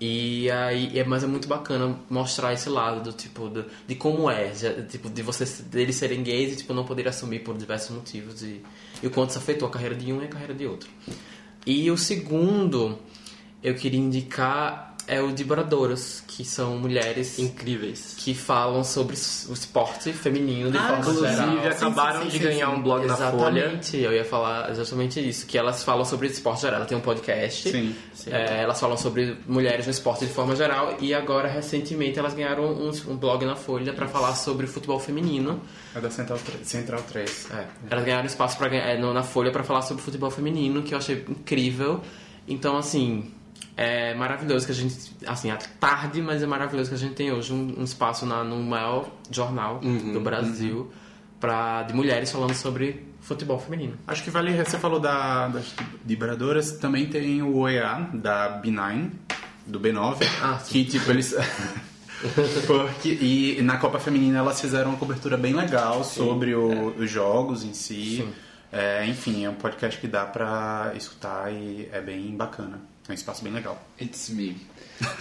E aí, é, mas é muito bacana mostrar esse lado do tipo de, de como é, já, tipo de você deles serem gays e tipo não poder assumir por diversos motivos e, e o quanto isso afetou a carreira de um e a carreira de outro. E o segundo eu queria indicar é o de Bradoras, que são mulheres Incríveis. que falam sobre o esporte feminino de forma Inclusive, geral. acabaram sim, de sim, ganhar sim. um blog na Folha. Exatamente, eu ia falar exatamente isso, que elas falam sobre esporte geral. Ela tem um podcast, Sim, é, elas falam sobre mulheres no esporte de forma geral e agora, recentemente, elas ganharam um, um blog na Folha para falar sobre futebol feminino. É da Central 3. Central 3. É, elas ganharam espaço pra, ganhar- é, no- na Folha para falar sobre futebol feminino, que eu achei incrível. Então, assim, é maravilhoso que a gente, assim, é tarde, mas é maravilhoso que a gente tem hoje um, um espaço na, no maior jornal do Brasil pra, de mulheres falando sobre futebol feminino. Acho que vale. Você falou da, das vibradoras, também tem o OEA da B9, do B9, Ah, que tipo eles. Porque, e na Copa Feminina elas fizeram uma cobertura bem legal sobre o- os jogos em si. É, enfim, é um podcast que dá pra escutar e é bem bacana. É um espaço bem legal. It's me.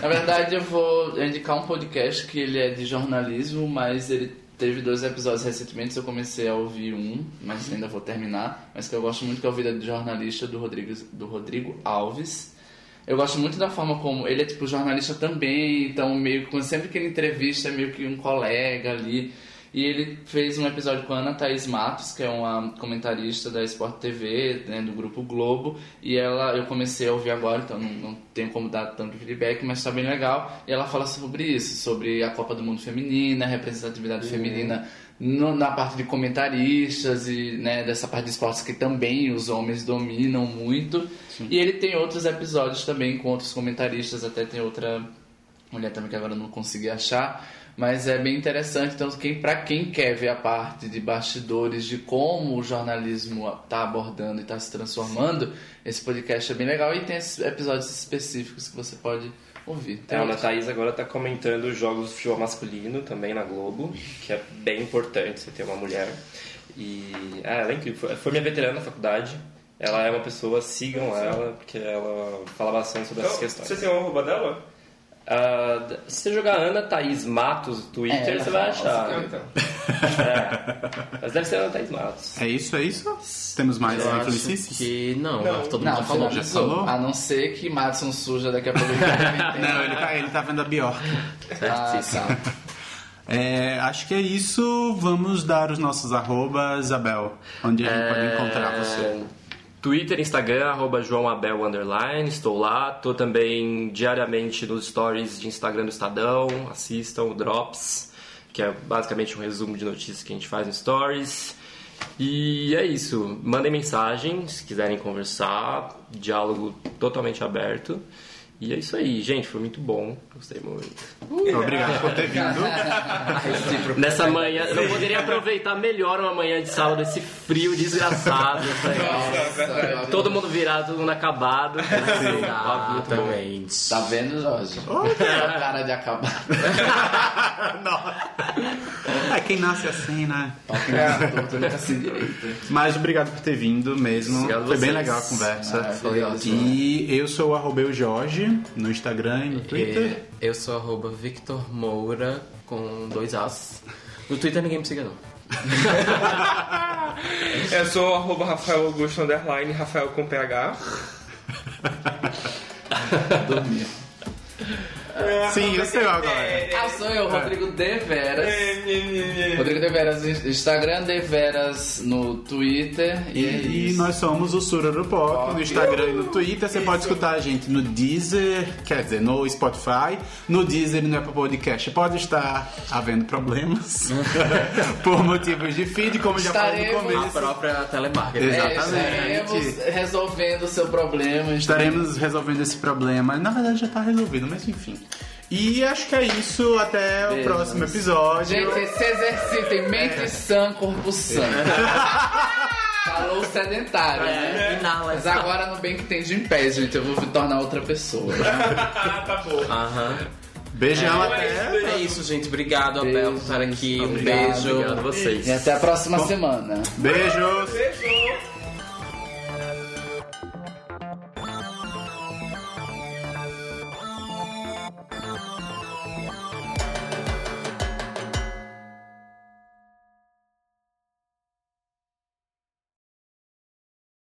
Na verdade, eu vou indicar um podcast que ele é de jornalismo, mas ele teve dois episódios recentemente. Eu comecei a ouvir um, mas ainda vou terminar. Mas que eu gosto muito que é o Vida de Jornalista do Rodrigo, do Rodrigo Alves. Eu gosto muito da forma como ele é tipo jornalista também, então meio que sempre que ele entrevista é meio que um colega ali. E ele fez um episódio com a Ana Thaís Matos, que é uma comentarista da Sport TV, né, do Grupo Globo. E ela, eu comecei a ouvir agora, então não, não tenho como dar tanto feedback, mas está bem legal. E ela fala sobre isso, sobre a Copa do Mundo Feminina, a representatividade feminina no- na parte de comentaristas e né, dessa parte de esportes que também os homens dominam muito. E ele tem outros episódios também com outros comentaristas, até tem outra mulher também que agora eu não consegui achar, mas é bem interessante. Então, quem, para quem quer ver a parte de bastidores de como o jornalismo está abordando e está se transformando, esse podcast é bem legal e tem esses episódios específicos que você pode ouvir. É, Tem a Ana Thaís agora tá comentando os jogos de futebol masculino também na Globo, que é bem importante você ter uma mulher. E é, ela é incrível. Foi, minha veterana na faculdade. Ela é uma pessoa, sigam ela, porque ela fala bastante sobre essas questões. Você tem uma arroba dela? D- se você jogar Ana Thaís Matos no Twitter, É, você vai achar. Então. É. Mas deve ser Ana Thaís Matos. É isso, é isso? Temos mais Eu que não, Não. todo mundo Não, já falou. já falou? A não ser que Madison suja daqui a pouco. Não, ele tá, ele tá vendo a Bjork. Ah, tá. É, acho que é isso. Vamos dar os nossos arrobas, Isabel. Onde a gente pode encontrar você? Twitter, Instagram, arroba João Abel Underline, estou lá. Tô também diariamente nos stories de Instagram do Estadão. Assistam o Drops, que é basicamente um resumo de notícias que a gente faz no Stories. E é isso. Mandem mensagem se quiserem conversar. Diálogo totalmente aberto. E é isso aí, gente, foi muito bom. Gostei muito. Obrigado por ter vindo. Nessa manhã, eu não poderia aproveitar melhor uma manhã de sábado, esse frio desgraçado. sabe? Todo mundo virado, todo mundo acabado. Ah, muito bom. Exatamente. Tá vendo, Jorge? A cara de acabar. É, quem nasce assim, né? Torto direita. Mas obrigado por ter vindo mesmo. Obrigado Foi bem vocês. legal a conversa. Maravilhoso. E eu sou o arrobeu Jorge no Instagram e no Twitter. E Eu sou arroba Victor Moura com dois As. No Twitter ninguém me siga não. Eu sou arroba Rafael Augusto Underline, Rafael com PH. Dormir. Sim, eu sei agora. Ah, sou eu, Rodrigo Deveras. É, Rodrigo Deveras no Instagram, Deveras no Twitter. E, é E, nós somos o Sururu Pop no Instagram e no Twitter. Você pode escutar a gente no Deezer, quer dizer, no Spotify, no Deezer e no Apple Podcast. Pode estar havendo problemas por motivos de feed, como já falei no Estaremos- A começo. própria telemarketing. É, Exatamente. estaremos resolvendo o seu problema. Estaremos resolvendo esse problema. Na verdade já tá resolvido, mas enfim. E acho que é isso. Até o próximo episódio. Gente, se exercitem. Mente sã, corpo sã. Falou sedentário, né? É, inala. Mas agora no bem que tem de em pé, gente, eu vou me tornar outra pessoa. tá bom. Aham. Beijão É, até. É isso, gente. Obrigado, Abel, por estar aqui. Um Obrigado, beijo. Obrigado a vocês. E até a próxima semana. Beijos. Beijo.